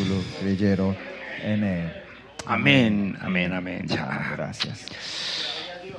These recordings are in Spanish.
versículo, creyeron en él. Amén, amén, amén. Ya. Gracias.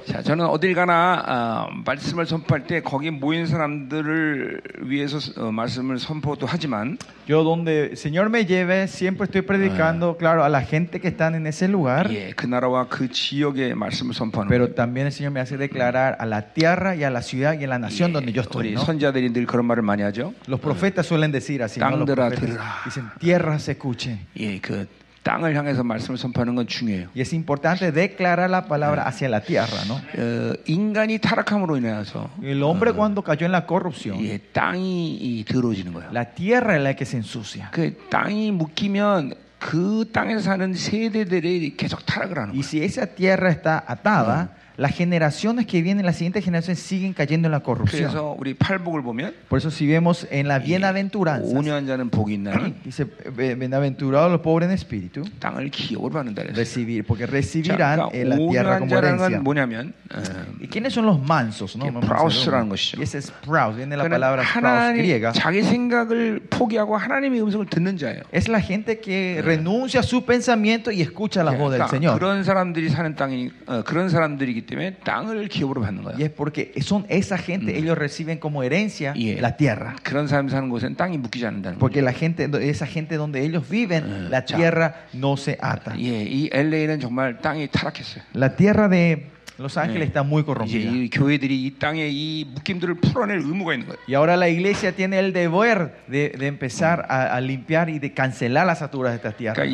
자, 저는 어딜 가나 아, 말씀을 선포할 때 거기 모인 사람들을 위해서 어, 말씀을 선포도 하지만 Yo donde el Señor me lleve, siempre estoy predicando, claro, a la gente que están en ese lugar, 예, 그 나라와 그 지역의 말씀을 선포하는 pero 거예요. también el Señor me hace declarar a la tierra y a la ciudad y a la nación donde yo estoy. 우리 ¿no? 선자들이 늘 그런 말을 많이 하죠. Los profetas suelen decir así, ¿no? Los Tangdera profetas 들으라. dicen, tierra se escuche. 예, 그 땅을 향해서 말씀을 선포하는 건 중요해요. Y es importante declarar la palabra hacia la tierra, ¿no? 어, 인간이 타락함으로 인해서 El hombre cuando cayó en la corrupción, 예, 땅이 이 더러워지는 거예요. la tierra es la que se ensucia. 그 땅이 묶이면 그 땅에서 사는 세대들이 계속 타락을 하는 Y 거예요. si esa tierra está atada, las generaciones que vienen, las siguientes generaciones siguen cayendo en la corrupción. 그래서 우리 팔복을 보면 Por eso si vemos en la bienaventuranza, 온유한 자는 복이 있나니 dice, "Be- bienaventurados los pobres en espíritu, 땅을 기업을 받는다 그랬어요. recibir, porque 자, recibirán 그러니까 en la tierra 온유한 como 자라는 herencia. 건 뭐냐면 어, ¿Y quiénes son los mansos? No? 이게 Vamos a praus라는 hacerlo. 것이죠. Y ese es praus, viene la 그는 palabra praus 하나님 griega. 자기 생각을 포기하고 하나님의 음성을 듣는 자예요. Es la gente que renuncia a su pensamiento y escucha la voz del 그러니까 Señor. 그런 사람들이 사는 땅이 어, 그런 사람들이기 때문에 땅을 기업으로 받는 거예요. Y es porque son esa gente, ellos reciben como herencia 예. la tierra. 그런 사람이 사는 곳엔 땅이 묶이지 않는다는 거예요. Porque la gente, esa gente donde ellos viven, la 자. tierra no se ata. 예, 이 LA는 정말 땅이 타락했어요. La tierra de Los Ángeles está muy 이제 corrompida. 이 교회들이 이 땅의 이 묶임들을 풀어낼 의무가 있는 거예요. Y ahora la iglesia tiene el deber de, de empezar a, a limpiar y de cancelar las aturas de esta tierra.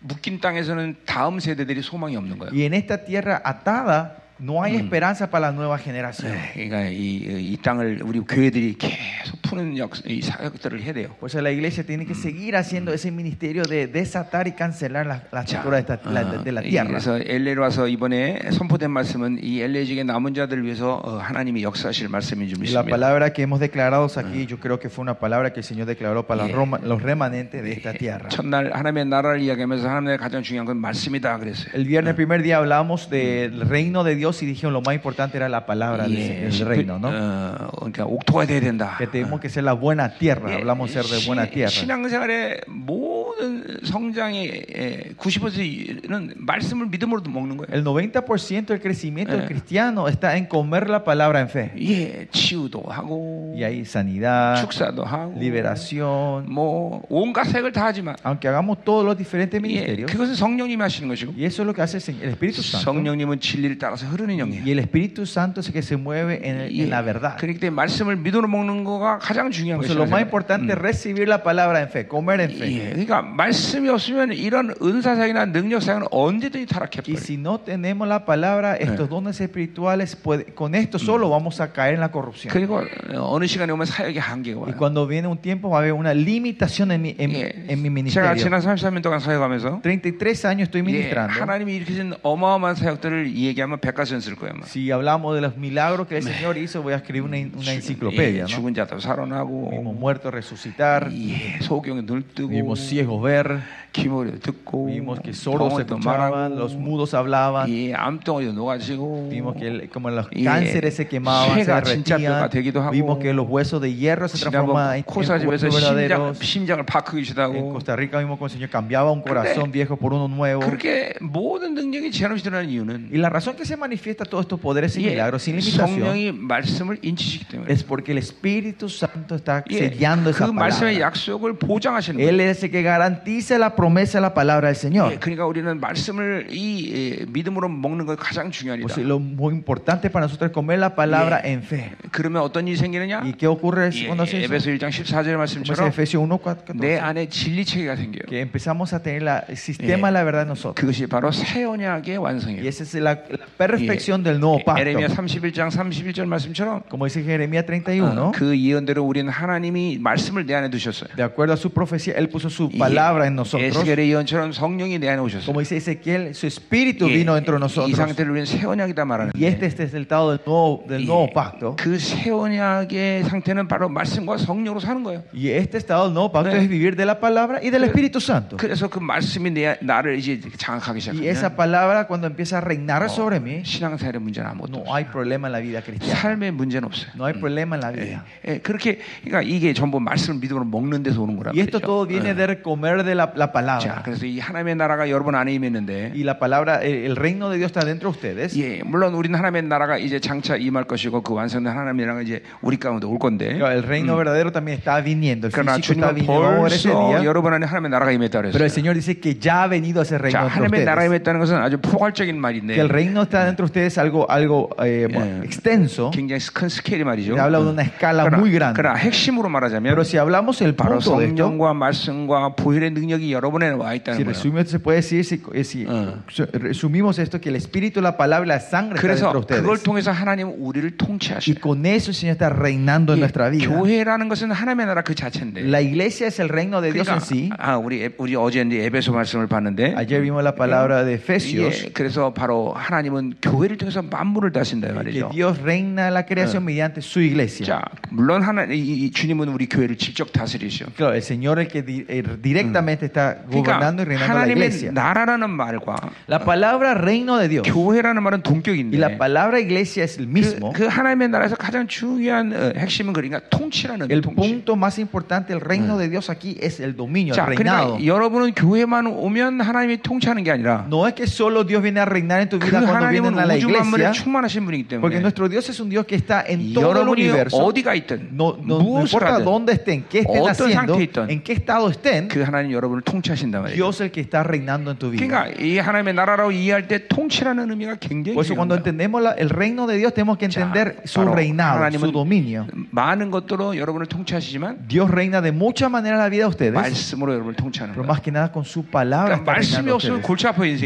묶인 땅에서는 다음 세대들이 소망이 없는 거예요. Y en esta tierra atada no hay esperanza para la nueva generación. 네, 그러니까 이, 이 땅을 우리 교회들이 계속 푸는 역, 이 사역들을 해야 돼요. Por eso la iglesia tiene que seguir haciendo ese ministerio de desatar y cancelar las, las 자, aturas de, esta- la- 어, de la 이- tierra. 그래서 엘레로 와서 이번에 선포된 말씀은 이 엘레 지역의 남은 자들을 위해서 어, 하나님이 역사하실 말씀인 줄 Y la 믿습니다. palabra que hemos declarado aquí, yo creo que fue una palabra que el Señor declaró para los, Yeah. roma- los remanentes de esta tierra. 첫날 하나님의 나라를 이야기하면서 하나님의 가장 중요한 건 말씀이다 그랬어요. El viernes, el primer día, hablamos del reino de Dios y dijeron lo más importante era la palabra del, 예, del 시- reino, ¿no? 어, 그러니까 옥토가 돼야 된다. Que tenemos que ser la buena tierra, 예, hablamos ser de buena 시- tierra. 신앙생활의 모든 성장의 예, 90%는 말씀을 믿음으로도 먹는 거예요. El 90% del crecimiento del Eh. cristiano está en comer la palabra en fe. 예, 치유도 하고 Y hay sanidad, 축사도 하고 liberación, 뭐 온갖 사역을 다 하지만 aunque hagamos todos los diferentes 예, ministerios. 그것은 성령님이 하시는 것이고 Y eso es lo que hace el Señor- el Espíritu Santo. 성령님은 진리를 따라서 흐르는 Y 영이에요. el Espíritu Santo es el que se mueve en, el- 예, en la verdad. 그렇기 때문에 말씀을 믿음으로 먹는 거가 가장 중요한 Por eso 것이에요. lo más importante es recibir la palabra en fe, comer en fe. 예, 그러니까 말씀이 없으면 이런 은사사역이나 능력사역은 언제든지 타락해 Y 버려요. si no tenemos la palabra, estos dones espirituales, puede- con esto solo vamos a caer en la corrupción. 그리고 어느 시간에 오면 사역의 한계가 Y 와요. cuando viene un tiempo va a haber una limitación en mi, en, 예, en mi 제가 ministerio. 지난 33년 동안 사역하면서 33 años estoy 예, ministrando. 하나님이 일으키신 어마어마한 사역들을 얘기하면 백과천 쓸 거예요. 아마. Si hablamos de los milagros que el Señor hizo, voy a escribir una, una enciclopedia. 예, ¿no? 죽은 자도 살아나고 Vimos muertos resucitar, 예, 소경이 눈 뜨고 vimos ciegos ver, 귀머리 듣고 vimos que sordos 병원도 escuchaban, los 말하고 mudos hablaban, 예, 암덩어리도 녹아지고 vimos que el- como los 예, cánceres se quemaban, se 쇠가 진짜 뼈가 derretían, 되기도 하고 vimos que los huesos de hierro se 지난번 transformaban en, en 코사집에서 huesos 심장, verdaderos. 심장을 En 바꾸시다고 Costa Rica vimos como el Señor cambiaba un corazón viejo por uno nuevo. 그렇게 모든 능력이 제한없이 드러나는 이유는 Y la razón que se manifiesta manifiesta todos estos poderes y milagros es porque el Espíritu Santo está sellando esa palabra. Él es el que garantiza la promesa de la palabra del Señor. Pues lo muy importante para nosotros es comer la palabra en fe. ¿Y qué ocurre cuando se Efesios 14, que empezamos a tener el sistema de la verdad en nosotros. Y esa es la, la perfección del nuevo pacto. 에레미야 31장 31절 말씀처럼 Como dice Jeremías 어, 31, 그 예언대로 우리는 하나님이 말씀을 내 안에 두셨어요. de acuerdo a su profecía, Él puso su palabra en nosotros. 에스겔의 예언처럼 성령이 내 안에 오셨어요. Como dice Ezequiel, su espíritu 예, vino dentro de 이 nosotros. 상태를 우리는 새 언약이다 말하는데 Y este, este es el estado del nuevo, del nuevo pacto. 그새 언약의 상태는 바로 말씀과 성령으로 사는 거예요. Y este estado del nuevo pacto 네. es vivir de la palabra y del Espíritu Santo. 그래서 그 말씀이 내, 나를 이제 장악하기 Y esa 시작하면 palabra cuando empieza a reinar sobre mí, 신앙생활의 문제는 아무것도 no 없어요. hay problema en la vida cristiana. 삶의 문제는 없어요. No hay problema en la 예, vida. 예, 그렇게 그러니까 이게 전부 말씀을 믿음으로 먹는 데서 오는 거란 Y esto 말이죠. todo viene 예. de comer de la, la 자, palabra. 그래서 이 하나님의 나라가 여러분 안에 임했는데 Y la palabra, el, el reino de Dios está dentro de ustedes. 예, 물론 우리는 하나님의 나라가 이제 장차 임할 것이고 그 완성된 하나님의 나라가 이제 우리 가운데 올 건데 Claro, El reino verdadero también está viniendo. El 그러나 físico está 주님은 viniendo ahora ese 벌써 día. 여러분 안에 하나님의 나라가 임했다 Pero el 그랬어요. Señor dice que ya ha venido ese reino 자, entre 하나님의 나라가 ustedes. 임했다는 것은 아주 포괄적인 말인데 Que el reino está dentro de ustedes algo, algo eh, 예, extenso. 굉장히 큰 스케일이 말이죠. Se habla de una escala muy 그러나, grande. 그러나 핵심으로 말하자면 Pero si hablamos el 바로 punto de esto, 성령과 말씀과 보혈의 능력이 여러분에 와 si 있다는 거예요. resumimos, se puede decir, si, eh, si Ah. resumimos esto, que el Espíritu, la palabra y la sangre está 그래서 dentro de 그걸 ustedes. 통해서 하나님은 우리를 Y 통치하셔요. con eso el Señor está reinando en 예, nuestra vida. 교회라는 것은 하나님의 나라 그 자체인데. La iglesia es el reino de Dios en 그러니까 sí. 아, 우리 에- 우리 어제 이제 에베소 말씀을 봤는데 Ayer vimos la palabra de Efesios. 예, 그래서 바로 하나님은 교회를 통해서 만물을 다신다 que 말이죠. Dios reina la creación mediante su iglesia. 자, 물론 하나 이, 이 주님은 우리 교회를 직접 다스리셔. Claro, el Señor el que di- eh, directamente está 그러니까 gobernando y reinando la 하나님의 iglesia. 나라라는 말과 La palabra reino de Dios 교회라는 말은 y 동격인데 la palabra iglesia es el mismo. 그, 그 하나님의 나라에서 가장 중요한 어, 핵심은 그러니까 통치라는 El 통치. punto más importante del reino de Dios aquí es el dominio, 자, el reinado. 그러니까 여러분은 교회만 오면 하나님이 통치하는 게 아니라 No es que solo Dios viene a reinar en tu 그 vida cuando 하나님은 vienen a la iglesia. Porque nuestro Dios es un Dios que está en todo el universo. No, no, no importa dónde estén, qué estén haciendo, en qué estado estén. Dios es el que está reinando en tu vida. Por eso cuando entendemos la, el reino de Dios tenemos que entender su reinado, su dominio. Dios reina de muchas maneras la vida de ustedes. Pero más que nada con su palabra.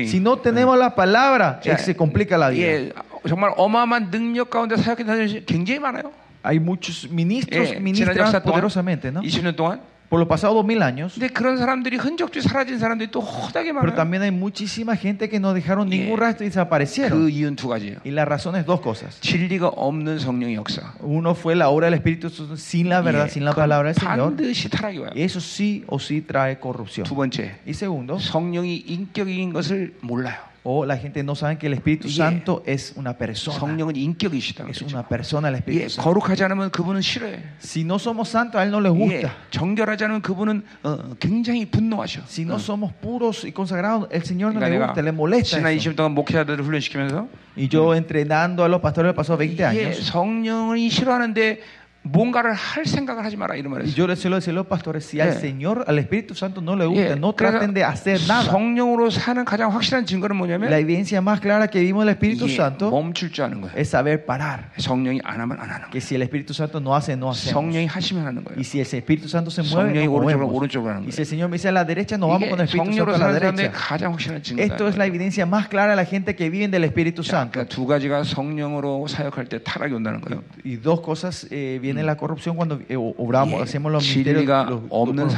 Si no tenemos la palabra, se complica la vida. 예, 정말 어마어마한 능력 가운데 사역해 다니는 굉장히 많아요. Hay muchos ministros 예, que 지난 ministran 역사 동안 poderosamente, ¿no? 20년 동안. Por los pasados dos mil años. 근데 그런 사람들이 흔적주의 사라진 사람들이 또 허다게 Pero 많아요. también hay muchísima gente que no dejaron Yeah. ningún rastro y 그 desaparecieron. 이유는 두 가지예요. Y la razón es dos cosas. 진리가 없는 성령의 역사. Uno fue la obra del Espíritu Santo sin la verdad, 예, sin la 그건 palabra del Señor. 반드시 타락이 와요. Eso sí o sí trae corrupción. 두 번째, Y segundo, 성령이 인격인 것을 몰라요. o la gente no sabe que el Espíritu Yeah. Santo es una persona. 성령은 인격이시다. Es 그렇죠? una persona el 예, Espíritu Santo. 거룩하지 않으면 그분은 싫어해. Si no somos santos, a Él no le 예, gusta. 정결하지 않으면 그분은 어, 굉장히 분노하셔. Si no somos puros y consagrados, el Señor no 그러니까 le 내가 gusta, le molesta. 지난 eso. 20년 동안 목회자들을 훈련시키면서 Y yo entrenando a los pastores los pasados 20 예, años, 성령이 싫어하는데 뭔가를 할 생각을 하지 마라 이런 말을 y 했어요. yo les suelo decir a los pastores, si Yeah. al Señor, al Espíritu Santo no le 예, gusta, no 그래서 traten de hacer nada. 성령으로 사는 가장 확실한 증거는 La 뭐냐면 evidencia más clara que vimos del Espíritu 이게 Santo 멈출 줄 아는 거예요. es saber parar. 성령이 안 하면 안 하는 거예요. Que si el Espíritu Santo no hace, no hacemos. 성령이 하시면 하는 거예요. Y si el Espíritu Santo se mueve, 성령이 nos 오른쪽으로 movemos. 오른쪽으로 하는 Y si 거예요. el Señor me dice a la derecha, nos vamos 이게 con el Espíritu 성령으로 Santo a la 사는 사람들의 derecha. 가장 확실한 증거다. Esto es la evidencia más clara de la gente que vive del Espíritu 자, Santo. 그러니까 두 가지가 성령으로 사역할 때 타락이 온다는 거예요. Y dos cosas eh, viene la corrupción cuando eh, obramos, hacemos los misterios. los,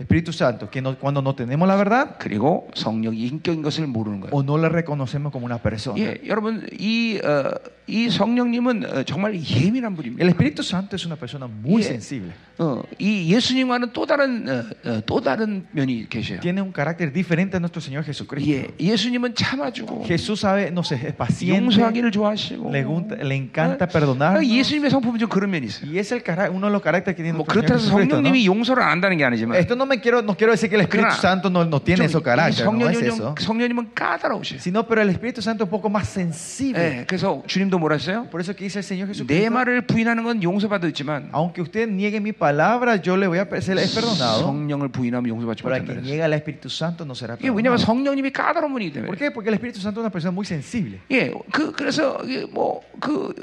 Espíritu Santo, que no- cuando no tenemos la verdad 그리고 성령이 인격인 것을 모르는 거예요. o no le reconocemos como una persona. 예, 여러분 이, 어, 이 성령님은 어, 정말 예민한 분입니다. El Espíritu Santo es una persona muy Yeah. sensible. 어, 이 예수님과는 또 다른 어, 어, 또 다른 면이 계셔요. Tiene un carácter diferente a nuestro Señor Jesucristo. 예, 예수님은 참아주고 Jesús sabe, no sé, es paciente, 용서하기를 좋아하시고 le, gusta- le encanta 어? perdonar. 예수님의 성품은 좀 그런 면이 있어요. Y es el cara- uno de los caracteres que tiene 뭐 nuestro Señor 그렇다고 해서 Jesucristo, ¿no? 성령님이 용서를 안 한다는 게 아니지만 Esto no me quiero, no quiero decir que el Espíritu 그러나 Santo no, no tiene 좀 esos 이 caracteres, no es 성령님은, eso. 성령님은 까다로우셔요. Sino, pero el Espíritu Santo es un poco más sensible. 예, 그래서 주님도 뭐라 했어요? Por eso que dice el Señor 내 Jesucristo, 말을 부인하는 건 용서받아 있지만 aunque usted niegue mi palabra, yo le voy a ser es perdonado. 성령을 부인하면 용서받지 Pero el 못한다 que 그랬어요. niega al Espíritu Santo no será 이게 왜냐하면 perdonado. 성령님이 까다로운 분이기 때문에. ¿Por qué? Porque el Espíritu Santo es una persona muy sensible. 예, 그 그래서 뭐그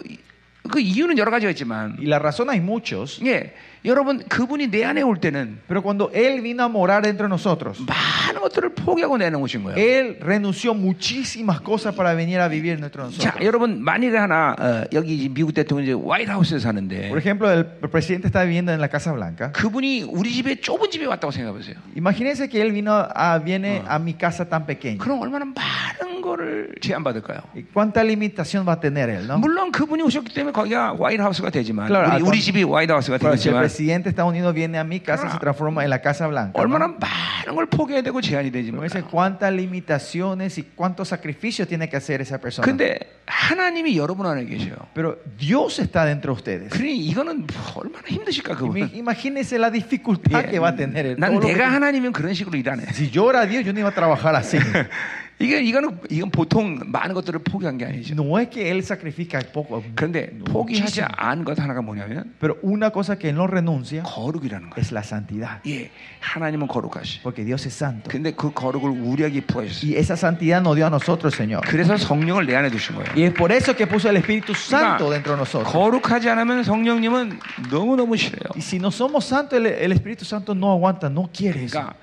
그 이유는 여러 가지가 있지만, Y la razón hay muchos, 예, 여러분 그분이 내 안에 올 때는 pero cuando Él vino a morar entre nosotros, 많은 것들을 포기하고 내놓으신 거예요. Él renunció muchísimas cosas para venir a vivir entre 자, nosotros. 여러분 만일에 하나 어, 여기 미국 대통령이 이제 화이트하우스에 사는데 Por ejemplo, el presidente está viviendo en la Casa Blanca. 그분이 우리 집에 좁은 집에 왔다고 생각해 보세요. Imagínense que Él vino a, viene a mi casa tan pequeña. 그럼 얼마나 많은 거를 제한받을까요? ¿Y ¿Cuánta limitación va a tener Él? ¿no? 물론 그분이 오셨기 때문에 거기가 화이트하우스가 되지만 Claro, 우리, al 우리 con- 집이 화이트하우스가 Claro, si el 되겠지만 presidente de Estados Unidos viene a mi casa, se transforma en la Casa Blanca. ¿no? 얼마나 많은 걸 포기해야 되고 제한이 되지 No 뭐. dice cuántas limitaciones y cuántos sacrificios tiene que hacer esa persona. 근데 하나님이 여러분 안에 계셔요. Pero Dios está dentro de ustedes. 그러니 이거는 뭐 얼마나 힘드실까 그분. Imi- Imagínense la dificultad que va a tener. él. 난 Todo lo que 내가 tiene- 하나님이면 그런 식으로 일 안 해. Si yo era Dios, yo no iba a trabajar así. 이게 이거는 이건 보통 많은 것들을 포기한 게 아니죠. No es que él sacrifica poco, 그런데 포기하지 muchísimo. 않은 것 하나가 뭐냐면 pero una cosa que él no renuncia 거룩이라는 거예요. es la santidad. 예, 하나님은 거룩하시. Porque Dios es santo. 근데 그 거룩을 우리에게 부어주셨어요. Y esa santidad nos dio a nosotros, Señor. 그래서 성령을 내 안에 두신 거예요. Y es por eso que puso el Espíritu Santo 그러니까 dentro de nosotros. 거룩하지 않으면 성령님은 너무 너무 싫어요. Y si no somos santos, el, el Espíritu Santo no aguanta, no quiere eso. 그러니까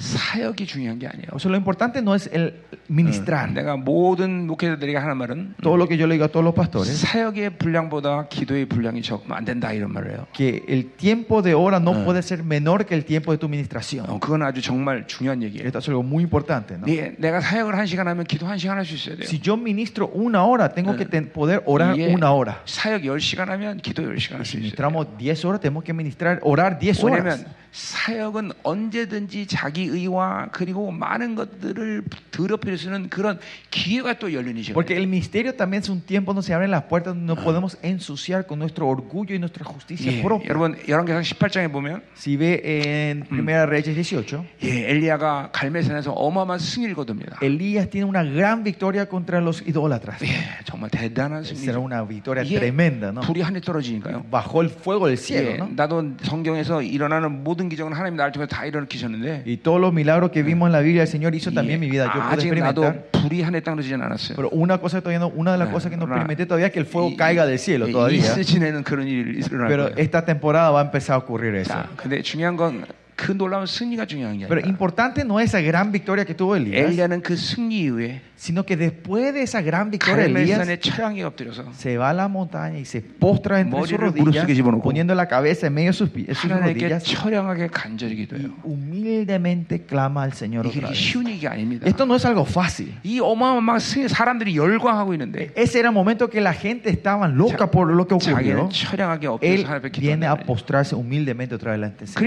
사역이 중요한 게 아니에요. O sea, lo importante no es el ministrar. 내가 모든 목회자들에게 하는 말은 Todo lo que yo le digo a todos los pastores, 사역의 분량보다 기도의 분량이 적으면 안 된다 이런 말을 해요. que el tiempo de hora no Ah. puede ser menor que el tiempo de tu ministración. 어, 그건 아주 정말 중요한 얘기예요. Esto es algo muy importante. ¿no? 네, 내가 사역을 한 시간 하면 기도 한 시간 할 수 있어야 돼요. Si yo ministro una hora, tengo que ten- poder orar 예, una hora. 사역 10시간 하면 기도 10시간 할 수 Si 있어요. ministramos 10 horas, tenemos que ministrar, orar 10 horas. 왜냐면 사역은 언제든지 자기 의와 그리고 많은 것들을 더럽힐 수 있는 그런 기회가 또 열리는 Porque 시간이에요. el misterio también es un tiempo donde se abren las puertas donde no podemos ensuciar con nuestro orgullo y nuestra justicia 예, propia. 여러분 열왕기상 18장에 보면 Si ve en Primera Reyes 18, 예, 엘리야가 갈매산에서 어마어마한 승리를 거둡니다. Elías tiene una gran victoria contra los idólatras. 예, 정말 대단한 Será 승리죠. una victoria 이게 tremenda, ¿no? 불이 하늘 떨어지니까요. Bajó el fuego del cielo, 예, ¿no? 나도 성경에서 일어나는 모든 기적은 하나님 나를 통해서 다 일으키셨는데 Y todos los milagros que vimos en la Biblia, el Señor hizo también en mi vida. Yo pude 아직 experimentar. 나도 불이 하늘에 떨어지진 않았어요. Pero una cosa todavía no, una de las Ah, cosas que no ahora, experimenté todavía es que el fuego 이- caiga del cielo 이- todavía. 이 시즌에는 그런 일이 일어날 Pero 거예요. esta temporada va a empezar a ocurrir eso. 자, 근데 중요한 건 그 놀라운 승리가 중요한 게 Pero 아니라 importante no es esa gran victoria que tuvo Elías, 엘리야는 그 승리 이후에 sino que después de esa gran victoria Elías 갈멜산의 철양에 엎드려서 se va a la montaña y se postra entre sus 머리를 무릎 rodillas, 속에 집어넣고 poniendo la cabeza en medio de sus, pi- sus 하나님께 rodillas 철양하게 간절히 기도해요. y humildemente clama al Señor 이게 otra 그렇게 vez. 쉬운 얘기가 아닙니다. Esto no es algo fácil. 이 어마어마한 승리 사람들이 열광하고 있는데 Ese era el momento que la gente estaba loca por lo que ocurrió. 자기는 철양하게 Él 엎드려서 하나님 앞에 viene a 기도하는 거예요. postrarse humildemente otra vez delante del Señor.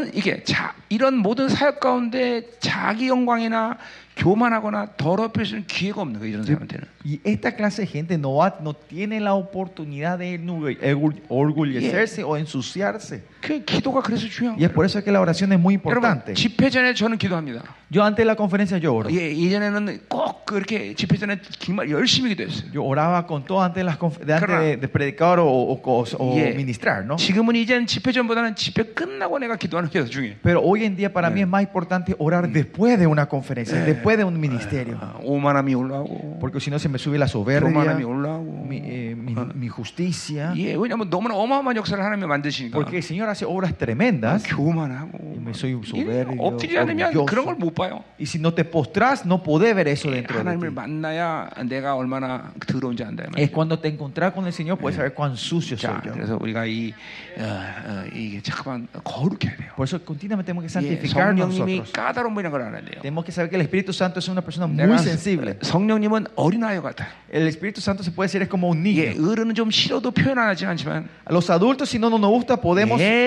그러니까 이런 이게 자, 이런 모든 사역 가운데 자기 영광이나 교만하거나 있는 기회가 없는 거예요. 이런 사람한테는. Y esta clase de gente no, va- no tiene la oportunidad de orgu- orgu- orgullecerse o ensuciarse. 그 기도가 그래서 중요한 Y es 거예요. por eso que la oración es muy 여러분 importante. 집회 전에 저는 기도합니다. Yo antes de la conferencia yo oro. 예, 이전에는 꼭 그렇게 집회 전에 정말 열심히 기도했어요. Yo oraba con todo antes de, las conf- de, antes Claro. de, de predicar o, o- o- o 예. ministrar, ¿no? 지금은 이제는 집회 전보다는 집회 끝나고 내가 기도하는 게 더 중요해. Pero hoy en día para mí es más importante orar después de una conferencia, después de un ministerio. 아, 오만함이 올라오고 Porque si no se me sube la soberbia, 교만함이 올라오고 mi, eh, mi- mi justicia. 예, 왜냐면 너무나 어마어마한 역사를 하나님이 만드시니까 Porque el Señor hace obras tremendas. 교만하고 Y me soy 이 soberbio, 엎드리지 않으면 orgulloso. 그런 걸 못 봐요. Y si no te postras, no podés ver eso dentro de 하나님을 ti. 만나야 내가 얼마나 더러운지 안다. 이 말이에요. Es cuando te encontrás con el Señor, puedes saber cuán sucio soy 자, yo. 그래서 우리가 이 어, 어, 이게 잠깐만 거룩해야 돼요. Por eso continuamente tenemos que 예, santificar 성령님이 nosotros. 까다로운 분이라는 걸 알아야 돼요. Tenemos que saber que el Espíritu Santo es una persona muy 내가 sensible. 성령님은 어린아이 같아. El Espíritu Santo se puede decir es como un 예, niño. 어른은 좀 싫어도 표현 안 하지 않지만 A los adultos, si no nos gusta, podemos 얘들은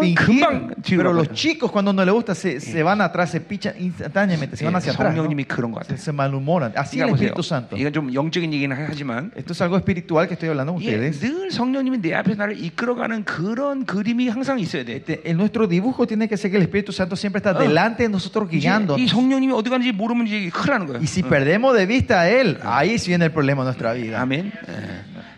fingir, pero los chicos cuando no les gusta se, se van atrás, se pichan instantáneamente, se van hacia atrás. ¿no? Se, se, malhumoran. Así el Espíritu Santo. Esto es algo espiritual que estoy hablando con ustedes. En este, nuestro dibujo tiene que ser que el Espíritu Santo siempre está delante de nosotros guiando. Y si perdemos de vista a Él, ahí viene el problema de nuestra vida. Amén.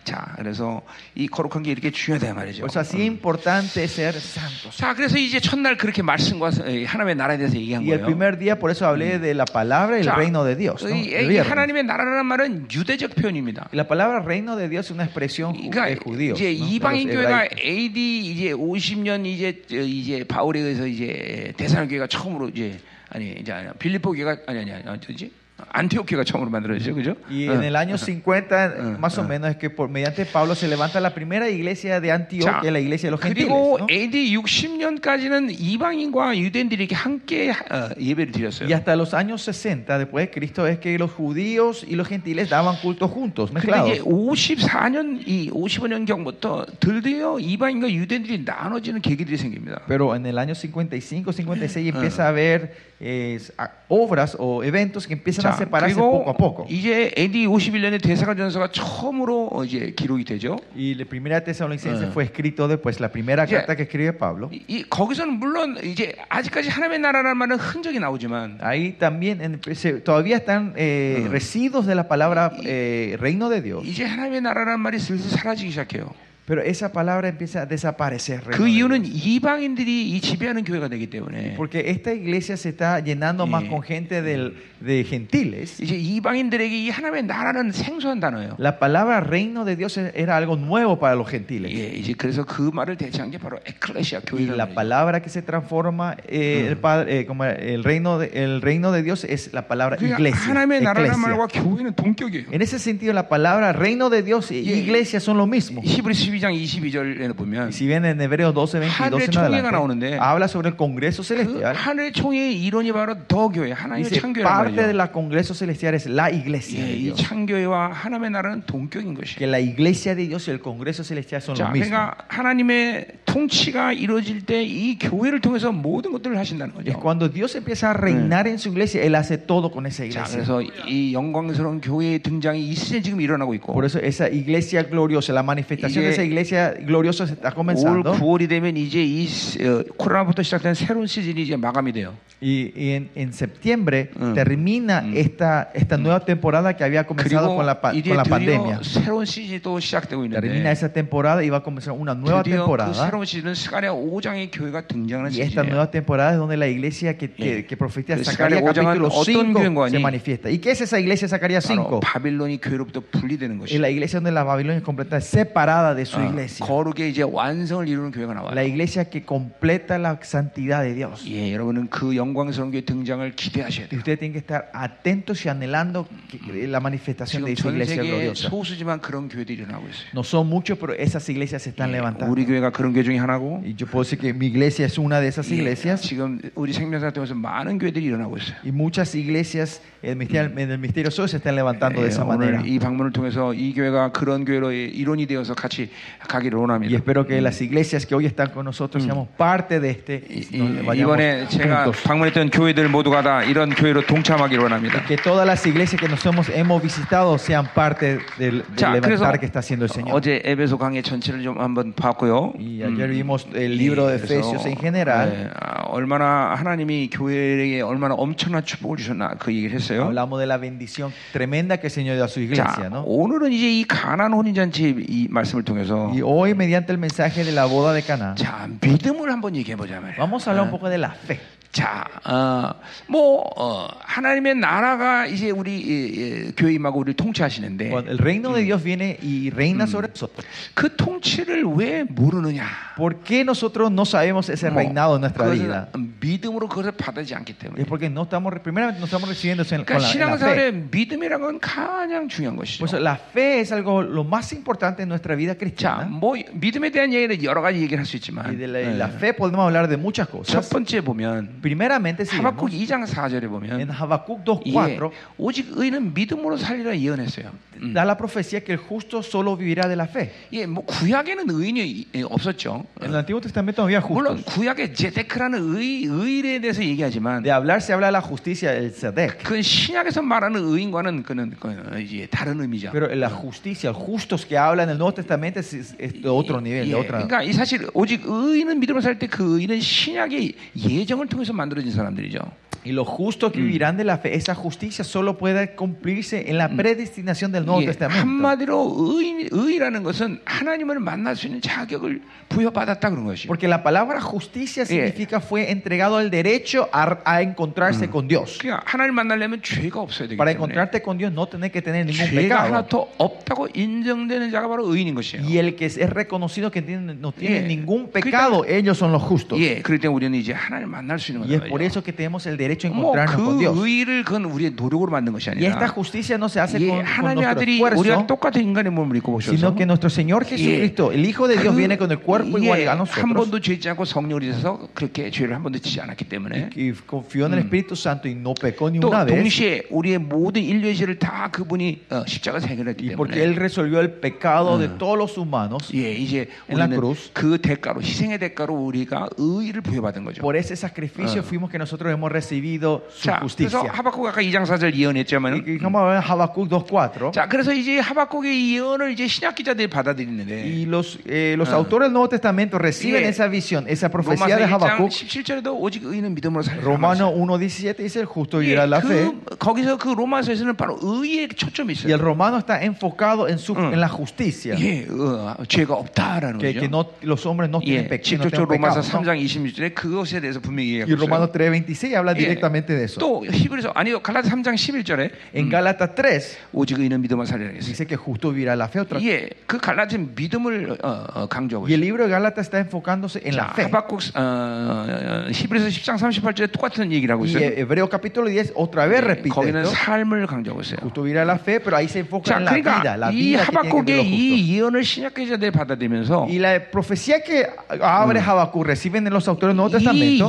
자, 그래서 이 거룩한 게 이렇게 중요하다 말이죠. Eso así importante ser santos. 자, 그래서 이제 첫날 그렇게 말씀과 예, 하나님의 나라에 대해서 얘기한 Y el 거예요. primer día, por eso hablé de la palabra y el 자, reino de Dios. ¿no? 이. 하나님의 나라라는 말은 유대적 표현입니다. La palabra reino de Dios es una expresión 그러니까 de judíos. 이제 이방인 교회가. AD 이제 50년 이제 저 이제 바울에 의해서 이제 대사람 교회가 처음으로 이제 아니 이제 아니 빌립보 교회가 아니 아니 아니 어디지? 어, 안티오키가 처음으로 만들어지죠, 그죠? Y 어. en el año 50, uh, más o uh. menos, es que por, mediante Pablo se levanta la primera iglesia de 자, Antioquia, la iglesia de los gentiles. 그리고 ¿no? AD 60년까지는 이방인과 유대인들이 이렇게 함께 어, 예배를 드렸어요. Y hasta los años 60 después de Cristo es que los judíos y los gentiles daban culto juntos, 근데 mezclados. 이제 54년 이 55년 경부터 드디어 이방인과 유대인들이 나눠지는 계기들이 생깁니다. Pero en el año 55, 56 empieza a haber eh, a- obras o eventos que empiezan a 자, separarse 그리고 poco a poco. 이제 AD 51년에 대사관전서가 처음으로 어, 이제 기록이 되죠. Y la primera tesalonicense Ah. fue escrito después, la primera Ya. carta que escribe Pablo. 이, 이- 거기서는 물론 이제 아직까지 하나님의 나라라는 말은 흔적이 나오지만 Ahí también en- se- todavía están eh, Ah. residuos de la palabra eh, reino de Dios. 이제 하나님의 나라라는 말이 슬슬 사라지기 시작해요. Pero esa palabra empieza a desaparecer. reino 그 de 이유는 Dios. 이방인들이 이 지배하는 교회가 되기 때문에 Porque esta iglesia se está llenando más Yeah. con gente del- de gentiles. 이제 이방인들에게 이 하나님의 나라는 생소한 단어예요. La palabra reino de Dios era algo nuevo para los gentiles. 예, 이제 그래서 그 말을 대체한 게 바로 에클레시아 Y la 교회다. palabra que se transforma eh, el, padre, eh, como el, reino de, el reino de Dios es la palabra 그러니까 iglesia. 하나님의 나라라는 eclesia. 말과 교회는 동격이에요. En ese sentido, la palabra reino de Dios y Yeah. iglesia son lo mismo. 히브리 12장 22절에 보면 Y si bien en Hebreos 12, 22 하늘의 en 총회가 adelante, 나오는데 habla sobre el Congreso 그 Celestial. 하늘의 총회의 이론이 바로 더 교회, 하나님의 Dice, 창교회란 parte de 말이죠. la Congreso Celestial es la iglesia 예, de 이 Dios. 창교회와 하나님의 나라는 동격인 것이. Que la iglesia de Dios y el Congreso Celestial son 자, lo mismo. 그러니까 하나님의 통치가 이루어질 때 이 교회를 통해서 모든 것들을 하신다는 Es 거죠. cuando Dios empieza a reinar en su iglesia, Él hace todo con esa 자, iglesia. 그래서 이 영광스러운 교회의 등장이 이 시대 지금 일어나고 있고 Por eso esa iglesia gloriosa, la manifestación de 이게 esa iglesia gloriosa se está 올 comenzando. 9월이 되면 이제 이 시- 어, 코로나부터 시작된 새로운 시즌이 이제 마감이 돼요. Y, y en, en septiembre Mm. termina Mm. esta, esta nueva temporada que había comenzado 그리고 con la, pa- 이제 con la 드디어 pandemia. 새로운 시즌이 또 시작되고 Termina 있는데 esa temporada y va a comenzar una nueva 드디어 그 temporada. 새로운 시즌은 스가랴 5장의 교회가 등장하는 Y esta 시즌이에요. nueva temporada es donde la iglesia que, que, Yeah. que profetiza 그 Zacarías 스가랴 capítulo 오장은 어떤 5 교회인 거 se 아니? manifiesta. ¿Y qué es esa iglesia Zacarías 바로 5? 바빌론이 교회로부터 분리되는 Es 것이. la iglesia donde la Babilonia es completa, separada de su 어, iglesia. 거룩의 이제 완성을 이루는 교회가 나와요. La iglesia que completa la santidad de Dios. 예, 여러분은 그 영광스러운 교회 등장을 기대하셔야 Y 돼요. ustedes tienen que estar atentos y anhelando que- la manifestación de 지금 esa 전 iglesia 세계에 gloriosa. 소수지만 그런 교회들이 일어나고 있어요. No son muchos, pero esas iglesias se están 예, levantando. 우리 교회가 그런 교회 중에 하나고 Y yo puedo decir que mi iglesia es una de esas 예, iglesias. 지금 우리 생명사 통해서 많은 교회들이 일어나고 있어요. Y muchas iglesias en el misterio, en el misterio Soy se están levantando de 예, esa manera. 오늘 이 방문을 통해서 이 교회가 그런 교회로 이론이 되어서 같이 가기를 Y 원합니다. espero que las iglesias que hoy están con nosotros seamos parte de este. y 이- nos 이- vayamos 이번에 제가 juntos. 방문했던 교회들 모두가 다 이런 교회로 동참하기를 원합니다. Que todas las iglesias que nos hemos, hemos visitado sean parte del, del 자, 그래서 levantar que está haciendo el Señor. 어제 에베소 강의 전체를 좀 한번 봤고요. Y ayer vimos el libro de 그래서, Efesios en general. 예, 아, 얼마나 하나님이 교회에게 얼마나 엄청난 축복을 주셨나 그 얘기를 했어요. Hablamos de la bendición tremenda que el Señor dio a su iglesia, 자, ¿no? 오늘은 이제 이 가난 혼인잔치 이 말씀을 통해서 Y hoy, mediante el mensaje de la boda de Cana, 자 믿음을 한번 얘기해 보자 말이에요. vamos a hablar un poco de la fe. 자, 어, 뭐 어, 하나님의 나라가 이제 우리 예, 예, 교회 임하고 우리를 통치하시는데 Cuando el reino de Dios viene y reina sobre nosotros. 그 통치를 왜 모르느냐? ¿Por qué nosotros no sabemos ese 뭐, reinado en nuestra 그것은 vida? 믿음으로 그것을 받지 않기 때문에. Es porque no estamos, primeramente no estamos recibiendo eso en, 그러니까 con la, en la fe. 신앙생활에 믿음이라는 건 가장 중요한 것이죠. Por eso la fe es algo lo más importante en nuestra vida 자, cristiana. 뭐 믿음에 대한 얘기는 여러 가지 얘기를 할 수 있지만 Y de la, 예. la fe podemos hablar de muchas 첫 cosas. 번째 보면 Primeramente, si 하박국 vemos, 2장 4절에 en 보면 Habacuc 예, 2.4 오직 의는 믿음으로 살리라 예언했어요. 음. da la profecía que el justo solo vivirá de la fe. 예, 뭐 구약에는 의인이 예, 없었죠. En el Antiguo Testamento no había 물론 justos. 구약에 제데크라는 의 의에 대해서 얘기하지만 De hablar se habla de la justicia del Zedek. 그 신약에서 말하는 의인과는 그는 그 이제 다른 의미죠. Pero la justicia, los justos que hablan en el Nuevo Testamento es, es- de otro nivel, 예, de otra. 그러니까 이 사실 오직 의인은 믿음을 살때 그 의인은 신약의 예정을 통해서 만들어진 사람들이죠. Y los justos que vivirán de la fe, esa justicia solo puede cumplirse en la predestinación del Nuevo 예, Testamento. 한마디로 의, 의라는 것은 하나님을 만날 수 있는 자격을 부여받았다 그런 것이죠. Porque la palabra justicia significa fue entregado el derecho a, a encontrarse con Dios. 그러니까 하나님을 만나려면 죄가 없어야 되기 Para 때문에 encontrarte con Dios no tenés que tener ningún 죄가 하나 pecado. 더 없다고 인정되는 자가 바로 의인인 것이에요. Y el que es reconocido que tiene- no tiene Yeah. ningún pecado, ellos son los justos. 예, 그럴 때 우리는 이제 하나님을 만날 수 있는 있는 Y es por eso que tenemos el derecho a encontrarnos con Dios. 의를 그건 우리의 노력으로 만든 것이 Y esta 아니라 justicia no se hace 예, con, con 하나님의 nuestro 아들이 우리가 esfuerzo, 똑같은 인간의 몸을 입고 오셔서 sino que nuestro Señor Jesucristo, el Hijo de Dios, 그- viene con el cuerpo igual 예, a 한 nosotros 번도 죄지 않고 성령을 있어서 그렇게 죄를 한 번도 지지 않았기 때문에 y confió en el Espíritu Santo y no pecó ni 또 una vez. 동시에 우리의 모든 인류의 죄를 다 그분이 어, 십자가에서 해결했기 Y porque 때문에 Él resolvió el pecado de todos los humanos, 예, 이제 En la 우리는 cruz. 그 대가로 희생의 대가로 우리가 의를 부여받은 거죠. por ese sacrificio fuimos que nosotros hemos recibido su 자, 그래서 justicia. 하박국 아까 2장 4절 예언했지만은 Y vamos a ver Habacuc 2.4. 자, 그래서 이제 하박국의 예언을 이제 신약 기자들이 받아들이는데 Y los, eh, los Ah. autores del Nuevo Testamento reciben Yeah. esa visión, esa profecía 로마서 de 1장 Habacuc. 17절에도 오직 의인은 믿음으로 살리라. Romano 1.17 dice el justo 예, vivirá la fe. 그, 거기서 그 로마서에서는 바로 의에 초점이 Y el 있어요. romano está enfocado en, su, Mm. en la justicia. 예, 어, 죄가 없다라는 Que, que 거죠. no, los hombres no tienen 예, pecado. 직접적으로 로마서 3장 26절에 그것에 대해서 분명히 Y 얘기하고 Romano 있어요. 3.26 habla 예, directamente de eso. 또 히브리서 아니요 갈라디아 3장 11절에 En Gálatas 3 오직 의인은 믿음을 살리라 했어요. dice que justo vivirá la fe. Otra. 예, 그 갈라디아 믿음을 어, 어, 강조하고 Y el 있어요. libro de Gálatas está enfocándose en la 자, fe. 하박국 어, 어, 히브리서 10장 38절에 똑같은 얘기를 하고 Y 있어요. Hebreo capítulo 10 otra vez 예, repite 거기는 esto. 삶을 강조하고 있어요. Justo vivirá la fe, pero ahí se enfoca 자, en la vida, 그러니까 la 이 vida que tiene que ver 하박국의 los justos. 이 예언을 신약 기자들이 받아들이면서 Y la profecía que abre Habacuc reciben en los autores del Nuevo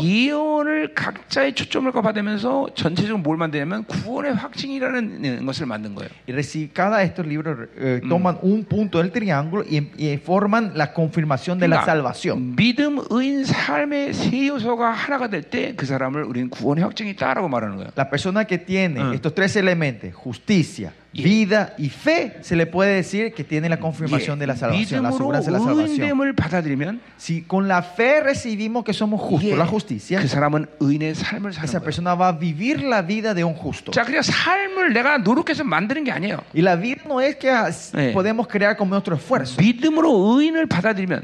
이 예언을 각자의 초점을 받으면서 전체적으로 뭘 만드냐면 구원의 확증이라는 것을 만든 거예요. y cada estos libros eh, toman un punto del triángulo y, y forman la confirmación de la 그러니까 salvación. 믿음, 의인, 삶의 세 요소가 하나가 될 때 그 사람을 우리는 구원의 확증이 있다라고 말하는 거예요. La persona que tiene Mm. estos tres elementos, justicia. vida y fe se le puede decir que tiene la confirmación de la salvación, la aseguranza de la salvación. Si con la fe recibimos que somos justos, la justicia, esa persona va a vivir la vida de un justo. Y la vida no es que podemos crear con nuestro esfuerzo,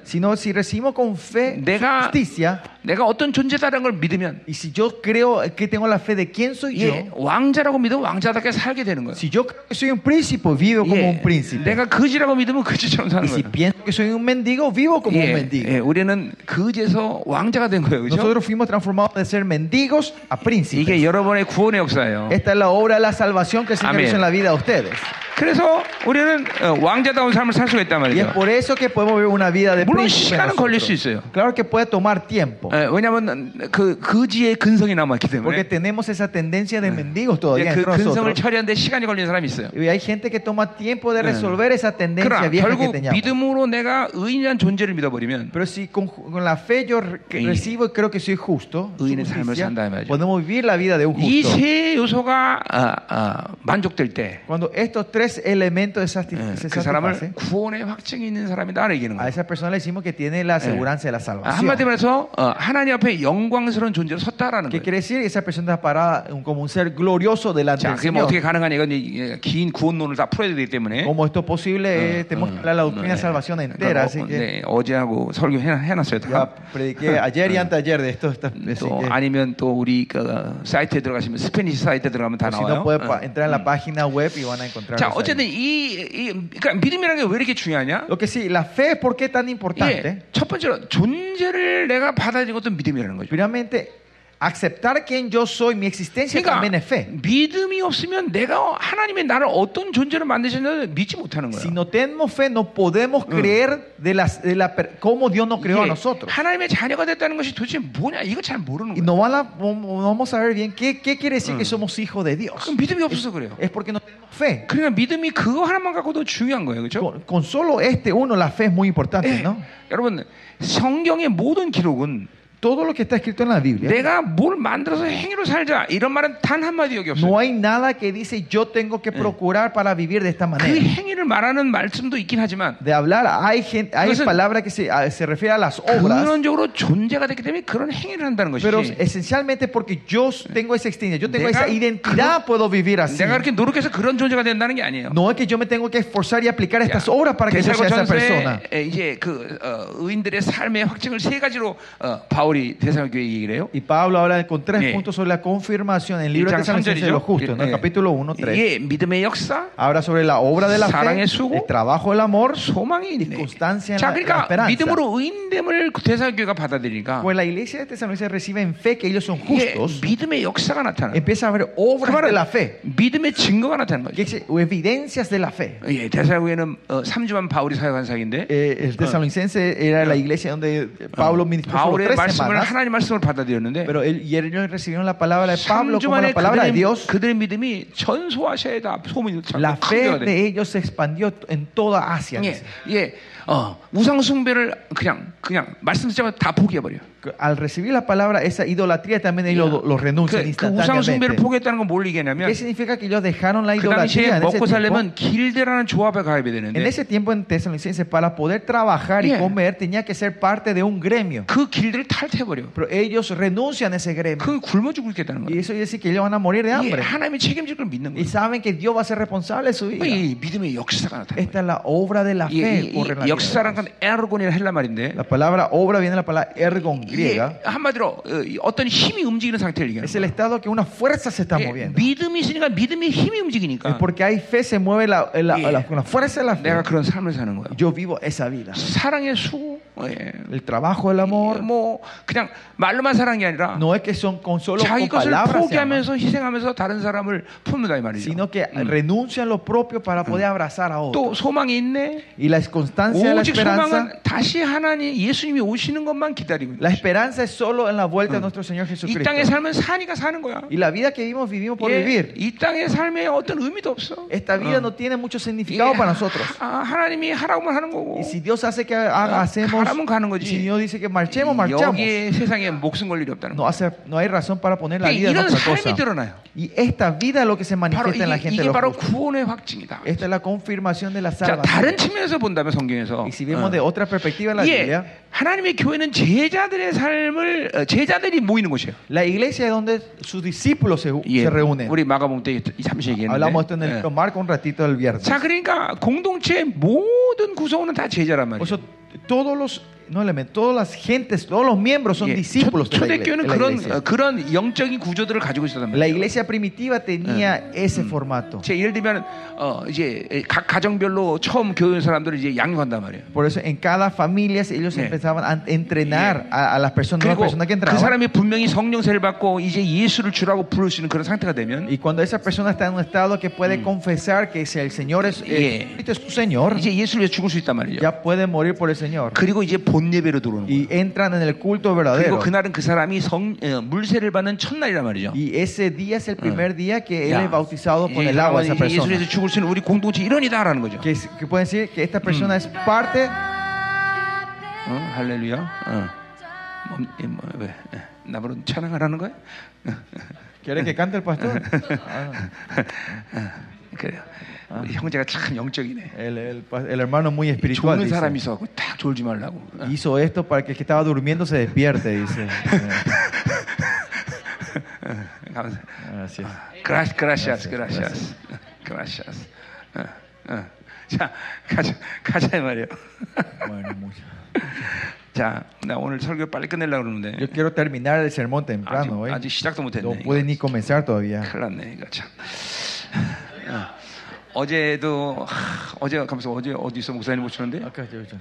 sino si recibimos con fe justicia, 내가 어떤 존재다라는 걸 믿으면 y si yo creo que tengo la fe de quién soy 예, yo, 왕자라고 믿으면 왕자답게 살게 되는 거예요. si yo creo que soy un príncipe, vivo como 예, un príncipe. 내가 거지라고 믿으면 거지처럼 사는 Y si 거예요. pienso que soy un mendigo, vivo como un 예, mendigo. 예, 우리는 거지에서 왕자가 된 거예요. 그죠? Nosotros fuimos transformados de ser mendigos a príncipes. 이게 여러분의 구원의 역사예요. Esta es la obra de la salvación que el Señor Amén. hizo en la vida de ustedes. 그래서 우리는 어, 왕자다운 삶을 살 수가 있단 Y es 말이죠. por eso que podemos vivir una vida de 물론 príncipe 시간은 걸릴 수 nosotros. 있어요. Claro que puede tomar tiempo. 예, 왜냐하면 그 거지의 근성이 남았기 Porque 때문에 tenemos esa tendencia de mendigos 이제 todavía 그 dentro de 근성을 nosotros. 처리하는데 시간이 걸리는 사람이 있어요. Y hay gente que toma tiempo de resolver esa tendencia 그러나 vieja que 결국 teníamos. 믿음으로 내가 의인이라는 존재를 믿어버리면 Pero si con, con la fe yo re- 이- recibo y creo que soy justo, su 의인의 삶을 justicia, 산다 이 말이죠. podemos vivir la vida de un 이 justo. 세 요소가 아, 아, 만족될 때 Cuando estos tres elementos se sati- 예, se 그 사람을 satisfacen, 구원의 확증이 있는 사람이다 얘기는 a 거예요. esa persona le decimos que tiene la aseguranza de la 아, salvación. 한마디로 말해서 어, 하나님 앞에 영광스러운 존재로 섰다라는 ¿Qué 거예요. quiere decir? Esa persona está parada como un ser glorioso delante 자, del 그게 뭐 Señor. 어떻게 가능하냐 이건 이제 긴 구원론을 다 풀어야 되기 때문에 Como esto es posible, eh, tenemos que hablar la doctrina de salvación entera. Así 어, que 네, 어제하고 설교 해, 해놨어요 ya 다. prediqué ayer y anteayer de esto. esta- así 또 que, 아니면 또 우리 그 사이트에 들어가시면 스페니시 사이트에 들어가면 다 si no 나와요. puede 어. pa- entrar en la página web y van a encontrar. 자, 어쨌든 이, 이 그러니까 믿음이라는 게 왜 이렇게 중요하냐? Lo que sí, la fe, ¿por qué tan 예, importante? 첫 번째로 존재를 내가 받아들인 것도 믿음이라는 거죠. Primeramente, aceptar quién yo soy, mi existencia también es fe. 그러니까 믿음이 없으면 내가 하나님의 나를 어떤 존재로 만드셨는지 믿지 못하는 거예요. Si no tenemos fe, no podemos creer de, las, de la, cómo Dios nos creó a nosotros. 하나님의 자녀가 됐다는 것이 도대체 뭐냐? 이거 잘 모르는 Y 거예요. no, van a- no vamos a ver bien qué, qué quiere decir que somos hijos de Dios. 그럼 믿음이 없어서 그래요. Es porque no tenemos fe. 그러니까 믿음이 그거 하나만 갖고도 중요한 거예요. 그렇죠? Con, con solo este uno, la fe es muy importante, ¿no? 여러분, 성경의 모든 기록은 Todo lo que está escrito en la Biblia, 내가 뭘 만들어서 행위로 살자 이런 말은 단 한마디 여기 없어요. no hay nada que dice yo tengo que procurar para vivir de esta 그 manera. 행위를 말하는 말씀도 있긴 하지만 De hablar, hay, gente, hay 그것은 palabras que se, a- se refieren a las obras, 근원적으로 존재가 됐기 때문에 그런 행위를 한다는 것이지. pero esencialmente porque yo tengo esa existencia, yo tengo 내가 esa identidad, puedo vivir así. 내가 그렇게 노력해서 그런 존재가 된다는 게 아니에요. No es que yo me tengo que esforzar y aplicar estas 야, obras para que yo sea esa persona. 대살과 전서에 이제 그 어, 의인들의 삶의 확증을 세 가지로 어, 바울이 바울이 대사교회 얘기를 해요? Y Pablo habla con tres Yeah. puntos sobre la confirmación en el libro de 1장 Tesalonicenses de los 3절이죠. justos, ¿no? 예. capítulo 1, 3. 이게 믿음의 역사, Habla sobre la obra de la fe, 사랑의 수고, el trabajo del amor, 소망이 있네. constancia en 자, la- la 그러니까 esperanza. 믿음으로 의인됨을 대사교회가 받아들이니까 Pues la iglesia de Tesalonicenses recibe en fe que ellos son 이게 justos, 믿음의 역사가 나타나. empieza a haber 그 obras de 말은 la fe, 믿음의 증거가 나타나는 que 거죠. es evidencias de la fe. 예, 대사교회는 어, 3주만 바울이 사역한 사역인데 Eh, el tesalonicense era la iglesia donde Pablo ministró solo 바울의 tres 말씀을 semanas, 하나님 말씀을 받아들였는데 pero él- y ellos recibieron la palabra de Pablo 3주 como 만에 la palabra de 그들의, Dios. 그들의 믿음이 전소아시아에다 소문이 La 자꾸 fe 크게 돼. de ellos se expandió en toda Asia. 예, dice. 예, 어, 우상 숭배를 그냥 그냥 말씀 듣자마자 다 포기해버려. Que Al recibir la palabra, esa idolatría también ellos lo, lo renuncian 그, 그 우상 숭배를 instantáneamente. 포기했다는 건 뭘 얘기하냐면 ¿Qué significa que ellos dejaron la 그 당시에 idolatría en ese 먹고 tiempo? 살려면 길대라는 조합에 가입해야 En 되는데 ese tiempo en Tesalonicenses, para poder trabajar y Yeah. comer, tenía que ser parte de un gremio. 그 길들을 탈퇴해버려. Pero ellos renuncian a ese gremio. 그 굶어 죽고 있겠다는 Y 거야. eso quiere decir que ellos van a morir de 이게 hambre. 하나님이 책임질 걸 믿는 Y 거야. saben que Dios va a ser responsable de su vida. 이 믿음의 역사가 나타나. Esta es la obra de la 이, fe. 이, ocurre en la 이 vida de 역사란 Dios. 건 에르곤이라 헬라 말인데 La palabra obra viene de la palabra ergon 이게 griega. 한마디로 어, 이 어떤 힘이 움직이는 상태를 얘기하는 Es el 거야. estado que una fuerza se está 이게 moviendo. 믿음이 있으니까 믿음의 힘이 Es 움직이니까 porque hay fe, se mueve la, la- Yeah. la- con la fuerza de la fe. 내가 그런 삶을 사는 거야. Yo vivo esa vida. 사랑의 수고, 예. El trabajo del amor 뭐 그냥 말로만 사랑이 아니라 no es que son con solo 자기 con 것을 palabras, se aman, 포기하면서 희생하면서 다른 사람을 품는다 이 말이죠. sino que 음. renuncian lo propio para poder abrazar a 또 otros. 소망이 있네. Y la constancia de la 오직 esperanza, 소망은 다시 하나님 예수님이 오시는 것만 기다리고 있는 la 거지. esperanza es solo en la vuelta de nuestro Señor 이 Jesucristo. 땅에 살면 사니까 사는 거야. Y la vida que vivimos, vivimos por 예, vivir. 이 땅의 삶에 어떤 의미도 없어. Esta vida 어. no tiene mucho 이게 significado para nosotros. 하- 아, 하나님이 하라고만 하는 거고. Y si Dios hace que haga, 어, hacemos, 가라면 가는 거지. Dios dice que marchemos, marchamos. 여기에 세상에 목숨 걸 일이 없다는 No, 거. hace, no hay razón para poner la 예, vida en otra cosa. 드러나요. Y esta vida es lo que se 바로 manifiesta en la 이게, gente de 이게 los 바로 justos. 구원의 확증이다. Esta es la confirmación de la 자, 다른 salvación. 측면에서 본다면 성경에서 Y si vemos 어, de otra perspectiva la 예, Biblia, 하나님의 교회는 제자들의 삶을 어, 제자들이 모이는 곳이에요. la iglesia es donde sus discípulos se, 예, se reúnen. 우리 마가복음 때 잠시 Hablamos esto en 얘기했는데. el 예. Marco un ratito del viernes. 자, 그러니까 공동체의 모든 구성원은 다 제자란 Por 말이에요. eso, todos los, no elementos, todas las gentes, todos los miembros son 예, discípulos de la, igle- 초대교회는 de la 그런 iglesia. 어, 그런 영적인 구조들을 가지고 있었단 La 말이에요. iglesia primitiva tenía ese formato. 제 예를 들면 어, 이제 각 가정별로 처음 교회 온 사람들을 이제 양육한단 말이에요. Por eso en cada familia ellos Yeah. empezaban a entrenar a, a las personas, nuevas 그리고 personas que 그 entraban. 사람이 분명히 성령세를 받고 이제 예수를 주라고 부를 수 있는 그런 상태가 되면 Y cuando esa persona está en un estado que puede confesar que si el Señor es, Yeah. eh, Cristo es su Señor, 이제 예수를 위해 죽을 수 있단 말이죠. ya puede morir por el Señor. 그리고 이제 본 예배로 들어오는 거예요. Y entran en el culto 그리고. 그날은 그 사람이 성 어, 물세를 받는 첫날이란 말이죠. Y ese día es el primer día que él 야, es bautizado por 이제 el agua, esa 이제 예수를 persona. 위해서 죽을 수 있는 우리 공동체 일원이다라는 거죠. Que, que pueden decir que esta persona es parte. 어, 할렐루야. 어. 뭐, 이, 뭐, 왜? 예. 나보러 찬양하라는 거야? ¿Quiere que cante el pastor? Ah, 그래요. 우리 형제가 참 영적이네. el, el pa- el hermano muy espiritual 죽는 dice. 사람이 있어갖고 딱 졸지 말라고. 어. hizo esto para que el que estaba durmiendo se despierte, dice. 감사. Gracias. 그라시, 그라시아스, 그라시아스, 그라시아스, 그라시아스. 어, 어. 자, 가자, 가자 이 말이에요. Bueno, mucho. 자, 나 오늘 설교 빨리 끝내려고 그러는데 Yo quiero terminar el sermón 아직, temprano hoy. 아직 시작도 No 못했네. puede ni comenzar todavía. 큰일 났네 이거 참. 어. 어제도 하, 어제 가면서 어제 어디 있어 목사님? Acá, yo, yo.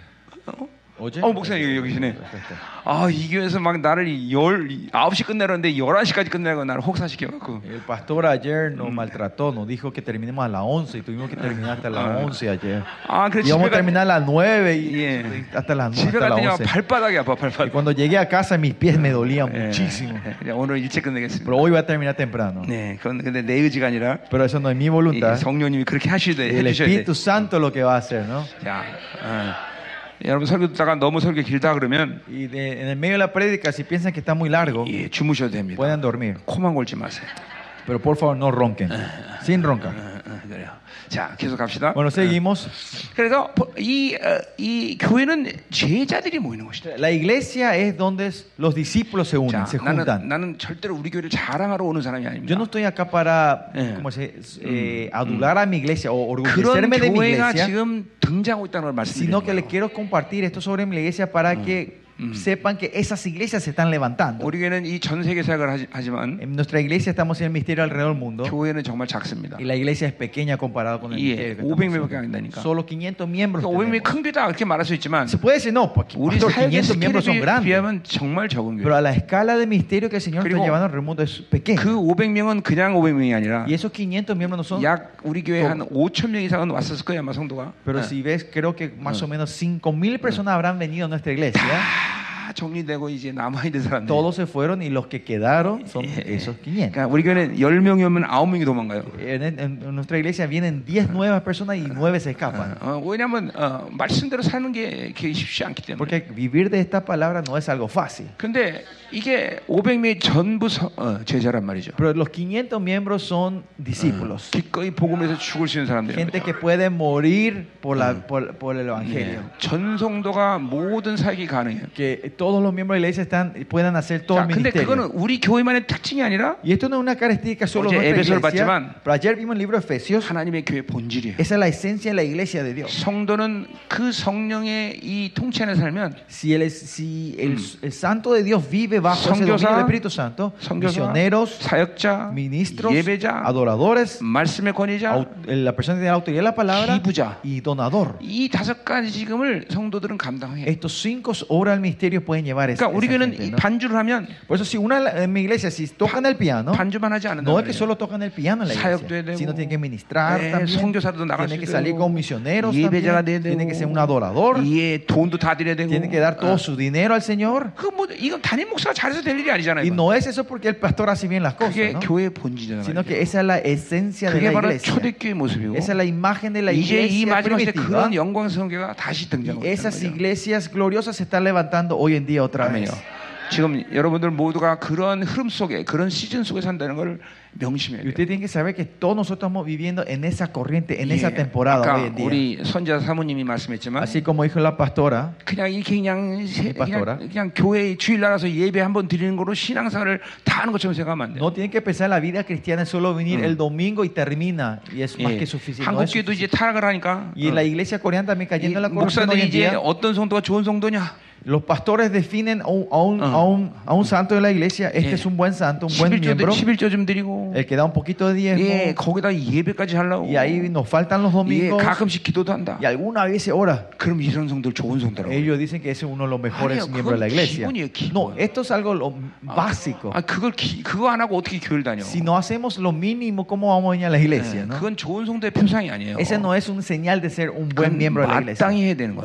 어? Oye. 어 목사님 여기, 여기 계시네. Acá está. 아 이 교회에서 막 나를 열 9시 끝내라는데 11시까지 끝내고 나를 혹사시켜갖고 El pastor ayer nos maltrató, nos dijo que terminemos a las 11 y tuvimos que terminar hasta las 11 ayer. 아 그래 Íbamos 집에 a terminar a las 9 y Yeah. hasta las 9 집에 hasta 갔더니 las 11. 발바닥이 아파 Y 발바닥. cuando llegué a casa mis pies me dolían 예, muchísimo. 예, 오늘 일찍 끝내겠습니다. Pero hoy voy a terminar temprano. 네, 그건 근데 내 의지가 아니라 Pero eso no es mi 이 voluntad. 성령님이 그렇게 하시되 El 해주셔야 돼. Espíritu Santo es lo que va a hacer, ¿no? 자, 어. 여러분 설교 듣다가 너무 설교 길다 그러면 Y de- en el medio de la prédica, si piensan que está muy largo, 예, 주무셔도 됩니다. pueden dormir. 코만 골지 마세요. Pero por favor, no ronquen. Sin roncar. 어, 어, 그래요. 자, 계속 갑시다. Bueno, seguimos. 그래서 이, 어, 이 교회는 제자들이 모이는 곳이다. La iglesia es donde los discípulos se unen, 자, se 나는, juntan. 나는 절대로 우리 교회를 자랑하러 오는 사람이 Yo 아닙니다. no estoy acá para Eh. ¿cómo se, eh, adular a mi iglesia o 그런 orgullecerme de mi 교회가 iglesia, 지금 등장하고 있다는 걸 sino que 말씀드리는 le 거예요. quiero compartir esto sobre mi iglesia para que sepan que esas iglesias se están levantando. 우리 교회는 이 전 세계 사역을 하지, 하지만 En nuestra iglesia estamos en el misterio alrededor del mundo 교회는 정말 작습니다. y la iglesia es pequeña comparado con el 예, misterio. que 500명밖에 estamos 안 되니까. haciendo. Solo 500 miembros. 그러니까 500명이 tenemos. 큰 교회다 그렇게 말할 수 있지만 Se puede decir, no, porque 우리 pastor, 사역의 500 miembros son 스케일에 grandes. 비하면 정말 적은 Pero 교회. a la escala de misterio que el Señor está 그리고 llevando al mundo es pequeña. 그 500명은 그냥 500명이 아니라 Y esos 500 miembros no son. 약 우리 교회 한 5천 명 이상은 왔었을 거예요, 아마 성도가. Pero 예. si ves, creo que más o menos 5.000 personas habrán venido a nuestra iglesia. 다 정리되고 이제 남아 있는 사람들. Todos se fueron y los que quedaron son esos 500. 그러니까 우리 교회는 10명이 오면 9명이 도망가요. En, en- en nuestra iglesia vienen 10 nuevas personas y 9 se escapan. 어, 왜냐하면 어, 말씀대로 사는 게 그게 쉽지 않기 때문에. Porque vivir de esta palabra no es algo fácil. 근데 이게 500명이 전부 서- 어, 제자란 말이죠. Pero los 500 miembros son discípulos. 기꺼이 복음에서 죽을 수 있는 사람들이에요. Gente que puede morir por, la, por, por el evangelio. 전 성도가 모든 사역이 가능해요. Que todos los miembros de la iglesia están, puedan hacer todo 자, el 근데 그거는 ministerio. 우리 교회만의 특징이 아니라 Y esto no es una característica solo de 어제 nuestra 에베소를 iglesia. 봤지만 Pero ayer vimos el libro de Efesios. 하나님의 교회 본질이에요. Esa es la esencia de la iglesia de Dios. 성도는 그 성령의 이 통치 안에 살면 Si el, si el, el santo de Dios vive bajo ese Son교사, dominio del Espíritu Santo, 선교사, misioneros, 사역자, ministros, 예배자, adoradores, 말씀의 권위자, au- la persona que tiene la autoridad de la palabra 기부자. y donador. 이 다섯 가지 지금을 성도들은 감당해요. Estos cinco obras del misterio pueden llevar esa, 그러니까 우리 esa 교회는 gente, 이 ¿no? 반주를 하면 Por eso si una en mi iglesia si tocan el piano, 반주만 하지 않는다. no es que solo tocan el piano en la 사역도 해야 iglesia, 되고, sino tienen que ministrar 네, también, 선교사도 나갈 tienen 수 que salir 되고, con misioneros 예배자가 también, 돼야 tienen que ser un 되고, adorador, 예, 돈도 다 드려야 되고. tienen que dar todo 어. su dinero al Señor. 그뭐 이건 담임 목사가 잘해서 될 일이 아니잖아요. Y 이건. no es eso porque el pastor hace bien las cosas, 그게 ¿no? 교회의 본질이잖아요. sino que esa es la esencia de 그게 la 바로 iglesia. 초대교회 모습이고 Esa es la imagen de la 이제 이 iglesia 마지막 시대 primitiva. 그런 영광스러운 교회가 다시 등장하고 Y 있다는 esas 거죠. iglesias gloriosas se están levantando hoy en día otra 아멘요. vez. 지금 여러분들 모두가 그런 흐름 속에 그런 시즌 속에 산다는 걸 명심해야 돼요. usted tiene que saber que todos nosotros estamos viviendo en esa corriente, en esa 예, temporada hoy 아까 en día. 우리 선자 사모님이 말씀했지만 Así como dijo la pastora, 그냥 이렇게 그냥 세- pastora. 그냥, 그냥 교회 주일 나가서 예배 한번 드리는 거로 신앙생활을 다 하는 것처럼 생각하면 안 돼요. no tiene que pensar la vida cristiana solo venir Mm. el domingo y termina. Y es más 예, que suficiente. no 한국 es 교회도 이제. 타락을 하니까 Y en la iglesia coreana también 이 cayendo en la corrupción hoy 목사들이 이제. 어떤 성도가 좋은 성도냐 Los pastores definen a un, santo de la iglesia. Este es un buen santo, un buen miembro. el que da un poquito de diezmo. y ahí nos faltan los domingos. y alguna vez se. Ellos dicen que ese es uno de los mejores miembros de la iglesia. No, esto es algo básico. Si no hacemos lo mínimo, ¿cómo vamos a ir a la iglesia? Ese no es un señal de ser un buen miembro de la iglesia,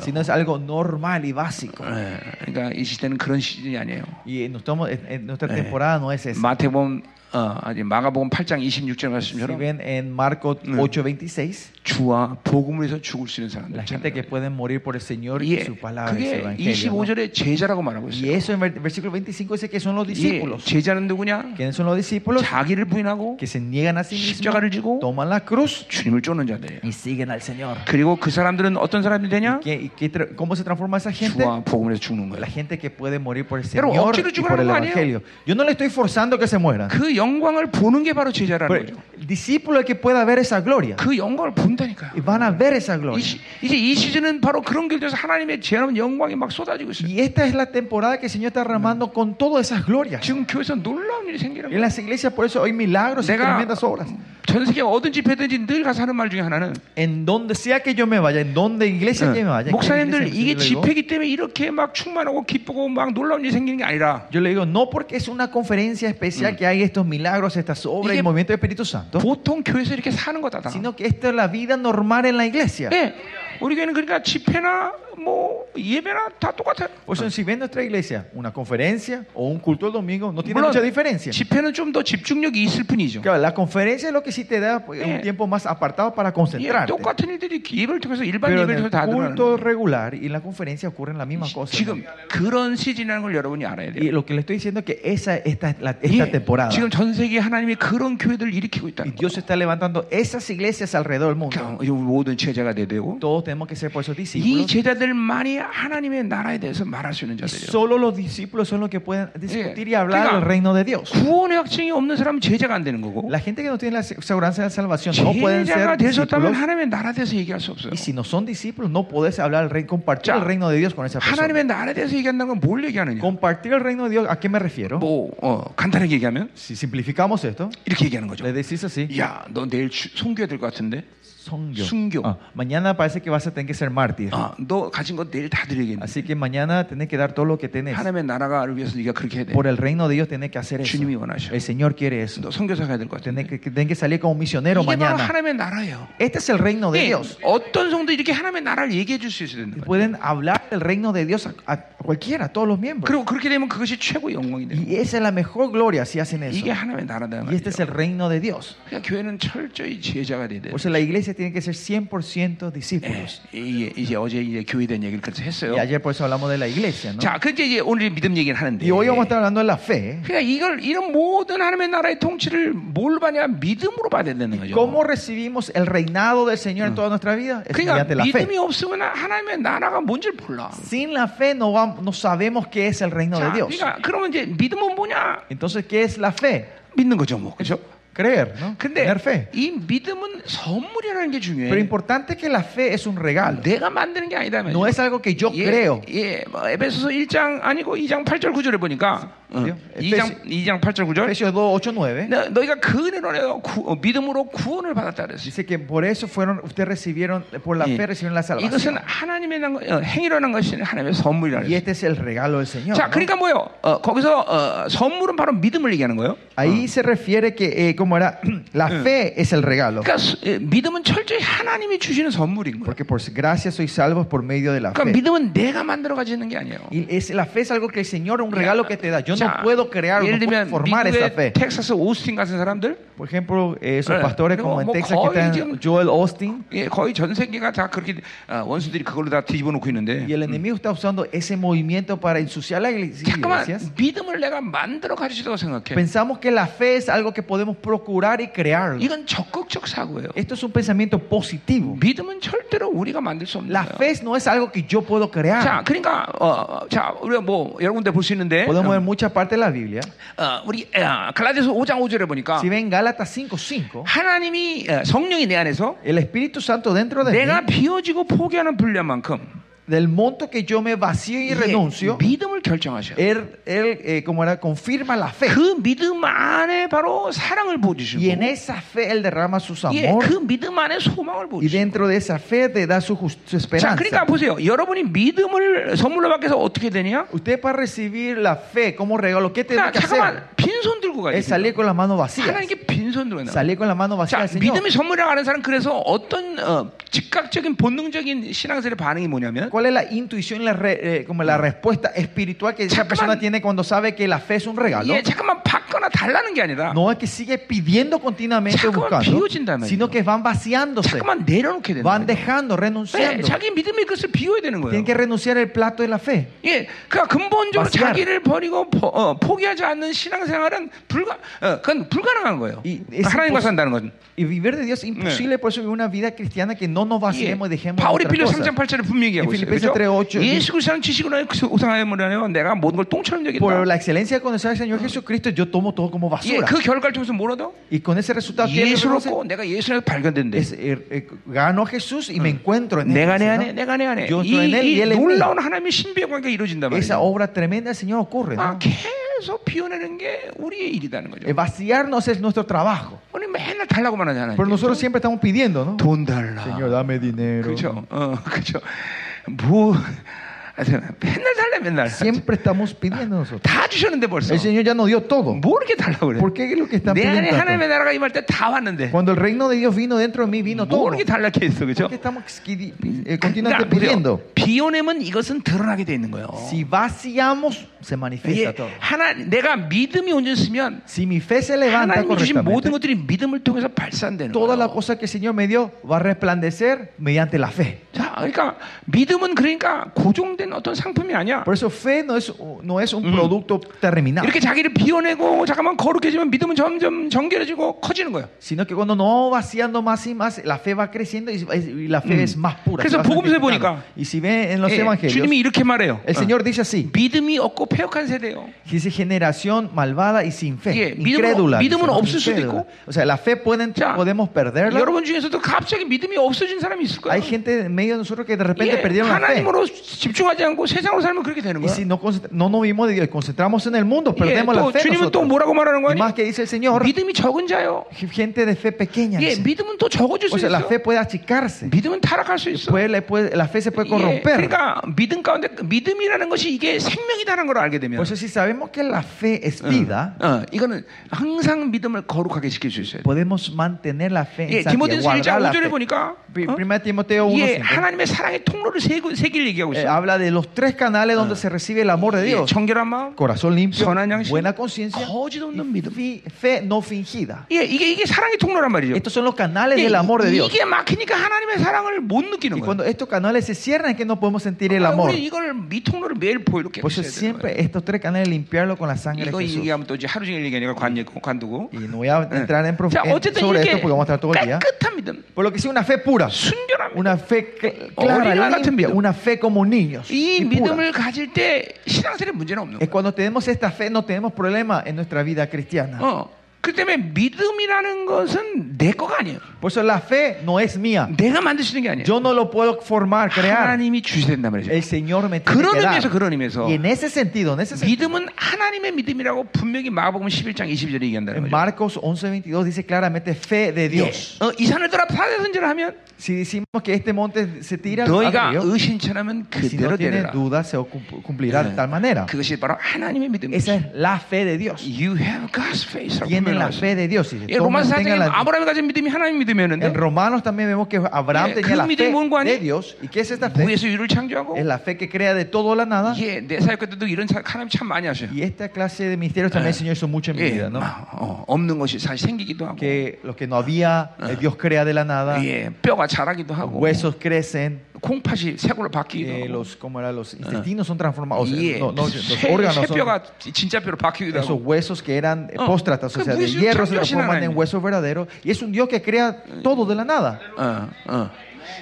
sino es algo normal y básico. 예, 그러니까 이 시대는 그런 시즌이 아니에요. Y nuestra 예. temporada no es. 마태복음 어, 아니 마가복음 8장 26절 Si 말씀처럼 ven en Marcos Mm. 8:26, 주와 복음을 위해서 죽을 수 있는 사람들 la gente que 있잖아요. pueden morir por el Señor y 예, su palabra y su 그게 evangelio. ¿no? 25절에 제자라고 말하고 Y 있어요. eso en ver- versículo 25 dice que son los 예, discípulos. 제자는 누구냐? ¿Quiénes son los discípulos? 자기를 부인하고 Que se niegan a sí mismos, 십자가를 지고 toman la cruz 주님을 쫓는 자들이에요. y siguen al Señor. 그리고 그 사람들은 어떤 사람이 되냐? ¿Qué- y qué tra- ¿Cómo se transforma esa gente? 주와 복음을 위해서 죽는 La 거예요. gente que puede morir por el Pero Señor 억지로 y por el 죽으라는 거 아니에요? Evangelio. Yo no le estoy forzando que se mueran. 그 영광을 보는 게 바로 제자라는 Pero 거죠. el discípulo es el que pueda ver esa gloria. 그 영광을 본다 니까요. Y van a ver esa 이 gloria. 시, 이제 이 시즌은 바로 그런 길에서 하나님의 제한없는 영광이 막 쏟아지고 있어요. Y esta es la temporada que el Señor está derramando con todas esas glorias. 지금 교회에서 놀라운 일이 생기는 En 거예요. las iglesias por eso hay milagros y 내가 tremendas obras. 전 세계 어떤 집회든지 늘 가서 하는 말 중에 하나는 En donde sea que yo me vaya, en donde iglesia que me vaya. en qué 목사님들 iglesia 이게 yo le digo, 집회기 때문에 이렇게 막 충만하고 기쁘고 막 놀라운 일이 생기는 게 아니라 Yo le digo, no porque es una conferencia especial que hay estos milagros, estas obras y 이게 el movimiento del Espíritu Santo, 보통 교회에서 이렇게 사는 거다. 다. sino que esto es la vida normal en la iglesia. 예, 우리 교회는 그러니까 집회나 뭐 예배나 다 똑같아요. Por eso, si ven nuestra iglesia, una conferencia o un culto el domingo, no tiene 물론 mucha diferencia. 집회는 좀 더 집중력이 있을 뿐이죠. Claro, la conferencia es lo que sí te da pues, Eh. un tiempo más apartado para 예, concentrarte. 똑같은 일들이 예배를 통해서 일반 Pero en 예배를 el 통해서 다 드러나는 culto 거예요. regular y en la conferencia ocurren la misma cosa. 지금 그런 시즌이라는 걸 여러분이 알아야 Y 돼요. lo que le estoy diciendo es que esa, esta, es la- 예, esta temporada. 지금 전 세계 하나님이 그런 교회들을 일으키고 Y 있다는 거예요. Dios está levantando esas iglesias alrededor del mundo. 그러니까 우리 모든 제자가 돼야 되고 Todos tenemos que ser por esos 이 discípulos. 제자들 제 자들만이 하나님의 나라에 대해서 말할 수 있는 자들이에요. Solo los discípulos son los que pueden discutir y hablar 그러니까 del reino de Dios. 구원의 확증이 없는 사람은 제자가 안 되는 거고 La gente que no tiene la seguridad de la salvación no pueden 제자가 ser 되셨다면 discípulos. 하나님의 나라에 대해서 얘기할 수 없어요. Y si no son discípulos, no podés hablar del reino, compartir 자, el reino de Dios con esa persona. 하나님의 나라에 대해서 얘기한다는 건 뭘 얘기하느냐? Compartir el reino de Dios, ¿a qué me refiero? 뭐 어, 간단하게 얘기하면 Si simplificamos esto, 이렇게 얘기하는 거죠. le decís así. 야, 너 내일 주- 송교해야 될 것 같은데? Songgyo. Sungyo. Ah, mañana parece que vas a tener que ser mártir. 아, 너 가진 거 내일 다 드리겠네. Así que mañana tenés que dar todo lo que tenés. 하나님의 나라를 위해서 네가 그렇게 해야 돼. Por el reino de Dios tenés que hacer eso. 주님이 원하셔. El Señor quiere eso. 너 선교사 가야 될 것 Tenés 같은데. que, que tenés que salir como misionero 이게 바로 mañana. 하나님의 나라예요. Este es el reino de 예, Dios. 어떤 성도 이렇게 하나님의 나라를 얘기해 줄 수 있어야 되는 거예요. Pueden hablar del reino de Dios a, a cualquiera, a todos los miembros. 그리고 그렇게 되면 그것이 최고 영광이 되는 거예요. Y esa es la mejor gloria si hacen eso. 이게 하나님의 나라다 Y este es el 말이죠. reino de Dios. 그러니까 교회는 철저히 제자가 돼야 돼요. Por eso la iglesia tiene que ser 100% 예, discípulos. 이게 이제 어제 이제 교회에 대한 얘기를 그래서 했어요. Y ayer por eso hablamos de la iglesia, ¿no? 자, 그렇게 이제 오늘 믿음 얘기를 하는데. Y hoy vamos a estar hablando de la fe. 그러니까 이걸 이런 모든 하나님의 나라의 통치를 뭘 받냐 믿음으로 받아야 되는 거죠. ¿Cómo recibimos el reinado del Señor en toda nuestra vida? Es 그러니까 mediante la 믿음이 fe. 없으면 하나님의 나라가 뭔지를 몰라. Sin la fe no, vam- no sabemos qué es el reino de 자, Dios. 그러니까 그러면 이제 믿음은 뭐냐? Entonces, ¿qué es la fe? 믿는 거죠, 뭐. 그렇죠? Creer, ¿no? Tener fe. 이 믿음은 선물이라는 게 중요해. Pero importante es que la fe es un regalo. 내가 만드는 게 아니다. No es algo que yo 예, creo. 예, 뭐 에베소서 1장 아니고 2장 8절 9절에 보니까 어, 그래요? 2장 2장 8절 9절 Efesios 2, 8, 9. 너, 너희가 그 은혜로 구- 어, 믿음으로 구원을 받았다 그랬어. Dice que por eso fueron, ustedes recibieron, por la 예. fe recibieron la 이것은. 하나님의 어, 행위라는 것이 하나님의 선물이라 Y 그랬어. este es el regalo del Señor. 자. 그러니까 뭐요? 어, 거기서 어, 선물은 바로 믿음을 얘기하는 거예요. Ahí se refiere que, eh, como era, la fe es el regalo. 그러니까 수- 예, 믿음은 철저히 하나님이 주시는 선물인 거예요. Porque por gracia sois salvos por medio de la 그러니까 fe. 믿음은 내가 만들어 가지는 게 아니에요. Y es, la fe es algo que el Señor, un regalo que te da. Yo 자, no puedo crear, no 예를 puedo 들면 formar esa 미국의 fe. 텍사스 오스틴 같은 사람들, Por ejemplo, eh, esos Eh, pastores pero como en mo- Texas que 거의 están 지금- Joel Austin. 예, 거의 전 세계가 다 그렇게 어, 원수들이 그걸로 다 뒤집어 놓고 있는데. Y el enemigo está usando ese movimiento para ensuciar las iglesia- 잠깐만 iglesias. 믿음을 내가 만들어 가지시다고 생각해. Pensamos que la fe es algo que podemos procurar y crear. 이건 적극적 사고예요. Esto es un pensamiento positivo. 믿음은 절대로 우리가 만들 수 없는 La 거예요. fe no es algo que yo puedo 자, crear. 그러니까 어, 자 우리가 뭐 여러 군데 볼 수 있는데 Podemos ver mucha parte de la Biblia. 어, 우리 어, 갈라디아서 5장 5절에 보니까 Si ven Gálatas 5:5, 하나님이 어, 성령이 내 안에서 el Espíritu Santo dentro de 내가 mí, 비워지고 포기하는 분량만큼 del monto que yo me vacío y 이게 renuncio, 믿음을 결정하셔요. él, él eh, como era, confirma la fe. 그 믿음 안에 바로 사랑을 Y en 부어주시고 esa fe él derrama su 예, amor. 그 믿음 안에 소망을 Y 부어주시고 dentro de esa fe te da su, jus- su 자, esperanza. 그러니까 보세요. 여러분이 믿음을 선물로 받기 위해서 어떻게 되냐? Usted para recibir la fe como regalo, ¿qué tiene 자, que hacer? 잠깐만 빈손 들고 가야 Es 돼. salir con las manos vacías. 하나님께 빈손 들고 나. Salir con las manos 자, vacías al Señor. 믿음이 선물이라고 하는 사람 그래서 어떤 어, 즉각적인 본능적인 신앙생활의 반응이 뭐냐면 ¿Cuál es la intuición, y la re- eh, como la respuesta espiritual que esa 잠깐만. persona tiene cuando sabe que la fe es un regalo? 예, 잠깐만 받거나 달라는 게 아니라 No es que sigue pidiendo continuamente buscando, sino que van vaciándose, 잠깐만 내려놓게 되는 van dejando, 네, renunciando. 자기 믿음의 것을 비워야 되는 거예요. Tienen que renunciar el plato de la fe. 예, 그러니까 근본적으로 마시아라. 자기를 버리고 포, 어, 포기하지 않는 신앙생활은 불가, 어, 그건 불가능한 거예요. 이- es 하나님과 산다는 것은. Y vivir de Dios es imposible, por eso vivir una vida cristiana que no nos 예, vaciemos y dejemos 바울이 cosas. 3장 8절에 분명히 얘기하고 있어요. 그렇죠? 3:8 예수 그리스도는 지식으로 우상하여물하여 내가 모든 걸 똥처럼 여긴다. Por la excelencia de conocer al Señor Jesucristo, yo tomo todo como 예, basura. 그 결과를 통해서 뭘 얻어? Y con ese resultado, ¿qué 예수로 reconoce? 고 내가 예수로 발견된대. es, eh, eh, gano a Jesús y me encuentro en él. 내가 내 ¿no? 안에, 내가 내 안에. Yo 이, estoy en él y 이 él en mí. 놀라운 하나님의 신비의 관계가 이루어진단 Esa 말이에요. obra tremenda del Señor ocurre. ¿no? 아, 계속 비워내는 게 우리의 일이라는 거죠. Eh, Vaciarnos es nuestro trabajo. 우리 맨날 달라고만 하잖아요. Pero nosotros siempre estamos pidiendo, ¿no? 돈 달라. Señor, dame dinero. 그렇죠. 어, 그렇죠. 뭐 하여튼 맨날 달래 맨날. Siempre estamos pidiendo nosotros. 다 주셨는데 벌써. El Señor ya nos dio todo. 뭐 이렇게 달라고 그래? ¿Por qué es lo que están 내 안에 pidiendo? 하나님의 tanto? 나라가 임할 때 다 왔는데. Cuando el reino de Dios vino dentro de mí, vino todo. 뭐 이렇게 달라게 했어, ¿Por 그렇죠? qué estamos esqui- eh, 그러니까 continuamente 보세요. pidiendo? 비워내면 이것은 드러나게 돼 있는 거예요. Si vaciamos, se manifiesta 이게 todo. 하나 내가 믿음이 온전했으면 Si mi fe se levanta 하나님이 주신 모든 correctamente, 것들이 믿음을 통해서 발산되는 toda la 거예요. cosa que el Señor me dio va a resplandecer mediante la fe. 자, 그러니까 믿음은 그러니까 고정된 완성된 어떤 상품이 아니야. Por eso fe no es, no es un Mm. producto terminado, 이렇게 자기를 비워내고 잠깐만 거룩해지면 믿음은 점점 정결해지고 커지는 거야. sino que cuando no va vaciando más y más, la fe va creciendo y, y la fe es más pura. se 그래서 va 복음서에 santificando. 보니까 Y si ven en los 예, evangelios, 주님이 이렇게 말해요. el 어. Señor dice así, 믿음이 없고 폐역한 세대요. dice generación malvada y sin fe, 예, 믿음은- incrédula. dice, 믿음은 ¿no? 없을 수도 Incrédula. 있고. O sea, la fe pueden, 자, podemos perderla. 여러분 중에서도 갑자기 믿음이 없어진 사람이 있을 거야. Hay gente en medio de nosotros que de repente 예, perdieron la fe. 하나님으로 집중하지 않고 세상으로 살면 그렇게 되는 Y 거야. si no, concentra- no nos vimos de Dios, concentramos en el mundo, 예, perdemos la 또 fe. 주님은 또 nosotros. 뭐라고 말하는 Y más 거니? que dice el Señor, 믿음이 적은 자요. gente de fe pequeña. 예, dice. 믿음은 또 적어질 수 O sea, la 있어. fe puede achicarse. 믿음은 타락할 수 있어. Puede- le puede- la fe se puede 예, corromper. 그러니까 믿음 가운데 믿음이라는 것이 이게 생명이다라는 걸 알게 되면 Por eso si sabemos que la fe es vida, 어, 이거는 항상 믿음을 거룩하게 지킬 수 있어야 돼. podemos mantener la fe 예, en santidad, 디모데전서 1장 guardar la 5절에 fe. 보니까 Pri- 어? Primera Timoteo 1, 예, 하나님의 사랑의 통로를 세, 세 개를 얘기하고 Eh, 있어. habla de los tres canales donde se recibe el amor de 예, Dios. 정결한 마음, Corazón limpio, 선한 양심, buena conciencia 거짓 없는 y 믿음. fi- fe no fingida. 예, 이게 이게 사랑의 통로란 말이죠. Estos son los canales 예, del amor de Dios. 이게 막히니까 하나님의 사랑을 못 느끼는 Y 거예요. cuando estos canales se cierran es que no podemos sentir el 아, amor. 우리 이걸 이 통로를 매일 보이렇게 Por eso 해야 되는 거예요. siempre estos tres canales limpiarlo con la sangre 이거 de Jesús. 얘기하면 또 이제 하루 종일 얘기하니까 관, 관두고. Y no voy a entrar en, prof- 자, en- 어쨌든 sobre esto 이렇게 porque vamos a estar todo el día. 깨끗한 믿음, Por lo que sí, una fe pura, 순결한 믿음. una fe cl- 어린아 clara, 같은 limpia, 믿음. una fe como niños. 이 y pura. 믿음을 가질 때 신앙생활에 문제는 없는 Es 거예요. cuando tenemos esta fe, no tenemos problema en nuestra vida cristiana. 어, 그 때문에 믿음이라는 것은 내 거가 아니에요. Por eso la fe no es mía. 내가 만들 수 있는 게 아니에요. Yo no lo puedo formar, crear. 하나님이 주셔야 된단 말이죠. El Señor me tiene 그런 que dar. 의미에서 그런 의미에서 Y en ese sentido, en ese sentido, 믿음은 하나님의 믿음이라고 분명히 마가복음 11장 22절에 얘기한다는 en 거죠. Marcos 11:22 dice claramente fe de 예. Dios. 어, 이 산을 따라 사대선제를 하면 Si decimos que este monte se tira, 너희가 al río, 의심처럼 si 그대로 no tiene 되리라. duda, se cum- cumplirá de 네. tal manera. 그것이 바로 하나님의 믿음이죠. Esa es la fe de Dios. You have God's faith. Tienen la fe de Dios. Y 예, todos 로마서 tengan 4장에 la- 아브라함이 가진 믿음이 하나님 믿음이었는데 En Romanos también vemos que Abraham 예, tenía 그 la 믿음이 fe 뭔가 아니? de Dios. ¿Y qué es esta fe? 무에서 유를 창조하고 Es la fe que crea de todo a la nada. 예, 내 사역 때도 이런 사- 하나님 참 많이 하셔요. Y esta clase de misterios también el Señor hizo mucho en mi 예, vida, ¿no? 막, 어, 없는 것이 사실 생기기도 하고 Que lo que no había, eh, Dios crea de la nada. 예, 뼈가 자라기도 하고 Huesos crecen. 콩팥이 새골로 바뀌기도 eh, 하고 los, ¿cómo era? los intestinos son transformados. o sea, 예, no, no, los 새, órganos son 새뼈가 진짜 뼈로 바뀌기도 esos 하고 huesos que eran eh, Oh, póstratas, o que sea, de huesos hierro se cambian transforman 하나님. en huesos verdaderos. Y es un Dios que crea todo de la nada. 어, 어.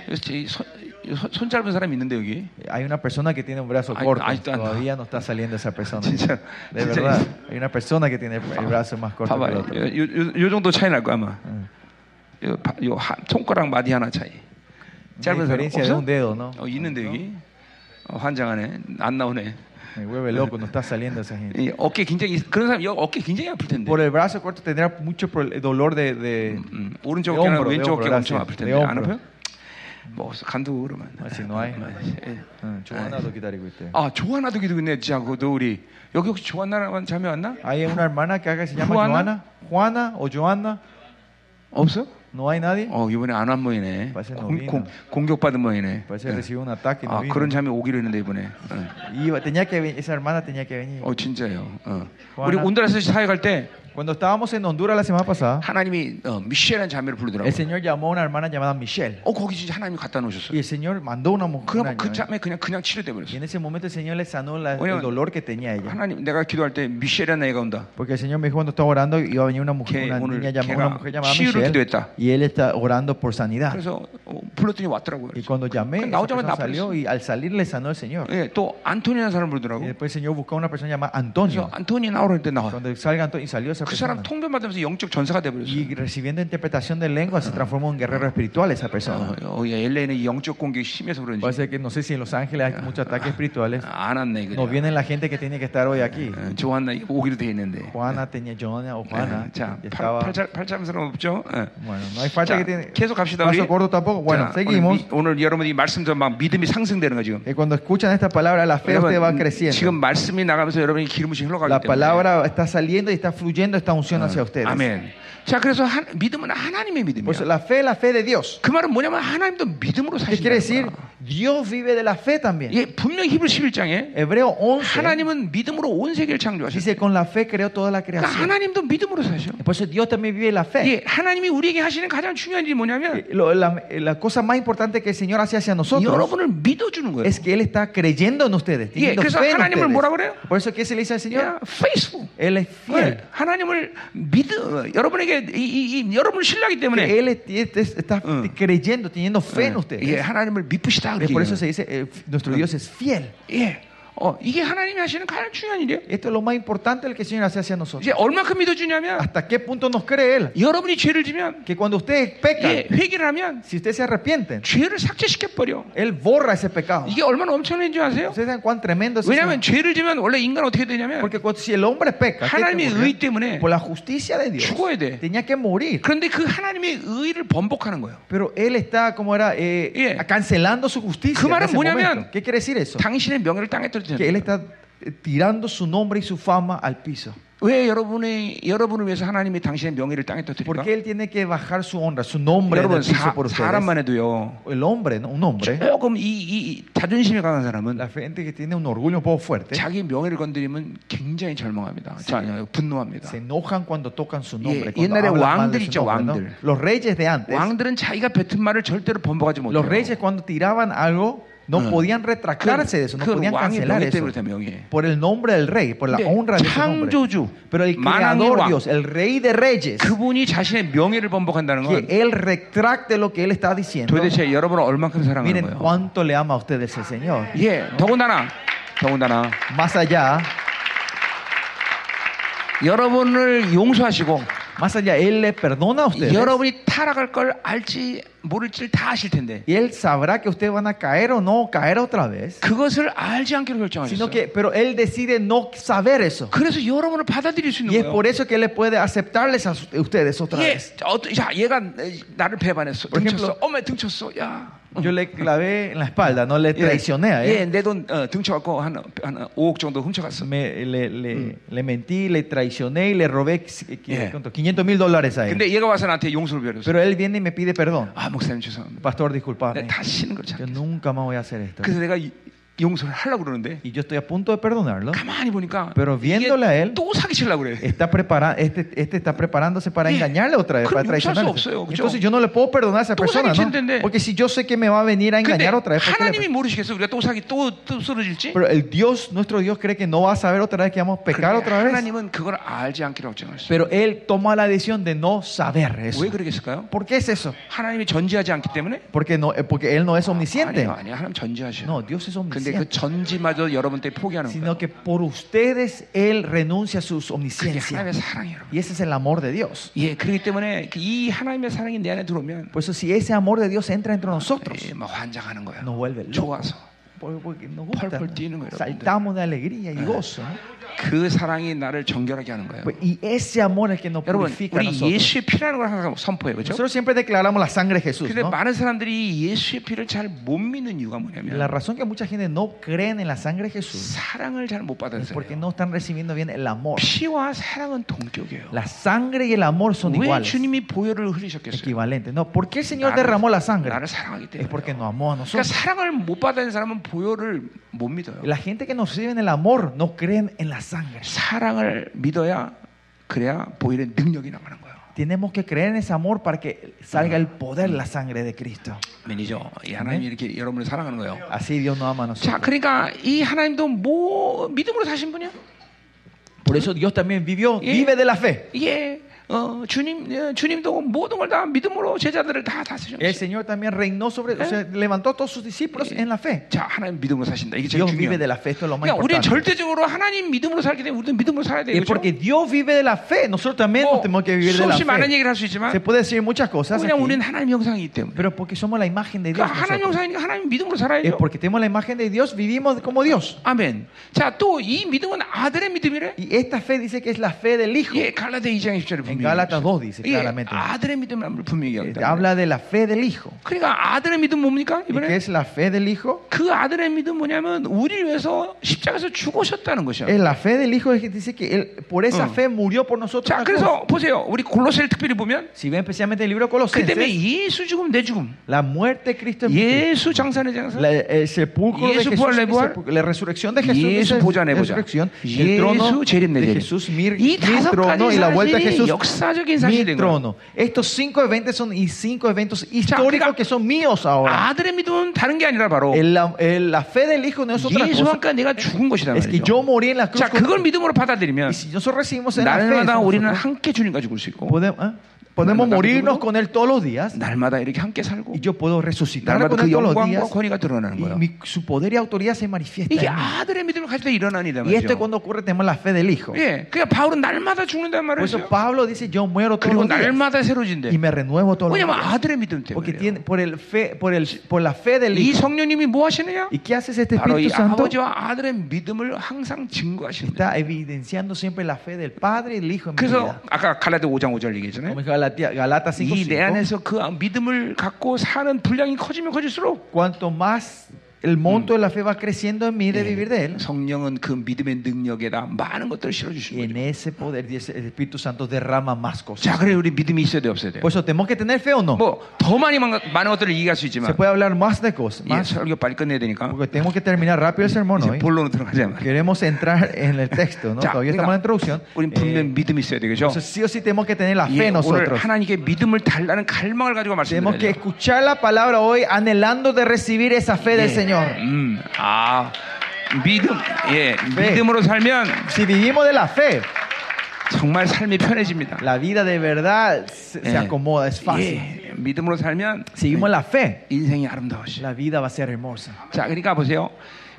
그래서 이 손, 이 손- 손 짧은 사람이 있는데 여기 Hay una persona que tiene un brazo Ay, corto. ay, no. Todavía no está saliendo esa persona. 진짜 De 진짜 verdad. Hay una persona que tiene el brazo más corto que el 봐봐 otro. 요, 요, 요 정도 차이 날 거야 아마 응. 요, 바- 요 하, 손가락 마디 하나 차이 Una 짧은 사람 없어? un dedo, ¿no? 어, 있는데 여기 어, 환장하네 안 나오네 Me vuelve loco, no está saliendo esa gente. 이 어깨 굉장히 그런 사람 여기 어깨 굉장히 아플 텐데 Por el brazo corto tendrá mucho pro- dolor de, de, 음, 오른쪽 어깨랑 hombro, de 왼쪽 hombro, 어깨가 엄청 gracias. 아플 텐데 안 hombro. 아파요? 뭐 간두 그러면 Ah, si no hay. 예. 응, 조하나도 기다리고 있대. 아 조하나도 기도 있네 진짜 그도 우리 여기 혹시 조하나 자매 왔나? Hay una hermana que acá se llama Juana. Joana. Juana o Joana. 없어? ¿No hay nadie? 어 이번에 안 한 모이네 parece no 공, vino. 공, 공격 받은 모이네 un ataque no 아 vino. 그런 자매 오기로 했는데 이번에 어. Iba- tenía que ven- esa hermana tenía que venir. 어 진짜요 어. Juana. 우리 온두라스 사역할 때 Cuando estábamos en Honduras la semana pasada, 하나님이 어, 미셸이라는 자매를 부르더라고 el Señor llamó a una hermana llamada Michelle. 어 거기 진짜 하나님이 갖다 놓으셨어요 Y el Señor mandó una mujer. 그럼 una 그 llama- 자매 그냥 그냥 치료돼 Y 버렸어 en ese momento el Señor le sanó la- Oye, el dolor que tenía ella. 하나님 내가 기도할 때 미셸이라는 애가 온다 Porque el Señor me dijo cuando estaba orando iba a venir una mujer, 걔 una 오늘 niña llamada, 걔가 una mujer llamada 치유를 Michelle. 기도했다 Y él está orando por sanidad. 그래서 어, 불렀더니 왔더라고요 Y cuando llamé, 그냥 esa 나오자마자 persona salió 나버렸어 y al salir le sanó el Señor. 예, 또 안토니라는 사람을 부르더라고 Y después el Señor buscó a una persona llamada 그래서 Antonio. 안토니 나오라 했는데 나와 Cuando salga Antonio y salió esa 그 사람 persona. 통변 받으면서 영적 전사가 돼버렸어 Y recibiendo interpretación de lengua se transformó en un guerrero espiritual esa persona. 어, 어, 야, LA는 이 영적 공격이 심해서 그런지 Parece que no sé si en Los Ángeles hay muchos ataques espirituales. 안 왔네 No 그냥 vienen la gente que tiene que estar hoy aquí. 어, 조한나 오기로 돼 있는데 Juana tenía Joana o Juana. 예, 자 y estaba, 팔참 사람 없죠 예. bueno, no hay falta 자, que tiene. 계속 갑시다 우리 Paso corto tampoco. Bueno, 자, seguimos. 오늘, 미- 오늘 여러분이 말씀도 막 믿음이 상승되는 거 지금 Que cuando escuchan esta palabra, la fe usted va 여러분, creciendo. 지금 말씀이 나가면서 여러분이 기름이 흘러가기 La 때문에 palabra está saliendo y está fluyendo esta unción hacia ustedes. 아멘 자 그래서 한, 믿음은 하나님의 Por eso, 믿음이야 la fe es la fe de Dios. 그 말은 뭐냐면 하나님도 믿음으로 ¿Qué quiere decir? 사신다는 거야 Dios vive de la fe también. 예, 분명히 히브리 11장에 Hebreo 11 하나님은 믿음으로 온 세계를 창조하셨어요. dice, con la fe creó toda la 그러니까 creación. 하나님도 믿음으로 사셔. Por eso Dios también vive la fe. 예, 하나님이 우리에게 하시는 가장 중요한 일이 뭐냐면 Eh, lo- la, la cosa más importante que el Señor hace hacia nosotros 여러분을 믿어주는 거예요. es que Él está creyendo en ustedes. 예, teniendo 그래서 fe en 하나님을 ustedes. 뭐라 그래요? Por eso, ¿qué se le dice al Señor? 야, 페이스북. Él es fiel. 하나님 을 믿어 여러분에게 이, 이, 이, 여러분을 신뢰하기 때문에 Que Él es- es- está Mm. creyendo, teniendo fe en ustedes. 예, 하나님을 믿으시다 Es 그렇게 por eso 얘기해요. se dice, eh, nuestro Dios es fiel. 예, 어, 이게 하나님이 하시는 가장 중요한 일이에요. Esto es lo más importante del que el Señor hace hacia nosotros. 이제 얼마큼 믿어주냐면 ¿Hasta qué punto nos cree Él? 여러분이 죄를 지면 Que cuando ustedes pecan, 예, 회개를 하면 si ustedes se arrepienten, 죄를 삭제시켜 버려. Él borra ese pecado. 이게 얼마나 엄청난 줄 아세요? ¿Ustedes saben cuán tremendo es 왜냐하면 eso? 죄를 지면 원래 인간 어떻게 되냐면 Porque cuando- si el hombre peca, ¿qué 하나님의? 의 때문에 por la justicia de Dios, 죽어야 돼. tenía que morir. 그런데 그 하나님의 의를 번복하는 거예요. Pero él está, como era, eh, Yeah. cancelando su justicia. 그 말은 뭐냐면. ¿Qué quiere decir eso? 당신의 명예를 땅에 떨 어뜨려. Que él está eh, tirando su nombre y su fama al piso. 왜 여러분의 여러분을 위해서 하나님이 당신의 명예를 땅에 떨어뜨릴까? Porque él tiene que bajar su honra, su nombre en 여러분 el piso 사, por ustedes. 사람만 해도요. El hombre, ¿no? un hombre, 조금 이, 이, 이 자존심이 강한 사람은 la gente que tiene un orgullo un poco fuerte, 자기 명예를 건드리면 굉장히 절망합니다. 자, 분노합니다. se enojan cuando tocan su nombre. 예, cuando 옛날에 hablan mal de 왕들 su 있죠, nombre, ¿no? 왕들. Los reyes de antes, 왕들은 자기가 뱉은 말을 절대로 번복하지 못해요. los reyes cuando tiraban algo, no 어. podían retractarse de eso, no 그 podían 왕의 cancelar 명예 eso. 때문에 다 명예. Por el nombre del rey, por la 근데 honra de ese nombre. 창조주, Pero el 만왕의 creador 왕, Dios, el rey de reyes, 그분이 자신의 명예를 번복한다는 que 건 él retracte lo que él está diciendo. 도대체 여러분을 얼만큼 사랑하는 Miren 거예요. cuánto le ama a ustedes el Señor. 예, 더군다나 더군다나 Más allá, 여러분을 용서하시고 más allá, él le perdona a ustedes. 여러분이 타락할 걸 알지 모를지를 다 아실 텐데 Y él sabrá que ustedes van a caer o no caer otra vez. 그것을 알지 않기로 Sino 결정하셨어요. que, pero él decide no saber eso. 그래서 여러분을 받아들일 수 Y 있는 es 거예요. por eso que él le puede aceptarles a su- a ustedes otra 예, vez. 어, 자, 얘가 나를 배반했어. Por 등쳤어. ejemplo, 어머 등쳤어. 야. Yo le clavé en la espalda, no le 예, traicioné a 예, él. 내 돈 어, 등쳐갖고 한, 한 5억 정도 훔쳐갔어. Me- le, le- le mentí, le traicioné y le robé qui- qui- Yeah. ¿cuánto? 500 mil dólares a él. 근데 얘가 와서 나한테 용서를 빌었어. Pero él viene y me pide perdón. 아 목사님 죄송합니다. Pastor, disculpame. 다시는 걸 Yo 잘했어. nunca más voy a hacer esto. 그래서 내가 Y yo estoy a punto de perdonarlo. Pero viéndole a él, está prepara, este, este, está preparándose para engañarle otra vez, para traicionarle. Entonces yo no le puedo perdonar a esa persona, ¿no? Porque si yo sé que me va a venir a engañar otra vez. Pero el Dios, nuestro Dios, cree que no va a saber otra vez que vamos a pecar otra vez. Pero él toma la decisión de no saber eso. ¿Por qué es eso? Porque, no, eh, porque él no es omnisciente. No, Dios es omnisciente 근데 그 omnisciente. 전지마저 여러분 때문에 포기하는 거예요. Sino que por ustedes él renuncia a su 그게 omnisciencia. 하나님의 사랑이에요. 여러분. Y ese es el amor de Dios. 예, 그렇기 때문에 이 하나님의 사랑이 내 안에 들어오면 Por eso si ese amor de Dios entra entre nosotros, 예, 막 환장하는 거예요. nos vuelve locos. 좋아서 Por- Porque nos gusta. 펄펄 뛰는 거예요, Saltamos de alegría y gozo. ¿no? 그 사랑이 나를 정결하게 하는 거예요. Pues, Y ese amor es el que nos 여러분, purifica a 우리 nosotros. 예수의 피라는 걸 항상 선포해요, 그렇죠? Nosotros siempre declaramos la sangre de Jesús. 근데 ¿no? 많은 사람들이 예수의 피를 잘 못 믿는 이유가 La 뭐냐면 razón que mucha gente no creen en la sangre de Jesús 사랑을 잘 못 es 받아들여요. porque no están recibiendo bien el amor. 피와 사랑은 동격이에요. La sangre y el amor son 왜 iguales, 주님이 보혈을 흘리셨겠어요? equivalentes. No, ¿por qué el Señor 나를- derramó la sangre? 나를 사랑하기 Es porque 때문에. nos amó a 그러니까 nosotros. 사랑을 못 받는 사람은 보혈을 못 믿어요. La gente que no reciben el amor no creen en la sangre. 사랑을 믿어야 그래야 보혈의 능력이 나가는 거예요. Tenemos que creer en ese amor para que salga el poder de la sangre de Cristo. 아니죠. 이 하나님이 이렇게 여러분을 사랑하는 거예요. Así Dios nos ama a 자, nosotros. 그러니까 이 하나님도 뭐 믿음으로 사신 분이야? Por eso Dios también vivió, Yeah. vive de la fe. 예, 어, 주님, 예, 주님도 모든 걸 다 믿음으로 제자들을 다 El 다스렸어요. Señor también reinó sobre, o sea, levantó a todos sus discípulos en la fe. 자, 하나님 믿음으로 사신다. 이게 제일 Dios vive de 중요해요. la fe, esto es lo más 그러니까 우리는 importante. 절대적으로 하나님 믿음으로 살기 때문에 우리도 믿음으로 살아야 돼요. Y porque 그렇죠? Dios vive de la fe, nosotros también 뭐, tenemos que vivir de la 수없이 많은 fe. 얘기를 할 수 있지만 Se puede decir muchas cosas, 그냥 aquí, 우리는 하나님 형상이기 때문에. pero porque somos la imagen de Dios. 그러니까 하나님 nosotros. 형상이니까 하나님 믿음으로 Es 살아야죠. porque tenemos la imagen de Dios, vivimos como Dios. 아멘. 자, 또 이 믿음은 아들의 믿음이래. Y esta fe dice que es la fe del Hijo. 예, 갈라데 2장 10절에 En En 분명히 Gálatas 얘기했어요. 2 dice 이게 claramente. 아들의 믿음을 분명히 Eh, 얘기합니다. Habla de la fe del Hijo. 그러니까 아들의 믿음 뭡니까 ¿Y qué 이번에? es la fe del Hijo? 그 아들의 믿음 뭐냐면 우리를 위해서 십자가에서 죽으셨다는 것이야. Es la fe del Hijo es que dice que Él por esa Mm. fe murió por nosotros. 자, en la cruz. 그래서 보세요. 우리 골로새를 특별히 보면 Si ven especialmente el libro de 그 때문에 Colosenses, 예수 죽음 내 죽음, la muerte de Cristo en mí, 예수 장사의 장사, la- el sepulcro de Yesu Jesús, 부활, mi 부활. sepulcro, la resurrección de Jesús, mi 예수 보좌 내 보좌, resurrección, el trono 예수 재림 내 de 재림. Jesús, mi, 이 mi 다섯 trono 가지 y la vuelta de 사실이 Jesús, 역사적인 mi 사실인 거야. trono. Estos cinco eventos son y cinco eventos históricos 그러니까 que son míos ahora. 아들의 믿음은 다른 게 아니라 바로 El- la, el- la fe del Hijo no es otra 예수와 cosa. 함께 내가 죽은 것이란 Es que 말이죠. yo morí en la cruz. 자, con- 그걸 믿음으로 받아들이면 y si nosotros recibimos en la fe, 날마다 eso 우리는 nosotros 함께 주님과 죽을 수 있고 podemos, ¿eh? podemos 날마다 morirnos 믿음으로 con Él todos los días 날마다 이렇게 함께 살고 y yo puedo resucitar 날마다 con 그 Él todos los 영광과 días. 권위가 드러나는 Y 거예요. mi- su poder y autoridad se manifiesta. 이게 en mí. 아들의 믿음을 가질 때 일어나는 일이란 Y esto 말이죠. cuando ocurre tenemos la fe del Hijo. 예, 그러니까 바울은 날마다 죽는단 Por eso 말이죠. Pablo dice, yo muero todos 그리고 los días 날마다 y 새로진대. me renuevo todos los 왜냐면 días. 아들의 믿음 Porque 때문에. tiene, por, el fe, por, el, por la fe del 이 Hijo. 성령님이 뭐 하시느냐? ¿Y qué hace este 바로 이 Espíritu Santo? 아버지와 아들의 믿음을 항상 증거하시는 거예요. Está evidenciando siempre la fe del Padre y del Hijo en mi 그래서 vida. 아까 갈라디 5장 5절 얘기했잖아요. Galatia- Galatas 5, 이 내 안에서 그 믿음을 갖고 사는 분량이 커지면 커질수록 Cuanto más el monto de la fe va creciendo en mí de vivir de Él, 성령은 그 믿음의 능력에다 많은 것들을 y 실어주시는 en 거죠. ese poder y ese- el Espíritu Santo derrama más cosas. 자, 그래 우리 믿음이 있어야 돼 없어야 돼. Por eso tenemos que tener fe o no. 뭐 더 많이 많은 것- 많은 것들을 얘기할 수 Se 있지만 puede hablar más de cosas, 이 más, 설교 빨리 끝내야 되니까 porque tenemos que terminar rápido el sermón 이제 hoy. 본론으로 들어가자 말이야. Queremos entrar en el texto, ¿no? 자, Todavía estamos en la introducción. 우린 Eh, 분명 믿음이 있어야 되겠죠. entonces sí o sí tenemos que tener la 예, fe 오늘 nosotros. 하나님께 믿음을 달라는 갈망을 가지고 Tenemos que 말씀드려요. escuchar la palabra hoy anhelando de recibir esa fe del Señor. 음, 아, 믿음, 예, 믿음으로 살면 Si vivimos de la fe, 정말 삶이 편해집니다. la vida de verdad se, se 예. acomoda, es fácil. 예, 믿음으로 살면 Si vivimos la fe, 인생이 아름다워져. la vida va a ser hermosa. 자, 그러니까 보세요.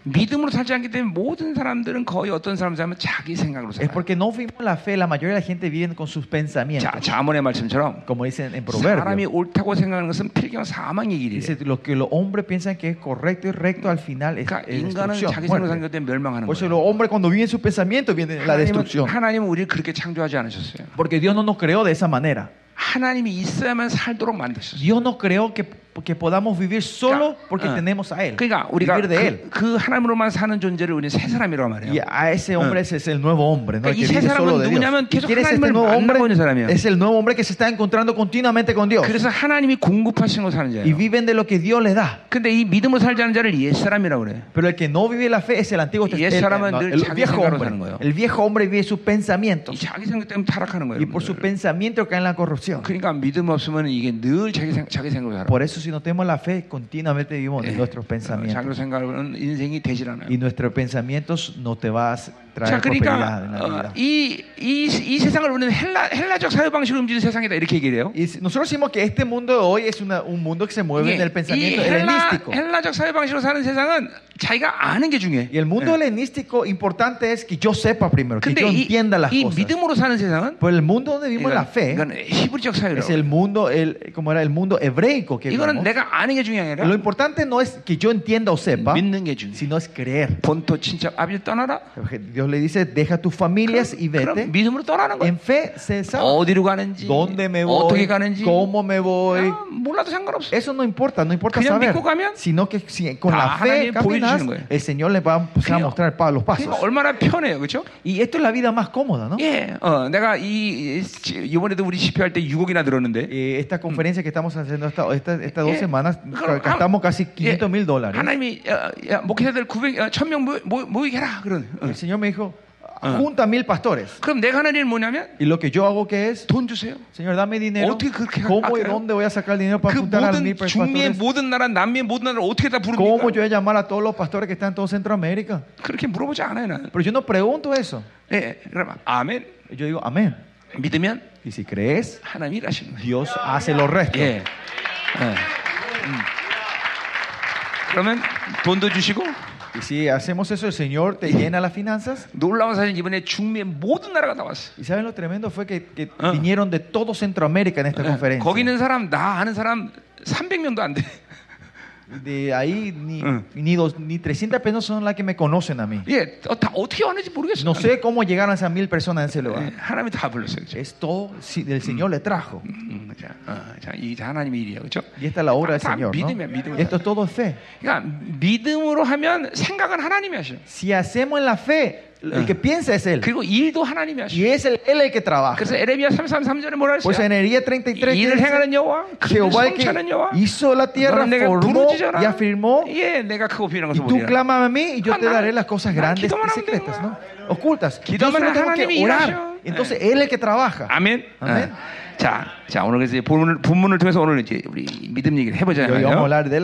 믿음으로 살지 않기 때문에 모든 사람들은 거의 어떤 사람 살면 자기 생각으로 Es 살아요. porque no vivimos la fe, la mayoría de la gente vive con sus 자, pensamientos. 자문의 말씀처럼 Como dicen en 사람이 Proverbios. 옳다고 생각하는 것은 필경 사망의 길이래. Dice, lo que los hombres piensan que es correcto y recto al final es, 그러니까 es 인간은 destrucción, 자기 생각으로 사는 muerte. 것 때문에 멸망하는 Por eso 거예요. los hombres cuando viven sus pensamientos viene la 하나님은, destrucción. 하나님은 우리를 그렇게 창조하지 않으셨어요. Porque Dios no nos creó de esa manera. 하나님이 있어야만 살도록 만드셨어요. Dios no creó que, que podamos vivir solo porque 어. tenemos a Él. 그러니까 우리가 vivir de Él. 그, 그 하나님으로만 사는 존재를 우리는 새 사람이라고 말해요. Y a ese hombre ese es el nuevo hombre, ¿no? El 그러니까 que 이 vive 세 solo 사람은 de Dios. 누구냐면 ¿Y 계속 quién es este 하나님을 nuevo 만나고 있는 hombre? 사람이에요. Es el nuevo hombre que se está encontrando continuamente con Dios. 그래서 하나님이 공급하시는 거 사는 Y 자예요. viven de lo que Dios les da. 근데 이 믿음으로 살지 않는 자를 옛 사람이라고 그래. Pero el que no vive la fe es el antiguo Y ese el, 사람은 no, 늘 el 자기 viejo 생각으로 hombre. 사는 거예요. El viejo hombre vive sus 이 pensamientos. 자기 생각 때문에 타락하는 거예요. Y por su 여러분들. pensamiento cae en la corrupción. 그러니까 믿음 없으면 이게 늘 자기 생 자기 생각으로 살아. Por eso si no tenemos la fe, continuamente vivimos en nuestros pensamientos. Y nuestros pensamientos no te, vas, 자, traer prosperidad en 그러니까 la 어, vida. 이, 이, 이 세상을 우리는 헬라, 헬라적 사회 방식으로 움직이는 세상이다 이렇게 얘기를 해요. Y si- nosotros decimos que este mundo de hoy es una- un mundo que se mueve en 이게 el 이 pensamiento 헬라, helenístico. 헬라적 사회 방식으로 사는 세상은 자기가 아는 게 중요해. Y el mundo 예. helenístico importante es que yo sepa primero, que 근데 yo 이, entienda las 이 cosas. 믿음으로 사는 세상은 Pero el mundo donde vivimos la 이건, fe 이건 히브리적 사회라고. es el mundo, el, como era el mundo hebreico que 이거는 vivimos. 내가 아는 게 중요한 게 Lo 아니라 importante no es que yo entienda o sepa, 믿는 게 중요해. sino es creer. 본토 친척 아비를 떠나라. Dios Dios le dice, deja tus familias y vete. En fe se sabe dónde me voy, cómo me voy. Eso no importa, no importa saber. Sino que si con la fe caminas, el Señor le va a empezar a mostrar los pasos. Y esto es la vida más cómoda, ¿no? Eh, esta conferencia que estamos haciendo estas esta, esta dos semanas, gastamos casi 500 mil dólares. El Señor me dijo, dijo, junta mil pastores. 그럼 내가 하는 일은 뭐냐면 Y lo que yo hago que es, 돈 주세요. Señor, dame dinero. 어떻게 그렇게 ¿Cómo y 할까요? dónde voy a sacar el dinero para 그 juntar a 모든 mil 중미의 pastores? 모든 나라, 남미의 모든 나라를 어떻게 다 ¿Cómo 부릅니까? yo voy a llamar a todos los pastores que están en todo Centroamérica? 그렇게 물어보지 않아요, 나는. Pero yo no pregunto eso. 예, 그럼 아멘. Yo digo, amén. 믿으면 Y si crees, 하나님이 일하시는 거예요. Dios hace los restos. 예. 예. 음. 그러면 돈도 주시고 Y si hacemos eso, el Señor te llena las finanzas. 놀라운 사실 이번에 중미의 모든 나라가 나왔어. Y saben lo tremendo fue que, que Ah. vinieron de todo Centroamérica en esta 예. conferencia. 거기 있는 사람 나 아는 사람 300명도 안 돼. De ahí ni, Mm. ni, dos, ni 300 personas son las que me conocen a mí. 예, 어, 다 어떻게 왔는지 모르겠어요. No sé cómo llegaron esas mil personas en ese 예, lugar. 하나님이 다 불렀어요. 그죠? Es todo si- el Señor le trajo. 음, 자, 어, 자, 이 하나님의 일이에요. 그렇죠? Y esta es la obra del 다 Señor. ¿no? 믿음이야, 믿음. Esto es todo fe. 그러니까 믿음으로 하면 생각은 하나님이 하셔. Si hacemos en la fe, el que piensa es Él. 그리고 일도 하나님이 하셔. Y es el, Él el que trabaja. 그래서 에레미야 33절에 뭐라 Pues en 했어요? Herería 33 일을 dice, 행하는 여호와, 그 Jehová el 성취하는 que 여호와, hizo la tierra, 너는 내가 formó 부르짖어라. y afirmó. 예, 내가 크고 비난 Y 것을 tú 보리라. clama a mí y yo Ah, te no. daré las cosas No, grandes 기도만 y 하면 secretas, 되는 ¿no? 거야. Ocultas. Yo 기도만 solo tengo que 하나님이 orar. 일하셔. Entonces Él es el que trabaja. 아멘. 어. 자, 자 오늘 그래서 본문을, 본문을 통해서 오늘 이제 우리 믿음 얘기를 해보잖아요. de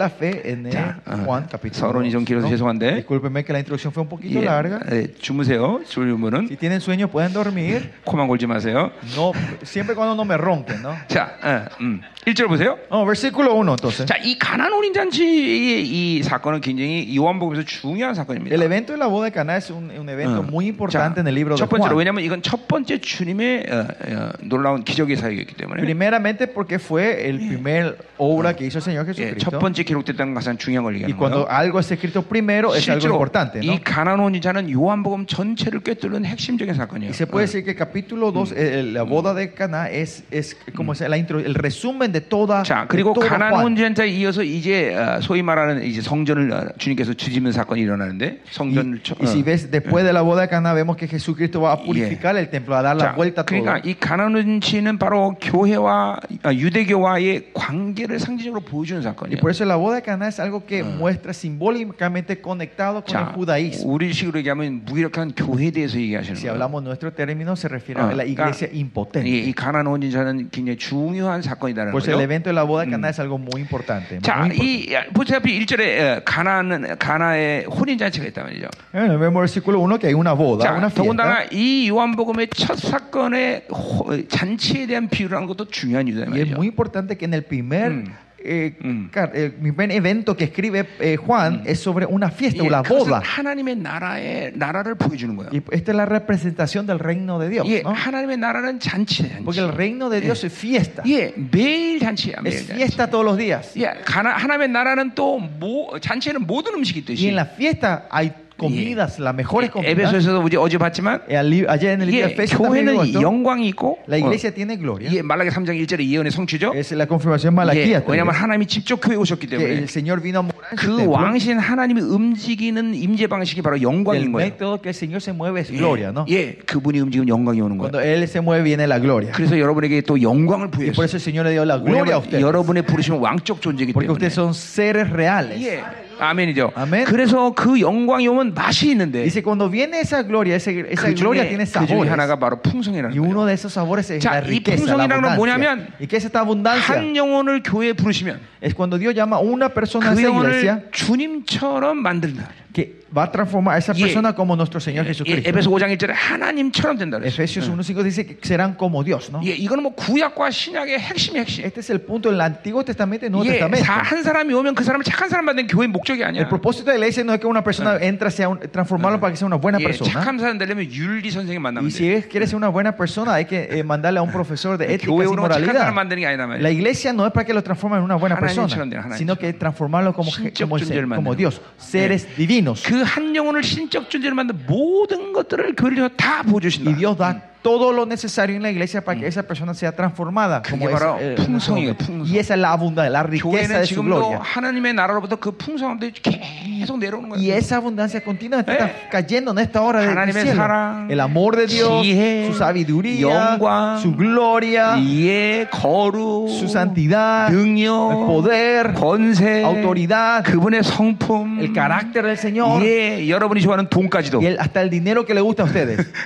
eh, 자, 어, 서론이 좀 2. 길어서 죄송한데. Discúlpeme que la introducción fue un poquito 예, larga. 예, 주무세요. 분은 Si tienen sueño pueden dormir. 코만 골지 마세요. No, siempre cuando no me ronquen, ¿no? 자, 어, 음. 1절 보세요. Oh, versículo 1 entonces. 자, 이 가난 혼인 잔치의 이 사건은 굉장히 요한복음에서 중요한 사건입니다. El evento de la boda de Caná es un, un evento 어. muy importante 자, en el libro de 첫 번째로 Juan. 왜냐하면 이건 첫 번째 주님의 어, 어, 놀라운 기적의 사역 이기 때문에 Primeramente porque fue el primer obra que hizo el Señor 예, 첫 Jesucristo. 번째 기록됐다는 가장 중요한 걸 Y 얘기하는 cuando 거예요. algo es escrito primero es algo 실제로 importante, ¿no? 이 가난 혼인자는 요한복음 전체를 꿰뚫는 핵심적인 사건이에요. Y se puede decir que el capítulo 2, la boda de Caná, es, es como se- la intro- el resumen de toda. 자 de 그리고 todo 가난 Juan. 혼인자에 이어서 이제 어, 소위 말하는 이제 성전을 어, 주님께서 뒤집는 사건이 일어나는데 성전을 Y, 쳐- y si 어. ves después de la boda de Caná, vemos que Jesucristo va a purificar el templo, a dar la 자, vuelta a todo. 그러니까 이 가난 혼인치는 바로 교회와 아, 유대교와의 관계를 상징적으로 보여주는 사건이에요. por eso la boda de Caná es algo que muestra simbólicamente conectado con el 자, judaísmo. 우리 식으로 얘기하면 무기력한 교회에 대해서 얘기하시는 Si 거예요. hablamos nuestro término, se refiere 어, a la iglesia 그러니까 impotente. 이, 이 가난 혼인자는 굉장히 중요한 사건이라는 Pues el 거죠. evento de la boda de Caná es algo muy importante. 자. 이 보시다시피 1절에 가나는 가나의 혼인 잔치가 있단 말이죠. Vemos el versículo 1 que hay una boda, 자, una fiesta. 더군다나 이 요한복음의 첫 사건의 호- 잔치에 대한 비유라는 것도 중요한 이유다 Y es 말이죠. muy importante que en el primer, Mm. eh, Mm. car- el primer evento que escribe eh, Juan es sobre una fiesta, 예, una 그것은 boda. 하나님의 나라의 나라를 보여주는 거예요. Y esta es la representación del reino de Dios. 예, ¿no? 하나님의 나라는 잔치예요. Porque 잔치. el reino de Dios es fiesta. 예, 매일 잔치야. 매일 Es 잔치. fiesta todos los días. 예, 가나, 하나님의 나라는 또 모, 잔치에는 모든 음식이 Y 있듯이. en la fiesta hay Comidas, las mejores comidas. 에베소에서도 우리 어제 봤지만 Eh, li- Ayer en el 예, 교회는. 영광이 있고 La iglesia 어, tiene gloria. 예, 말라기 3장 1절에 예언의 성취죠. Es la confirmación 예, malaquía. 왜냐하면 하나님이 직접 교회에 오셨기 때문에 el Señor vino a morar 그. 왕신 하나님이 움직이는 임재 방식이 바로 El 영광인 거예요. método que el Señor se mueve es gloria, ¿no? 예, 예, 그분이 움직이면 영광이 오는 거예요. Cuando Él se mueve viene la gloria. 그래서 여러분에게 또 영광을 Y por 부여했어요. eso el Señor le dio la gloria a ustedes. 여러분의 부르심은 왕적 존재이기 Porque 때문에. ustedes son seres reales. 예, 아멘이죠. 아멘. 그래서 그 영광이 오면 맛이 있는데 Dice, cuando viene esa gloria, esa, esa 그 gloria tiene 그 중에 sabores. 하나가 바로 풍성이라는 Y uno 거예요. de esos sabores es 자, la 이 riqueza, la 풍성이라는 건. 뭐냐면 ¿Y qué es esta abundancia? 한 영혼을 교회에 부르시면 Es cuando Dios llama a una persona a 그 esa iglesia 주님처럼 만든다. que va a transformar a esa 예. persona como nuestro Señor 예, Jesucristo. 에베소 5장 1절에 하나님처럼 된다. 그랬어요. Efesios 1.5 dice que serán como Dios, ¿no? 예, 이거는 뭐 구약과 신약의 핵심이 핵심. Este es el punto del Antiguo Testamento y Nuevo 예, Testamento. 사- 한 사람이 오면 그 사람을 착한 사람 만드는 교회의 목적이 아니야. El propósito de la iglesia no es que una persona entre, sea un- transformarlo para que sea una buena 예, persona. 착한 사람 되려면 윤리 선생님 만나면 Y si 돼. es- quiere ser una buena persona, hay que eh, mandarle a un profesor de ética 교회 y 오는 건 착한 사람 moralidad. 만드는 게 아니다 말이야. La iglesia no es para que lo transformen en una buena 하나님처럼 persona, 돼요, 하나님처럼. sino que transformarlo como, je- 신적 como, el ser- 존재를 como 만드는 Dios, seres divinos. 그 한 영혼을 신적 존재를 만든 모든 것들을 통해 다 보여주신다. Y Dios da todo lo necesario en la iglesia para que esa persona sea transformada. 그게 Como es, 바로 eh, 풍성이에요, nuestro- 풍성. y esa es la abundancia, la riqueza 교회는 de su 지금도 gloria. 하나님의 나라로부터 그 풍성함들이 계속 내려오는 Y 거예요. esa abundancia continua está Eh. cayendo en esta hora del 하나님의 cielo. 사랑, El amor de Dios, 지혜, su sabiduría, 영광, su gloria, 이해, 거룩, su santidad, 능력, el poder, 권세, autoridad, 그분의 성품, el carácter del Señor 예, 여러분이 좋아하는 돈까지도 y el- hasta el dinero que le gusta a ustedes.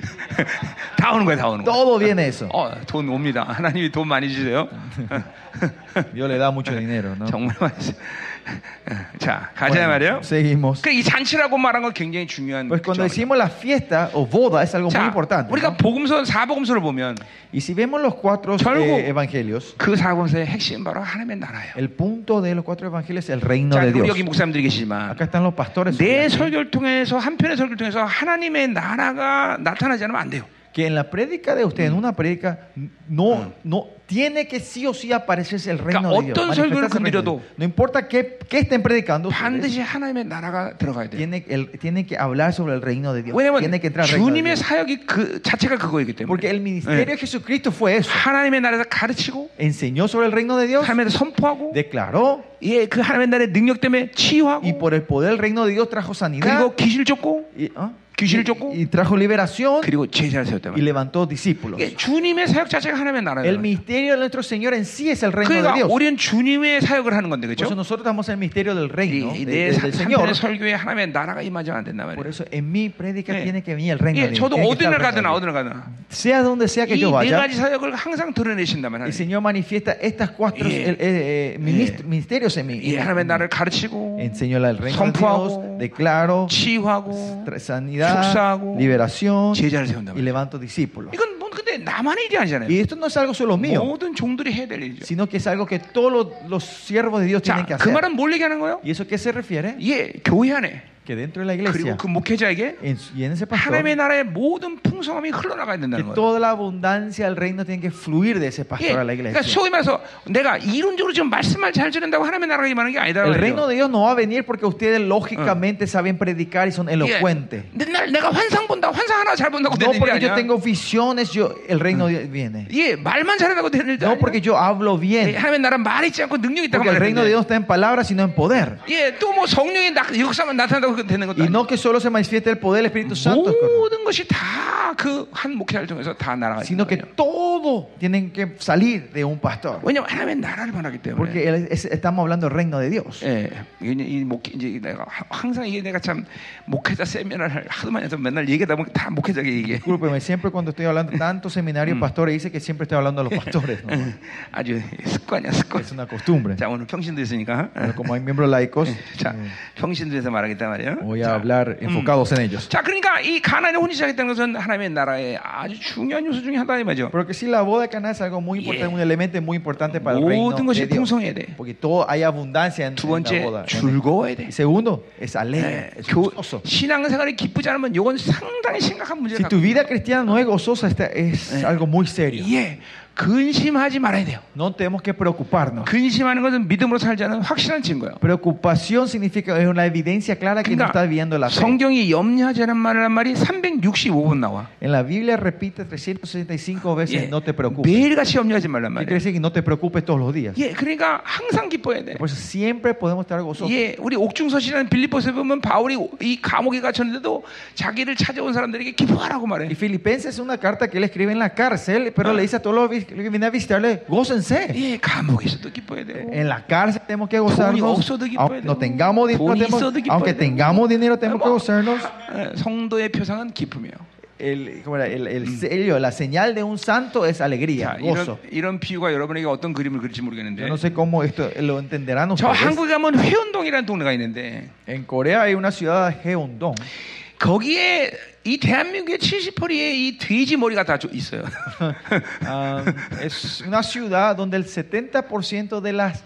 다 오는 거예요, 다 오는 거예요. Todo viene eso. 어, 돈 옵니다. 하나님이 돈 많이 주세요. Dios le da mucho dinero, ¿no? 정말 많이. 자, 가자 Bueno, 말이에요. seguimos. 그이 잔치라고 말한 건 굉장히 중요한 Pues cuando decimos la fiesta o boda es algo muy 자, importante. 우리가 ¿no? 복음서 사복음서를 보면 Y si vemos los cuatro eh, evangelios, 그 사복음서의 핵심 바로 하나님의 나라예요. el punto de los cuatro evangelios es el reino 자, de Dios. 여기 목사님들이 계시지만 Acá están los pastores. 내. 설교를 통해서 한편의 설교를 통해서 하나님의 나라가 나타나지 않으면 안 돼요. que en la prédica de usted, en una prédica, no, no tiene que sí o sí aparecerse el reino 그러니까 de Dios. 어떤 설교를 manifestarse el reino de 건드려도 Dios. No importa qué, qué estén predicando, ustedes, 반드시 하나님의 나라가 들어가야 돼요. tiene, el- tiene que hablar sobre el reino de Dios. 왜냐면 Tiene que entrar al reino de 주님의 Dios. 사역이 그 자체가 그거이기 때문에 Porque el ministerio de Jesucristo fue eso. 하나님의 나라에서 가르치고 Enseñó sobre el reino de Dios, 하나님의 선포하고 declaró, 예, 그 하나님의 나라의 능력 때문에 치유하고 y por el poder del reino de Dios trajo sanidad, 그리고 귀신을 쫓고 y, ¿ah? 귀신을 y- 쫓고 y trajo liberación, 그리고 제자를 세웠단 y 말이에요. levantó discípulos. 이게 주님의 사역 자체가 하나님의 El 나라예요. misterio de nuestro Señor en sí es el reino de 그러니까 Dios. 우리는 주님의 사역을 하는 건데 Por eso 그렇죠? nosotros damos el misterio del reino 이- de- 내 de- del Señor. 삼편의 설교에 하나님의 나라가 임하지 안 된단 Por 말이에요. eso en mi prédica 예. tiene que venir el reino de 예, Dios. 저도 Tiene que 어디를 estar el 가든 reino de 어디를 가든 Dios. Sea donde sea que yo 이 네 vaya, 가지 사역을 항상 드러내신다면 el 하나님. Señor manifiesta estas cuatro 예. eh, eh, minist- ministerios en mí. 이 하나님의 나라를 가르치고 Enseño el reino de 선포하고, Dios, declaro 치유하고 tra- liberación y levanto discípulos. Y esto no es algo solo mío, sino que es algo que todos los, los siervos de Dios tienen que hacer. ¿Y eso qué se refiere? 예, 교회 안에 Que dentro de la 그리고 iglesia 그 목회자에게 en- y en ese pastor, 하나님의 나라의 모든 풍성함이 흘러나가야 que 된다는 거예요. toda la abundancia del reino tiene que fluir de ese 예, pastor a la 그러니까 iglesia. 소위 말해서 내가 이론적으로 지금 말씀을 잘 전한다고 하나님의 나라가 임하는 게 아니다. El 말이에요. reino de Dios no va a venir porque ustedes lógicamente saben predicar y son 예, elocuentes. 맨날 내가 환상 본다, 환상 하나 잘 본다고 No 되는 일이 porque yo 아니야. tengo visiones, yo, el reino de Dios viene. 예, 말만 잘한다고 되는 일도 No 아니야. porque yo hablo 예, bien, 하나님의 나라 말이 있지 않고 능력이 있다고 porque el reino de 말했는데. Dios está en palabras, sino en poder. 예, 또 뭐 성령의 나- 역사만 나타난다고 되는 것도 Y 아니야. no que solo se manifieste el poder del Espíritu Santo, es correcto, 모든 것이 다 그 한 목회자를 통해서 다 날아가는 sino que 거예요. todo tienen que salir de un pastor. 왜냐면 하나님의 나라를 말하기 때문에. Porque él- es- estamos hablando del reino de Dios. 예, 이, 이 목, 이제 내가 하- 항상 이게 내가 참 목회자 세미나를 하도 많이 해서 맨날 얘기하다 보면 다 목회자가 얘기해. Discúlpeme, siempre cuando estoy hablando de tantos seminarios, pastores, dice que siempre estoy hablando de los pastores. ¿no? 아주 습관이야 습관. Es una costumbre. 자 오늘 평신도 있으니까. Pero como hay miembros laicos, 자 eh, 평신도에서 말하겠다 말이야. voy a 자, hablar enfocados en ellos. 자 그러니까 이 가나안의 혼이 시작했다는 것은 하나님의 나라의 아주 중요한 요소 중에 하나이 말이죠. Porque si la boda de Caná es algo muy importante, Yeah. un elemento muy importante para el reino 모든 것이 de Dios. 풍성해야 돼. Porque todo hay abundancia en, 두 en la 번째 boda. 즐거워야 돼. Y segundo, es alegre, 예, es 교, gozoso. 신앙생활이 기쁘지 않으면 이건 상당히 심각한 문제가 Si tu vida cristiana no es gozosa, esta es algo muy serio. 예, 근심하지 말아야 돼요. No tenemos que preocuparnos. 근심하는 것은 믿음으로 않은 확실한 증거예요. Preocupación significa es una evidencia clara que no está viviendo la fe. 성경이 염려하지 않은 말이란 말이 365번 나와. En la Biblia repite 365 veces 예, no te preocupes. 매일같이 염려하지 말란 ¿Qué 말이에요. quiere decir que no te preocupes todos los días? 예, 그러니까 항상 기뻐해야 돼. Por eso siempre podemos estar gozosos. 예, 우리 옥중서시라는 빌립보서 보면 바울이 이 감옥에 갇혔는데도 자기를 찾아온 사람들에게 기뻐하라고 말해. Y Filipenses es una carta que él escribe en la cárcel, pero le dice a todos los vis- que vienen a visitarle, gócense. 예, 감옥에서도 기뻐해야 되고. En la cárcel tenemos que gozarnos. 없어도 기뻐해야 Aunque no 되고, tengamos dinero, 돈이 tenemos- 있어도 기뻐해야 aunque 되고. tengamos dinero, tenemos que 뭐, gozarnos. 예, 성도의 표상은 기쁨이에요. El, ¿cómo era? el, el sello, la señal de un santo es alegría, 자, 이런, gozo. 이런 비유가 여러분에게 어떤 그림을 그릴지 모르겠는데 Yo no sé cómo esto lo entenderán 저 ustedes. 한국에 가면 회원동이라는 동네가 있는데 En Corea hay una ciudad Heondong. 거기에 이 대한민국의 70%의 이 돼지 머리가 다 조- 있어요. Ah, es una ciudad donde el 70% de las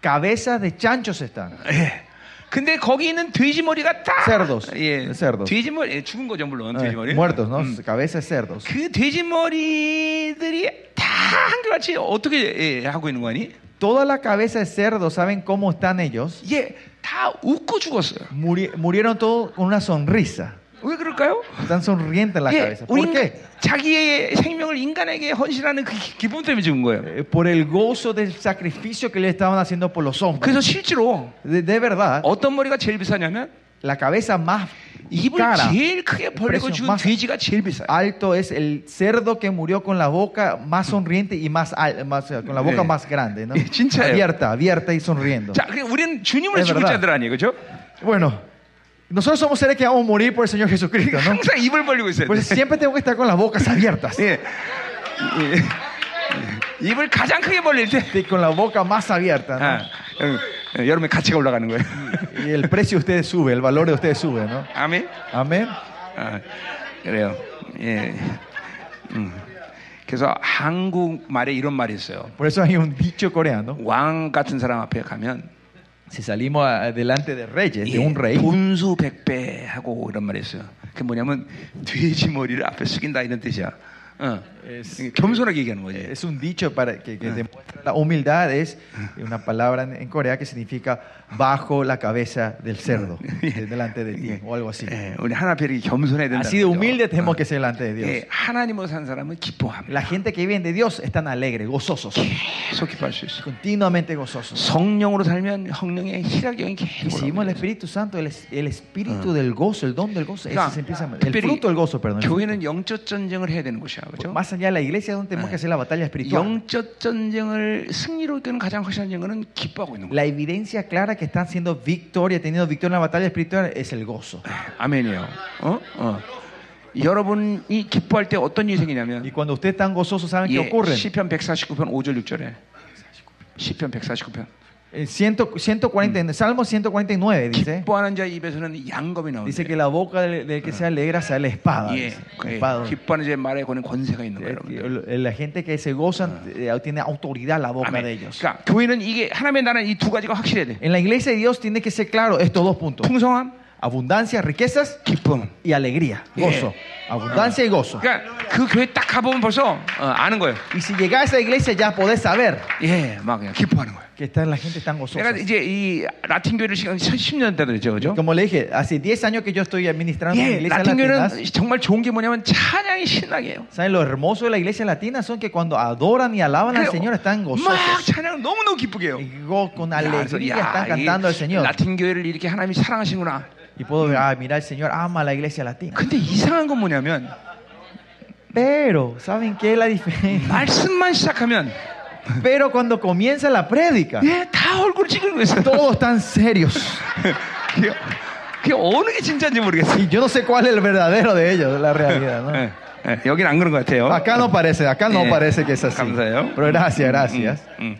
cabezas de chanchos están. 예. 근데 거기 있는 돼지 머리가 다 Cerdos. 예, Cerdos. 돼지 머리 예, 죽은 거죠 물론 Eh, 돼지 머리. muertos, ¿no? 음. Cabezas de cerdos. 그 돼지 머리들이 다 한결같이 어떻게 예, 하고 있는 거니? Toda la cabeza de cerdo, ¿saben cómo están ellos? 예, 다 웃고 죽었어요. Muri- murieron todos con una sonrisa. 왜 그럴까요? Están sonrientes en la 예, cabeza. ¿Por 우리 qué? 자기의 생명을 인간에게 헌신하는 그 기- 기쁨 때문에 죽은 거예요. Eh, Por el gozo del sacrificio que le estaban haciendo por los hombres. 그래서 실제로 De, de verdad, 어떤 머리가 제일 비싸냐면 la cabeza más 입을 cara, 제일 크게 벌리고 precio 죽은 más 돼지가 제일 비싸요. alto es el cerdo que murió con la boca más sonriente y más, al- más eh, con la boca 네. más grande, ¿no? 예, 진짜예요. Abierta, abierta y sonriendo. 자, 그 우리는 주님을 Es 죽을 verdad. 자들 아니에요, 그렇죠? Bueno, nosotros somos seres que vamos a morir por el Señor Jesucristo, ¿no? 항상 입을 벌리고 있어야 Pues 돼. siempre tengo que estar con las bocas abiertas. 예. 예. 입을 가장 크게 벌릴 때, Sí, con la boca más abierta, ¿no? 아, 어, 여러분의 가치가 올라가는 거예요. Y el precio de ustedes sube, el valor de ustedes sube, ¿no? 아멘. Amén. 아, 그래요. 예. 음. 그래서 한국 말에 이런 말이 있어요. Por eso hay un dicho coreano. 왕 같은 사람 앞에 가면 Si salimos a- delante de reyes, de 예, un rey, 분수백배하고 이런 말이 있어요. 그 뭐냐면 돼지 머리를 앞에 숙인다 이런 뜻이야. 어. es, eh, es un dicho para que, que demuestra la humildad, es una palabra en, en, Corea que significa bajo la cabeza del cerdo, delante de ti, o algo así. Así de humilde tenemos que ser delante de Dios. La gente que viene de Dios están alegres, gozosos. Continuamente gozosos. Y si vimos el Espíritu Santo, el, el Espíritu del gozo, el don del gozo, ese se empieza, el fruto del gozo, perdón. Más 교회는 영적 전쟁을 해야 되는 곳이야, 그렇죠? Más allá de la iglesia, donde tenemos que hacer la batalla espiritual. 영적 전쟁을 승리로 이끄는 가장 확실한 증거는 기뻐하고 있는 거야. La evidencia clara que están haciendo victoria, teniendo victoria en la batalla espiritual, es el gozo. 아멘이요. 어? 어. 여러분이 기뻐할 때 어떤 일이 생기냐면 Y cuando ustedes están gozosos, ¿saben qué 예, ocurre? 시편 149편 5절 6절에 시편 149편 El 100 140, Salmo 149 dice, 기뻐하는 자 입에서는 양검이 dice 나오는데 que la boca del, del que se alegra sale espada. 예, dice, 예, espada. 기뻐하는 자의 말에 거는 권세가 있는 거예요, Eh, 여러분들. La gente que se goza eh, tiene autoridad la boca de 아멘. ellos. 그러니까 교회는 이게 하나님의 나라는 이 두 가지가 확실해야 돼. En la iglesia de Dios tiene que ser claro estos dos puntos. 풍성함, Abundancia, riquezas 기쁨. y alegría. Gozo. Abundancia y gozo. 그러니까 그 교회 딱 가보면 벌써 어, 아는 거예요. Y si llega a esa iglesia ya podés saber 예, 막 그냥 기뻐하는 거예요. que está, la gente está gozosa. 내가 이제 이 라틴 교회를 시간 10년 때 그랬죠, 그죠? Como le dije, hace 10 años que yo estoy administrando en 예, iglesias 라틴 latinas. 교회는 정말 좋은 게 뭐냐면 찬양이 신나게 해요. ¿Saben? Lo hermoso de la iglesia latina son que cuando adoran y alaban al Señor están 막 gozosos. 찬양 너무너무 기쁘게 해요. Y go- con 야, 그래서 alegría 야, están 이 cantando al Señor. 라틴 교회를 이렇게 하나님이 사랑하시구나. Y puedo ver, ah, mira, el Señor ama a la iglesia latina. 근데 이상한 건 뭐냐면 Pero, ¿saben qué es la diferencia? 말씀만 시작하면 Pero cuando comienza la prédica, 예, 다 얼굴 찌그리고 있어요. todos están serios. 그게, 그게 어느 게 진짜인지 모르겠어요. Y yo no sé cuál es el verdadero de ellos, la realidad. ¿no? 예, 예, 여기는 안 그런 것 같아요. Acá no parece, acá no 예, parece que es así. 감사해요. Pero gracias, gracias. 음, 음.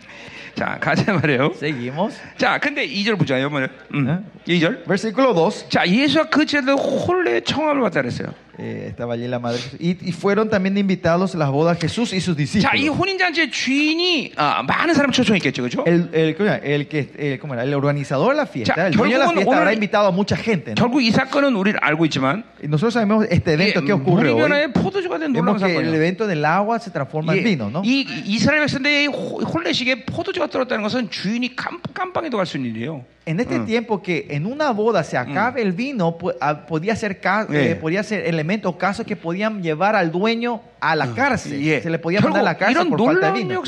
자, 가자 말이에요. Seguimos. 자, 근데 2절 보자. 요번에. 음. 2절. Versículo 2. 자, 예수와 그 제자들 홀레 청함을 받다 그랬어요. Eh, estaba allí la madre. Y, y fueron también invitados a las bodas Jesús y sus 자, 이 discípulos. 혼인잔치의 주인이 아, 많은 사람 초청했겠죠, 그렇죠? El, el, ¿cómo era? el que, el, ¿cómo era? el organizador de la fiesta, Ya, el dueño de la 결국은 fiesta, habrá 오늘- invitado a mucha gente. ¿no? 결국 이 사건은 우리를 알고 있지만 Y nosotros sabemos este evento 이게 que ocurre 물이 hoy. 변화의 포도주가 된 놀라운 Vemos que el 사건이에요. evento del agua se transforma en 예, vino, ¿no? 이 이스라엘 백성들의 호- 홀레식에 포도주가 떨어졌다는 것은 주인이 깜, 깜빵에도 갈 수 있는 일이에요. en este mm. tiempo que en una boda se acabe mm. el vino, ah, podía, ser yeah. eh, podía ser elementos, casos que podían llevar al dueño a la cárcel. 예. Se le podía mandar a la cárcel por falta de vino.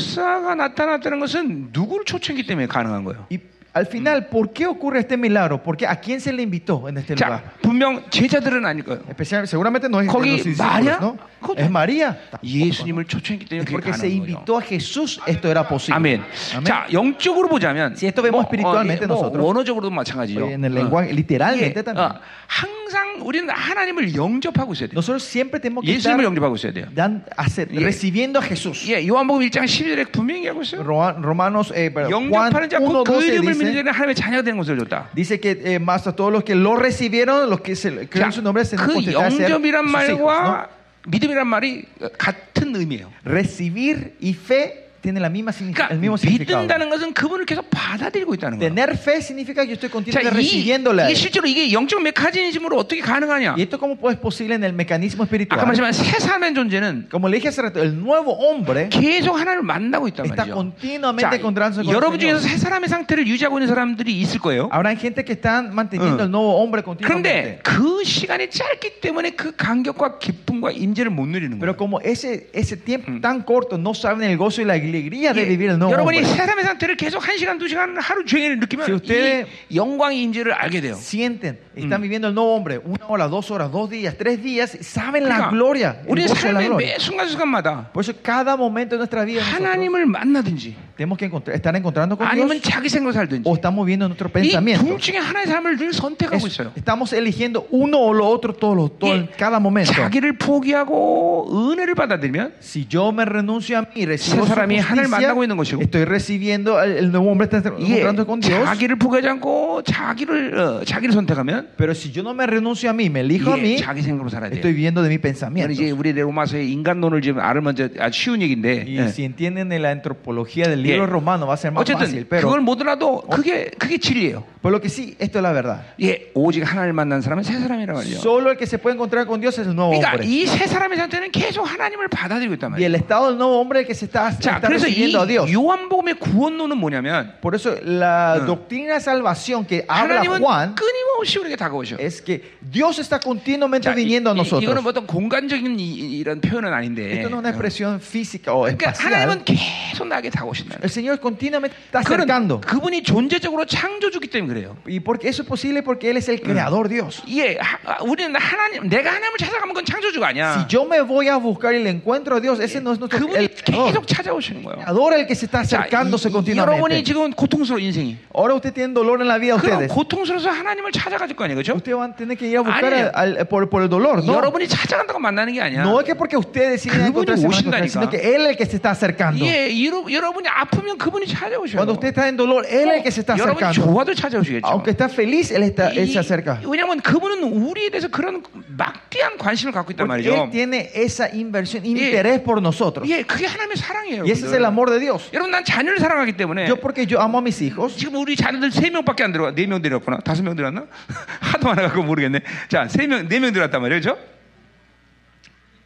Y al final, ¿por qué ocurre este milagro? Porque ¿a quién se le invitó en este lugar? 자, 분명 제자들은 아닐 거예요. Especial, seguramente no es de 거기 los discípulos, María? ¿no? 그것도- Es María. 예수님을 초청했기 때문에 Es 그게 porque se 가능한 거예요. invitó a Jesús, esto era posible. 아멘. Amén. 자, 영적으로 보자면 Si esto vemos espiritualmente 뭐, nosotros. 원어적으로도 마찬가지죠. En el lenguaje, literalmente 예, también. 어, 항상 우리는 하나님을 영접하고 있어야 돼요. Nosotros siempre tenemos que estar 예수님을 영접하고 있어야 돼요. dan- hacer- Yeah. recibiendo a Jesús. 예, 요한복음 1장 12절에 분명히 하고 있어요. Ro- Romanos, eh, perdón, Juan 영접하는 자그 1, 그 12 이름을 믿는 dice, 자는 하나님의 자녀가 되는 것을 줬다. dice que eh, más a todos los que lo recibieron, los que se creen en su nombre, se 그 potestad de ser 영접이란 sus hijos, ¿no? 말과 믿음이란 말이 같은 의미예요. Recibir y fe tienen la misma signific- el 그러니까 mismo significado. 믿는다는 것은 그분을 계속 받아들이고 있다는 거예요. Tener fe significa que yo estoy 자, continuamente 이, recibiéndole. a 이게 él. 실제로 이게 영적 메커니즘으로 어떻게 가능하냐? ¿Y esto cómo es posible en el mecanismo 아까 espiritual? 말했지만 새 사람의 존재는 Como le dije hace rato, el nuevo hombre 계속 하나님을 만나고 있단 está 말이죠. continuamente 자, encontrándose con el 여러분 중에서 Señor. 새 사람의 상태를 유지하고 있는 사람들이 있을 거예요. Habrá gente que están manteniendo 응. el nuevo hombre 그런데 continuamente. 그 시간이 짧기 때문에 그 감격과 기쁨과 임재를 못 누리는 Pero 거예요. como ese, ese tiempo tan corto no saben el gozo y la alegría de vivir el nuevo 여러분이 hombre. 새 사람의 상태를 계속 한 시간 두 시간 하루 종일 느끼면 이 영광의 임재를 알게 돼요. Sienten, están viviendo el nuevo hombre una hora, dos horas, dos días, tres días, saben la 그러니까 gloria, el 우리 gozo de la 삶의 gloria. 매 순간순간마다 Por eso cada momento de nuestra vida nosotros 하나님을 만나든지 tenemos que encontrar- estar encontrando con 아니면 Dios 자기 생각 살든지 o estamos viendo nuestro 이 pensamiento. 둘 중에 하나의 삶을 늘 선택하고 Es- 있어요. estamos eligiendo uno o lo otro todo, lo- todo, 예, cada momento. 자기를 포기하고 은혜를 받아들이면 Si yo me renuncio a mí, recibo 새 su 사람이 하나님을 justicia, 만나고 있는 것이고, estoy recibiendo el, el nuevo hombre está 이게 encontrando con Dios. 자기를 포기하지 않고 자기를 어, 자기를 선택하면 Pero si yo no me renuncio a mí, me elijo a 이게 mí, 자기 생각으로 살아야 돼요. estoy viviendo de mi 이건 pensamiento. 이제 우리 로마서의 인간론을 지금 알으면 이제 아주 쉬운 얘기인데 Y 예. si entienden de la antropología del libro Yeah. romano va a ser más 어쨌든 fácil. Pero 그걸 못 알아도 그게 그게 진리예요. Por lo que sí, esto es la verdad. 예, 오직 하나님을 만난 사람은 새 사람이란 말이죠. Solo el que se puede encontrar con Dios es el nuevo 그러니까 hombre. 이 새 사람의 상태는 계속 하나님을 받아들이고 있단 Y el 말이에요. estado del nuevo hombre es el que se está, 자, está 그래서 이 recibiendo a Dios. 요한복음의 구원론은 뭐냐면 Por eso la Mm. doctrina de salvación que habla 하나님은 Juan 끊임없이 우리에게 다가오셔. es que Dios está continuamente 자, 이, viniendo a 이- nosotros. 이거는 어떤 공간적인 이, 이런 표현은 아닌데. Esto no es una expresión física o 그러니까 espacial. 하나님은 계속 나에게 다가오신다. El Señor continuamente está 그는 acercando. 그분이 존재적으로 창조주기 때문에 그래요. Y porque eso es posible porque Él es el creador Dios. 예, 하- 아, 우리는 하나님, 내가 하나님을 찾아가면 그건 창조주가 Si 아니야. yo me voy a buscar y le encuentro a Dios, ese no es nuestro 그분이 el creador. 계속 찾아오시는 거예요. creador el que se está 자, acercándose 이- 이- 여러분이 continuamente. 지금 고통스러워 인생이. Ahora usted tiene dolor en la vida de 그럼 ustedes. 고통스러워서 하나님을 찾아가질 거 아니에요, 그렇죠? Ustedes van a tener que ir a buscar 아니에요. al- al- por, por el dolor, ¿no? 여러분이 찾아간다고 만나는 게 아니야. No es que porque ustedes deciden 그분이 encontrarse, van a encontrar, 오신다니까. sino que Él es el que se está acercando. 예, 여러, 여러분이 아프면 그분이 찾아오셔요. Cuando usted está en dolor, Él es el que se está 여러분이 acercando. 좋아도 찾아 오시겠죠. Aunque está feliz, Él, está, él 이- se acerca. 왜냐하면 그분은 우리에 대해서 그런 막대한 관심을 갖고 있단 말이죠. Él tiene esa inversión, interés por nosotros. 예, 그게 하나님의 사랑이에요. Y ese es el amor de Dios. 여러분 난 자녀를 사랑하기 때문에 Yo porque yo amo a mis hijos, 지금 우리 자녀들 세 명밖에 안 들어가 네명 들었구나 다섯 명 들었나 하도 많아 갖고 모르겠네 자 세 명 네 명 들었단 말이에요 그죠?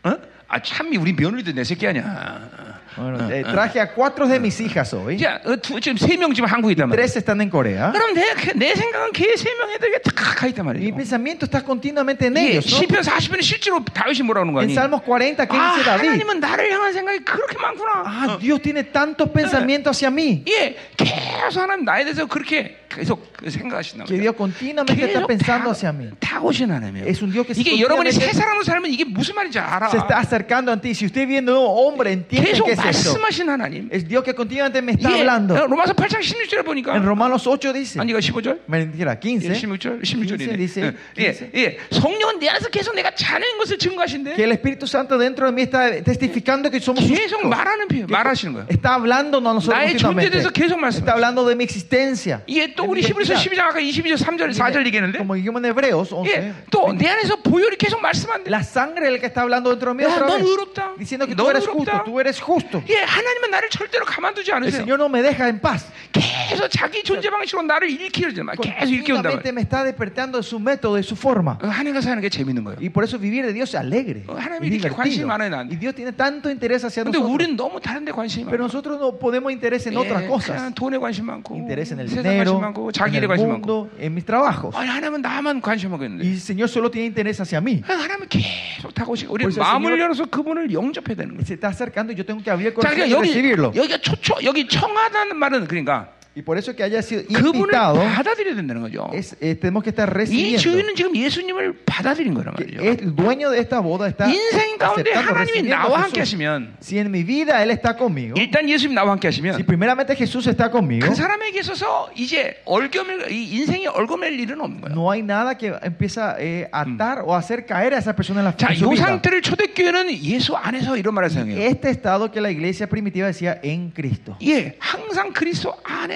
어? 아 참이 우리 며느리도 내 새끼 아니야 bueno, eh, traje a cuatro de mis hijas hoy. 자 어, 두, 지금 세 명 지금 한국에 있단 말이야 Tres están en Corea. 그럼 내, 내 생각은 걔세명 애들에게 다가 있단 Mi 말이에요 pensamiento está continuamente en 예, ellos. ¿no? 시편 40편에 실제로 다윗이 뭐라는 거 En 아니 Salmos 40, ¿qué 아 dice David? 하나님은 나를 향한 생각이 그렇게 많구나 Ah, Dios tiene tantos pensamientos hacia mí. 예, 계속 하나님 나에 대해서 그렇게 계속 생각하신다 Que Dios continuamente está pensando hacia mí. 다오신 하나님이에요. Es un Dios que 이게 여러분이 continuamente 새 사람으로 살면 이게 무슨 말인지 알아. Se está acercando a ti. Si usted viene un nuevo hombre, entiende 계속 qué es eso. 말씀하신 하나님. Es Dios que continuamente me está 예, hablando. 로마서 8장 16절에 보니까 En Romanos 8 dice, 아니가 15절? mentira, 15, 16절, 15 16절이네. dice, 예, 15, 예, 성령은 내 안에서 계속 내가 자녀인 것을 증거하신데 que el Espíritu Santo dentro de mí está testificando que somos sus 계속 hijos. 말하는 피, 말하시는 거예요. Está hablándonos a nosotros 나의 존재에 대해서 continuamente. 계속 말씀하시는 Está hablando de mi existencia. 예, 또 de 우리 히브리서 identidad. 12장 아까 22절 3절 4절 얘기했는데 Como dijimos en Hebreos 11. 예, 또내 안에서 보혈이 계속 말씀한대. La sangre es el que está hablando dentro de mí 야, otra 넌 vez. Diciendo que tú 넌 eres justo, tú eres justo. 예, 하나님은 나를 절대로 가만두지 El 않으세요. Señor no me deja en paz. 계속 자기 존재 방식으로 나를 일으키려 말 계속 말이야. me está despertando de su método, de su forma. 어, 하나님과 사는 게 재밌는 거예요. Y por eso vivir de Dios es alegre. 어, 하나님이 이렇게 관심이. 많아요, 나한테. Y Dios tiene tanto interés hacia 근데 nosotros. 우리는 너무 다른 데 관심이 Pero 많아. nosotros no podemos interés en 예, otras cosas. 돈에 관심 많고 Interés en el dinero, 많고 en 자기 일에 el 관심 많고 en mis trabajos. 아니 하나님은 나만 관심하고 있는데 el Señor solo tiene interés hacia mí. 하나님은 계속 다가오시고 우리 마음을 Señor- 열어서 그분을 영접해야 되는 거예요. Se está acercando y yo tengo que abrir el 자, corazón 그러니까 y 여기 recibirlo. 여기가 초초 여기 청하다는 말은 그러니까 Y por eso que haya sido 그분을 invitado, 받아들여야 된다는 거죠. es, eh, tenemos que estar 이 recibiendo. 주인은 지금 예수님을 받아들인 거란 Que 말이죠. es el dueño de esta boda está 인생 가운데 aceptando, 하나님이 recibiendo a 나와 함께 Jesús. 하시면 Si en mi vida Él está conmigo, 일단 예수님 나와 함께 si 하시면 primeramente Jesús está conmigo, 그 사람에게 있어서 이제 얼겨맬 이 인생이 얼거맬 일은 없는 거예요. no hay nada que empieza eh, a atar o hacer caer a esa persona en la 자, en su 이 vida. 상태를 초대교회는 예수 안에서 이런 말을 사용해요. Este estado que la iglesia primitiva decía en Cristo. 예, 항상 그리스도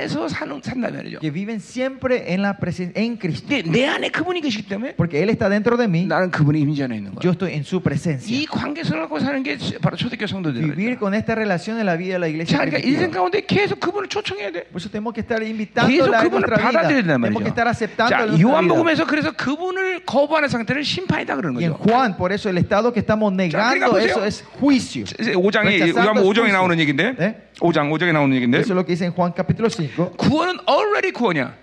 안에서 사는 산다 말이죠. Que viven siempre en la presencia en Cristo. 근데 내 안에 그분이 계시기 때문에 Porque Él está dentro de mí, 나는 그분의 임재 안에 있는 yo 거예요. estoy en su presencia. 이 관계성을 갖고 사는 게 바로 초대교회 성도들이에요. Vivir con esta relación en la vida de la iglesia. 자, 그러니까 인생 primitiva. 가운데 계속 그분을 초청해야 돼. Por eso tenemos que estar 계속 invitándola a 그분을 nuestra vida. 받아들여야 된단 Tenemos que estar 말이죠. aceptando 자, en nuestra vida. 요한복음에서 그래서 그분을 거부하는 상태를 심판이다 그러는 Y en 거죠. Juan, por eso el estado que estamos negando, 보세요. eso es juicio. 5장에 Rechazando 요한복음 es 5장에 juicio. 나오는 얘기인데. 네? 5장 5장에 나오는 얘기인데. Eso es lo que dice en Juan capítulo 5. 구원은 already 구원이야.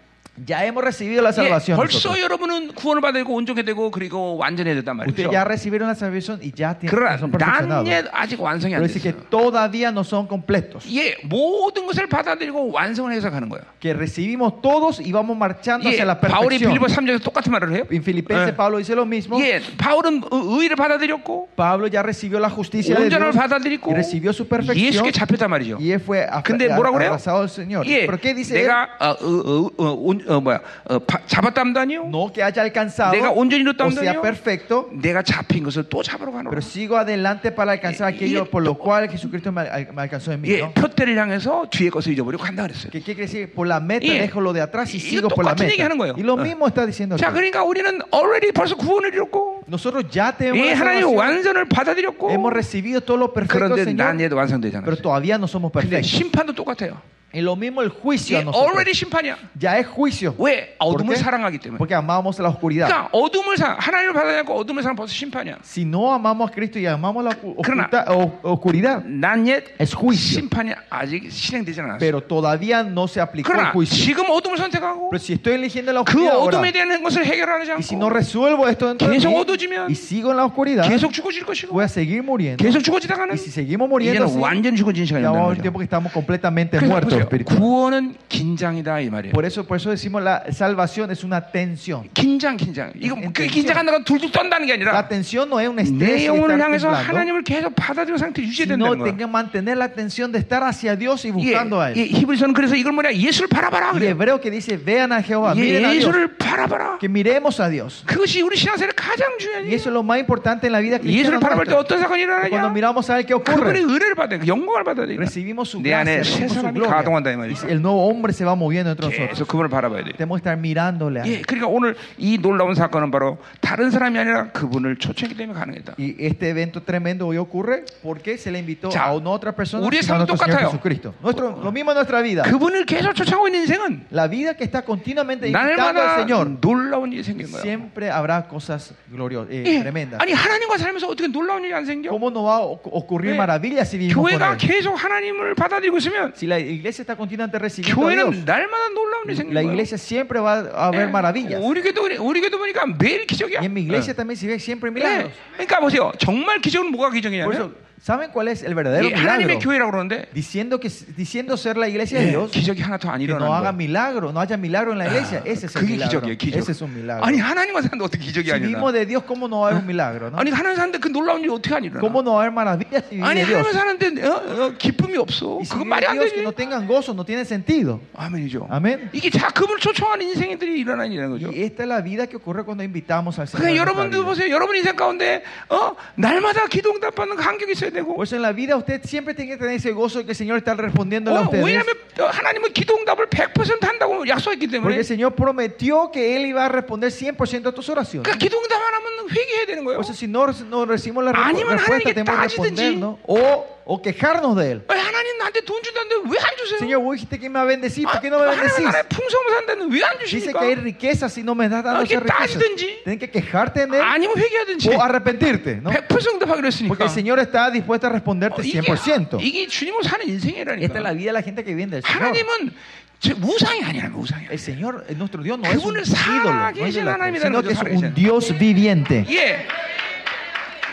Ya hemos recibido la 예, salvación. 벌써 nosotros. 여러분은 구원을 받고 온전히 되고 그리고 완전해야 된단 말이죠. Ustedes ya recibieron la salvación y ya tienen, 그러나 son perfeccionados. 난 아직 완성이 Pero 안 dice que 됐어요. todavía no son completos. 예, 모든 것을 받아들이고 완성을 해서 가는 거예요. Que recibimos todos y vamos marchando 예, hacia la 바울이 perfección. 빌리보 3장에서 똑같은 말을 해요. En Filipenses 예. Pablo dice lo mismo. 예, 바울은 의- 의를 받아들였고 Pablo ya recibió la justicia de 온전함을 Dios 받아들이고 y recibió su perfección. 예수께 잡혔단 말이죠. Y él fue af- 근데 뭐라고 그래요? abrazado al Señor. 예, ¿Pero qué dice él? 내가 어, 어, 어, 어, 온- 어, 뭐야 어, 바- 잡았담도 아니요. No que haya alcanzado 내가 온전히 o 이뤘다는 sea 거요? perfecto, 내가 잡힌 것을 또 잡으러 가노라. pero sigo adelante para alcanzar Y- aquello y- por lo cual Jesucristo me, al- me alcanzó en mí. 예, ¿no? 표대를 향해서 뒤에 것을 잊어버리고 간다 그랬어요. ¿Qué, qué quiere decir? Por la meta 예. dejo lo de atrás y 이- sigo 이거 por la 똑같은 meta. 얘기하는 거예요. Y lo 어. mismo está diciendo 자, aquí. 그러니까 우리는 already 벌써 구원을 이뤘고 Nosotros ya tenemos 예, la 하나님 salvación, 완전을 받아들였고 hemos recibido todo lo perfecto, 그런데 Señor, 난 얘도 완성되잖아. pero todavía no somos 근데 perfectos. 심판도 똑같아요. Y lo mismo el juicio a 예, nosotros. already 심판이야. Ya es juicio. 왜? ¿Por 어둠을 qué? 사랑하기 때문에. Porque amamos la oscuridad. 그러니까 어둠을 사 하나님을 받아야 하고 어둠을 사랑 벌써 심판이야. Si no amamos a Cristo y amamos la ocu- 그러나- oculta- o- oscuridad, 난 옛 es juicio. 심판이 아직 실행되지 않았어. Pero todavía no se aplicó el 그러나 juicio. 지금 어둠을 선택하고 Pero si estoy eligiendo la 그 oscuridad ahora, 어둠에 대한 것을 해결하지 y si no 않고 resuelvo esto dentro de 계속 mí, 어두워지면 y sigo en la oscuridad, 계속 죽어질 것이고 voy a seguir muriendo. 계속 죽어지다가는 Y si seguimos muriendo 이제는 así, 완전 죽어진 시간이 ya va a haber 온다는 tiempo 거죠. que estamos completamente 그러니까 muertos 보세요. espiritualmente. 구원은 긴장이다 이 말이에요. Por eso, por eso decimos la salvación es una tensión. 긴장, 긴장. 이거 그 텐션. 긴장한다고 둘둘 떤다는 게 La 아니라 tensión no es un 내 estrés y 영혼을 향해서 하나님을 계속 받아들이는 상태 유지해야 sino 된다는 tengo 거야. que mantener la tensión de estar hacia Dios y 예, buscando a 예, Él. 히브리서는 그래서 이걸 뭐냐 예수를 바라봐라 Y 그래. hebreo que dice, vean a Jehová, miren a Dios, 예수를 바라봐라. que miremos a Dios. 그것이 우리 신앙생활의 가장 Y 중요한 eso es lo más importante en la vida cristiana. 예수를 바라볼 때. 어떤 사건이 Que Cuando 일어나냐? miramos a Él, ¿qué 그분의 ocurre? 은혜를 받아야 돼. 영광을 받아야 돼. Recibimos su 내 gracia, recibimos su gloria. 가동한다 이 Y 말이죠. el nuevo hombre se va moviendo entre nosotros. 계속 그분을 바라봐야 돼. Tenemos que estar mirándole a 예, Él. 그러니까 오늘 이 놀라운 사건은 바로 다른 사람이 아니라 그분을 초청했기 때문에 가능했다. Y este evento tremendo hoy ocurre porque se le invitó 자, a una otra persona, 우리의 sino a nuestro 삶도 Señor 똑같아요. Jesucristo. Nuestro, lo mismo en nuestra vida. 그분을 계속 초청하고 있는 인생은 La vida que está continuamente invitando al 날마다 Señor, 놀라운 일이 생긴 거야. siempre habrá cosas gloriosas, eh, 예. tremendas. 아니 하나님과 살면서 어떻게 놀라운 일이 안 생겨? ¿Cómo no va a oc- ocurrir 네. maravillas si vivimos con 교회가 Él? 계속 하나님을 받아들이고 있으면 Si la iglesia está continuamente recibiendo a Dios, 교회는 날마다 놀라운 일이 생긴 la 거야. iglesia siempre va a haber maravillas. 우리 교도 그래. 우리 교도 보니까 매일 기적이야. Y en mi iglesia también se ve siempre milagros. 네. 그러니까 보세요. 정말 기적은 뭐가 Por 기적이냐면 eso, ¿saben cuál es el verdadero 이 하나님의 milagro? 교회라고 그러는데 Diciendo, que, diciendo ser la iglesia de 예, Dios, 기적이 하나 더 안 que no 일어나는 haga 거야. milagro, no haya milagro en la iglesia. Ese es el 그게 milagro. 기적이에요. 기적. Ese es un milagro. 아니 하나님과 사는데 어떻게 기적이 Si 아니라? vivimos de Dios, ¿cómo no va a haber un milagro? no? 아니 하나님 사는데 그 놀라운 일이 어떻게 안 일어나? ¿Cómo no va a haber maravillas si vive 아니 de Dios? 하나님 사는데 어, 어, 기쁨이 없어. Y si 그건 vive 말이 안 Dios que 되지. no tengan gozo, no tiene sentido. 아멘이죠. 아멘. 이게 다 그분을 초청하는 인생들이 일어나는 일이라는 거죠. Y esta es la vida que ocurre cuando invitamos al Señor. 그러니까 a nuestra 여러분도 vida. 보세요. 여러분 인생 가운데 어 날마다 기도 응답받는 간격이 있어 야 되고. Por eso en la vida usted siempre tiene que tener ese gozo que el Señor está respondiéndole a 어, ustedes. 왜냐하면 어, 하나님은 기도응답을 100% 한다고 약속했기 Porque 때문에. el Señor prometió que Él iba a responder 100% a tus oraciones. 그러니까 기도응답 안 하면 회개해야 되는 거예요. Por eso si no, no recibimos la 아니면 respuesta, 하나님께 tenemos que 따지든지. respondernos o, o quejarnos de Él. 왜 하나님 나한테 돈 준다는데 왜 안 주세요? Señor, vos dijiste que me va a bendecir, 아, ¿por qué no me 하나님 bendecís? 나라에 풍성을 산다는 왜 안 Dice 주십니까? que hay riqueza si no me das dando 아, esas 이게 riquezas. 따지든지. Tienes que quejarte en Él 아니면 회개하든지. o arrepentirte, ¿no? 100% 응답하기로 했으니까. Porque el Señor está dispuesto a responderte 어, 이게, 100%. 이게 주님을 사는 Esta es 인생이라니까. la vida de la gente que viene del Señor. 하나님은 제 우상이 아니라 우상이 El 아니라. Señor, eh, nuestro Dios, no es un 그분은 ídolo, no es 살아계신 idolatra, 하나님이라는 sino 거죠, que es 살아계신. un Dios viviente. 예.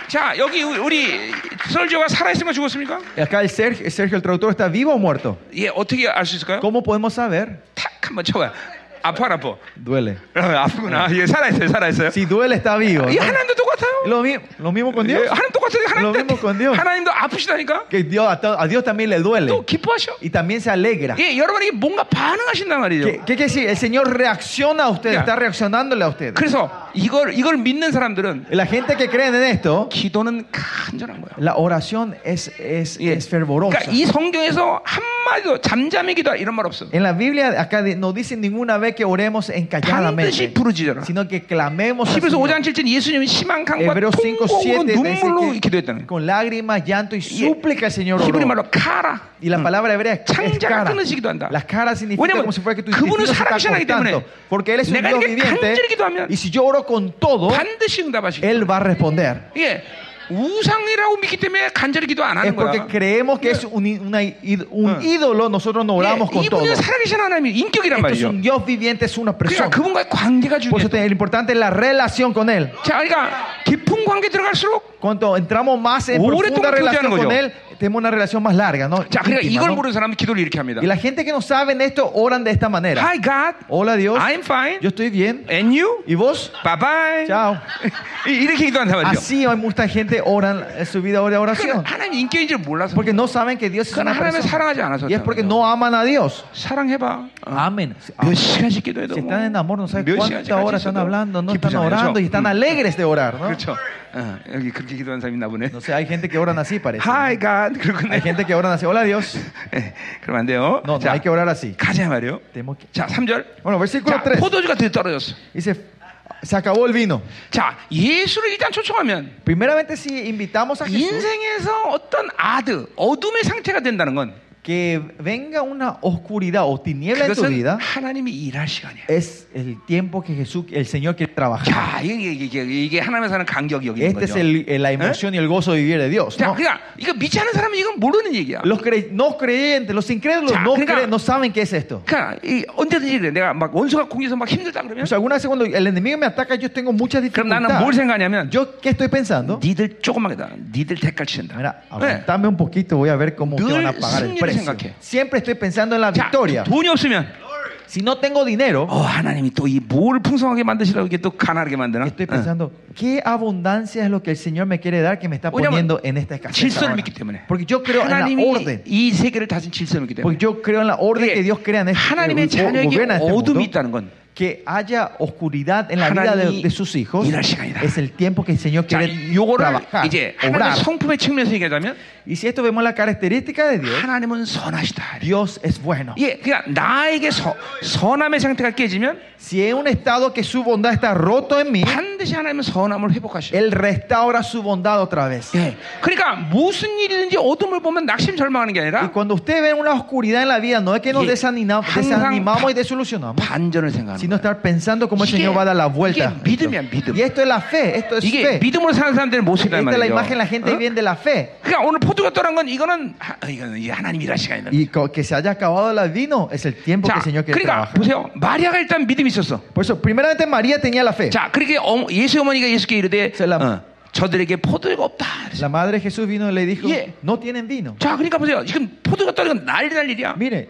자 여기 우리 설교가 살아있으면 죽었습니까? Y Acá el Sergio, Sergio, el traductor, ¿está vivo o muerto? 예 어떻게 알 수 있을까요? ¿Cómo podemos saber? 탁 한번 쳐봐요. 아파 안 아파? Duele. 어, 아프구나. 예 살아있어요, 살아있어요. Si duele, está vivo. 이 ¿no? 하나님도 똑같아요. Lo, mi- lo mismo con Dios. 예, 하나님 똑같아요. Lo mismo con 하나님도 Dios. 하나님도 아프시다니까. Que Dios, a, to- a Dios también le duele. 또 기뻐하셔. Y también se alegra. 예, 여러분에게 뭔가 반응하신단 말이죠. ¿Qué, qué quiere decir? El Señor reacciona a ustedes, Ya. está reaccionándole a ustedes. 그래서 이걸 이걸 믿는 사람들은 La gente que cree en esto, 기도는 간절한 거야. la oración es, es, 예. es fervorosa. 그러니까 이 성경에서 한마디도 잠잠히 기도하 이런 말 없어. En la Biblia acá di- no dice ninguna vez que oremos 반드시 encalladamente, 부르짖어라. sino que clamemos al 히브리서 Señor. 5장 7절 예수님이 희망 강과 Hebreos 5, 통곡으로 7 눈물로 dice que 기도했다는 거예요. con lágrimas, llanto y 예. súplica el Señor 히브리 oró. 말로 카라. Y la palabra hebrea es, es 창자가 cara. 끊어지기도 기도한다. Las caras significa 왜냐면 como si fuera que tu 그분은 intestino se está 살아계시기 때문에 cortando. Porque Él es un 내가 Dios 이렇게 viviente. 간절히 기도하면 Y si yo oro con todo, 반드시 응답하시고. Él va a responder. 예. 우상이라고 믿기 때문에 간절히 기도 안 Es 하는 porque 거야. creemos que es un, una id- un 어. ídolo, nosotros no oramos 예, con todo. 이분은 살아계신 하나님이 인격이란 Esto es 말이죠. un Dios viviente, es una 그러니까 persona. 그분과의 관계가 Por eso 중요해. lo importante es la relación con Él. 자, 그러니까 깊은 관계 들어갈수록 Cuando entramos más en 오랫동안 profunda relación 교제하는 con 거죠. Él, tenemos una relación más larga. ¿no? 자, 그러니까 Íntima, 이걸 ¿no? 모르는 사람은 기도를 이렇게 합니다. Y la gente que no saben esto oran de esta manera. Hi God, Hola Dios, I'm fine. yo estoy bien. And you? ¿Y vos? Bye bye. Chao. 이렇게 기도한단 말이죠. Así hay mucha gente oran en su vida de oración. 그러니까 하나님 인격인지 몰라서. Porque no saben que Dios es 그건 una 하나님을 persona. 사랑하지 않아서. Y es porque no aman a Dios. 사랑해봐. 어. Amen. 몇 시간씩 기도해도 Si están en amor, no saben 몇 cuántas 시간씩 horas 같이 están 있어도 hablando, no están 기쁘잖아요, orando y 그렇죠? están 음. alegres de orar, ¿no? 그렇죠. 어, 여기 그렇게 기도하는 사람이 있나 보네. No sé, hay gente que oran así, parece. Hi God. 그러고 Hay gente que oran así, hola Dios. 예, 그러면 안 돼요. No, no 자, hay que orar así. 가자 말이요. Tenemos que- 자, 3절. Bueno, versículo 자, 3. 포도주가 더 떨어졌어. Dice, se acabó el vino. 자, 예수를 일단 초청하면 Primeramente, si invitamos a Jesús, 인생에서 어떤 아드, 어둠의 상태가 된다는 건 que venga una oscuridad o tiniebla en tu 그것은 vida 하나님이 일할 시간이야. es el tiempo que Jesús, el Señor quiere trabajar. 자, 이게, 이게, 이게, 이게 하나님의 사는 간격이 여기 있는 Este es 거죠. el- el- la emoción y el gozo de vivir de Dios. 자, ¿no? 그러니까 이거 믿지 않은 사람은 이건 모르는 얘기야. Los cre- no creyentes, los incrédulos 자, no, 그러니까- creen, no saben qué es esto. 그러니까 이, 언제든지 그래. 내가 막 원수가 공격해서 막 힘들다 그러면 O sea, algunas veces cuando el enemigo me ataca, yo tengo muchas 그럼 나는 뭘 dificultades. 생각하냐면 ¿Yo qué estoy pensando? 니들 조금만 기다. 니들 대가를 치는다. Mira, 네. aguantame un poquito, voy a ver cómo 늘 te van a pagar el 승리를 precio. 생각해. Siempre estoy pensando en la 자, victoria. 돈이 없으면 Si no tengo dinero, 어, 하나님이 또 이 뭘 풍성하게 만드시라고 이게 또 가난하게 만드나? estoy 어. pensando, ¿qué abundancia es lo que el Señor me quiere dar que me está 왜냐면 poniendo en esta escasez? 질서를 ahora? 믿기 때문에. Porque yo creo en la 하나님이 orden. 이 세계를 다진 질서를 믿기 Porque 때문에. yo creo en la orden 이게 que Dios crea en este, 하나님의 go- 자녀에게 gobierna este mundo. 어둠이 있다는 건 Que haya oscuridad en la vida de, 하나님이 de sus hijos 일할 시간이다. es el tiempo que el Señor 자, quiere 요거를 trabajar, 이제 obrar. 하나님의 성품의 측면에서 얘기하자면 Y si esto vemos la característica de Dios, 하나님은 선하시다. Dios es bueno. 예, 그러니까 나에게 서, 선함의 상태가 깨지면 Si es un estado que su bondad está roto en mí, 반드시 하나님은 선함을 회복하셔. Él restaura su bondad otra vez. 예, 그러니까 무슨 일이든지 어둠을 보면 낙심 절망하는 게 Y 아니라 cuando usted ve una oscuridad en la vida, no es que nos 이게 desanima- 항상 desanimamos 바- y desilusionamos, 반전을 생각하는 sino 거야. estar pensando cómo el 이게- Señor va a dar la 이게 vuelta. 믿음이야, 믿음. Y esto es la fe, esto es 이게 fe. 믿음으로 사는 사람들의 모습이란 Esta es la 말이죠. imagen, la gente 어? viene de la fe. 그러니까 오늘 포도가 떠난 건 이거는 하, 이거는 이 하나님 일할 시간이다. Y co- que se haya acabado el vino es el tiempo que 자, el Señor quiere 그러니까 trabajar. 보세요. 마리아가 일단 믿음이 있었어. Por eso, primeramente María tenía la fe. 자, 그렇게 어머- 예수 어머니가 예수께 이르되 자, 라- 어, 저들에게 포도가 없다. 그랬어. La madre de Jesús vino y le dijo, Yeah. no tienen vino. 자, 그러니까 보세요. 지금 포도가 떠난 건 난리 날 일이야. Mire,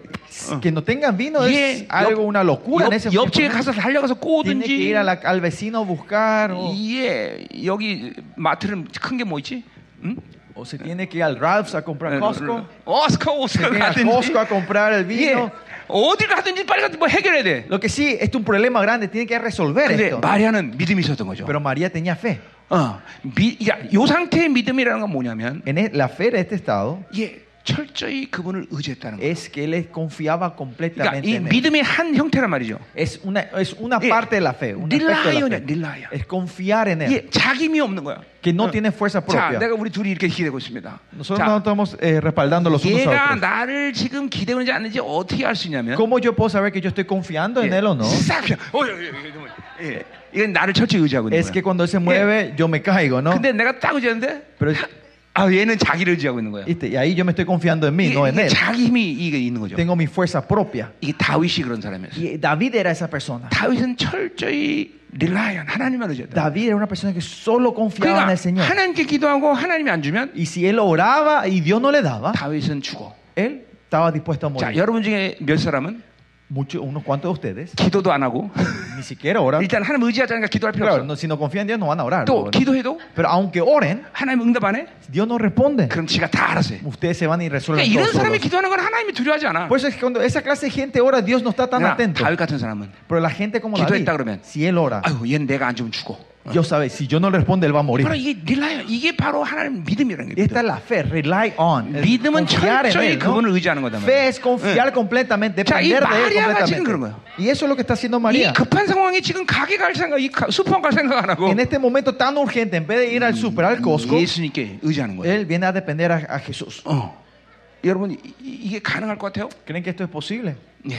que no tengan vino 이게 es algo, una locura en ese 옆, 옆집에 momento. 가서 달려가서 Tiene que ir 꼬든지 a la- al vecino a buscar o, 예, 여기 마트는 큰 게 뭐 있지? 응? o se tiene que ir al Ralph's a comprar Costco. 어스코 Se 오스코 tiene a Costco a comprar el 예, vino. 어딜 가든지 빨리 가서 뭐 해결해야 돼. Lo que sí, esto es un problema grande, tiene que resolver 근데 esto. 마리아는 믿음이 있었던 거죠. Pero María tenía fe. 어, 미, 야, 요 상태의 믿음이라는 건 뭐냐면, En e- la fe de este estado 예, 철저히 그분을 의지했다는 거예요. es que él confiaba 그러니까 completamente 이 en él. 믿음의 한 형태란 말이죠. Es una, es una 예, parte de la fe, un aspecto de la 릴라이언이야, fe. 릴라이언. Es confiar en él, 예, 자기 힘이 없는 거야. que no 어. tiene fuerza 자, propia. 내가 우리 둘이 이렇게 기대고 있습니다. Nosotros 자, no estamos eh, respaldando los unos a 얘가 otros. 나를 지금 기대고 있는지 않는지 어떻게 알 수 있냐면 ¿Cómo yo puedo saber que yo estoy confiando en él o no? 싹 그냥, 어, 어, 어, 어, 어, 예, 이건 나를 철저히 의지하고 있는 Es 거야. que cuando se mueve, yo me caigo, ¿no? 근데 내가 딱 의지하는데 Pero 아 얘는 자기를 의지하고 있는 거야. y ahí yo me estoy confiando en mí, 이게, no en él. 자기 힘이 이게 있는 거죠. Tengo mi fuerza propia. 이게 다윗이 그런 사람이었어. Y David era esa persona. 다윗은 철저히 릴라이언 하나님만 의지했다. David era una persona que solo confiaba en 그러니까 el Señor. 하나님께 기도하고 하나님이 안 주면 Y si él oraba y Dios no le daba, 다윗은 죽어. él estaba dispuesto a 자, morir. 여러분 중에 몇 사람은 Muchos, unos cuantos de ustedes 기도도 안 하고 ni siquiera oran. 일단 하나님 의지하자니까 기도할 필요 Claro, 없어. no, si no confían en Dios no van a orar. 또 ¿no? 기도해도 Pero aunque oren, 하나님 응답 안 해? Dios no responde. 그럼 지가 다 알아서 해. Ustedes se van y resuelven 그러니까 todo 이런 사람이 solos. 기도하는 건 하나님이 두려워하지 않아. Por eso es que cuando esa clase de gente ora, Dios no está tan 그러나 atento. 다윗 같은 사람은 Pero la gente como 기도했다 David, 그러면 si él ora, 아유 얘는 내가 안 주면 죽어. Dios sabe, si yo no le responde, él va a morir. 바로 이게 릴라이언 이게 바로 하나님 믿음이라는 게 Esta es 믿음. la fe, rely on. es 믿음은 confiar en 철저히 él, 그분을 ¿no? 의지하는 거단 Fe 말이야. es confiar completamente, 자, 이 depender de él 마리아가 지금 그런 completamente. 거야. Y eso es lo que está haciendo 이 María. 급한 상황에 지금 가게 갈 생각, 이 가- 슈퍼만 갈 생각 안 하고 En este momento tan urgente, en vez de ir al super, al Costco, 예수님께 의지하는 거예요. él viene a depender a, a Jesús. 어. 여러분 이, 이- 이게 가능할 것 같아요? ¿Creen que esto es posible? 예.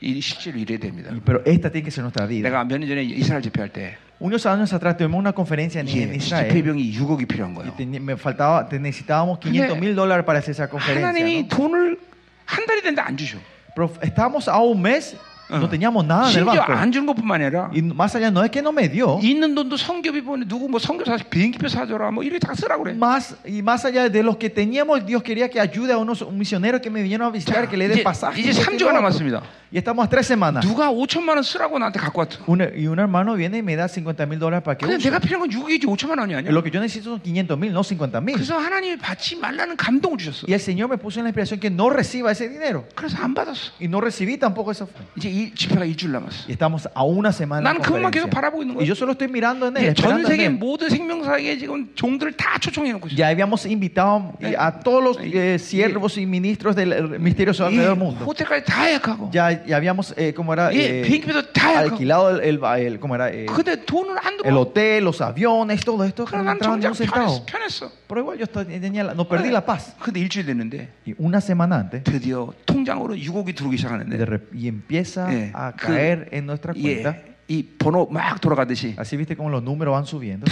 이 실제로 이래야 됩니다. Y- Pero esta tiene que ser nuestra vida. 내가 몇 년 전에 이스라엘 집회할 때 Unos años atrás tuvimos una conferencia en, en 예, Israel. 집회비용이 6억이 필요한 Y 거예요. teni- me faltaba, te- necesitábamos 500 mil dólares para hacer esa conferencia. 하나님이 ¿no? 돈을 한 달이 됐는데 안 주셔. Pero estábamos a un mes, no 어. teníamos nada en el 심지어 banco. 안 주는 것뿐만 아니라 Y más allá, no es que no me dio. 있는 돈도 성교비 보내 누구 뭐 성교 사 비행기표 사줘라 뭐 이래 다 쓰라고 그래. Más, y más allá de los que teníamos, Dios quería que ayude a unos misioneros que me vinieron a visitar, que le dé 이제, pasaje. 이제 y esto y 3주가 lo otro. 남았습니다. Y estamos a tres semanas. 누가 5천만 원 쓰라고 나한테 갖고 왔어. Un- y un hermano viene y me da 50 mil dólares para que 근데 use. 내가 필요한 건 6억이지 5천만 원이 아니야. Lo que yo necesito son 500 mil, no 50 mil. 그래서 하나님이 받지 말라는 감동을 주셨어. Y el Señor me puso en la inspiración que no reciba ese dinero. 그래서 안 받았어. Y no recibí tampoco esa fe. 이제 이 집회가 일주일 남았어. Y estamos a una semana. de 나는 그것만 conferencia. 계속 바라보고 있는 Y 거야. yo solo estoy mirando en él. 예, 전 esperando en 세계 él. 모든 생명사에게 지금 종들을 다 초청해 놓고 있어. Ya habíamos invitado a todos los eh, siervos y ministros del misterio 이 alrededor del mundo. 호텔까지 다 예약하고. Ya ya habíamos, eh, ¿cómo era? 예, Eh, 비행기표도 다 하고. alquilado el, el, el- ¿cómo era? Eh, 근데 돈은 한두 el 번. hotel, los aviones, todo esto. 그러나 No 난 entraba ni un 정작 centavo. 편했어. 편했어. Pero igual yo estaba- tenía la- no perdí la paz. 근데 일주일 됐는데 Y una semana antes, 드디어 통장으로 6억이 들어오기 de 시작하는데 rep- y empieza 예, a 그- caer en nuestra cuenta. 예, 이 번호 막 돌아가듯이 Así viste como los números van subiendo.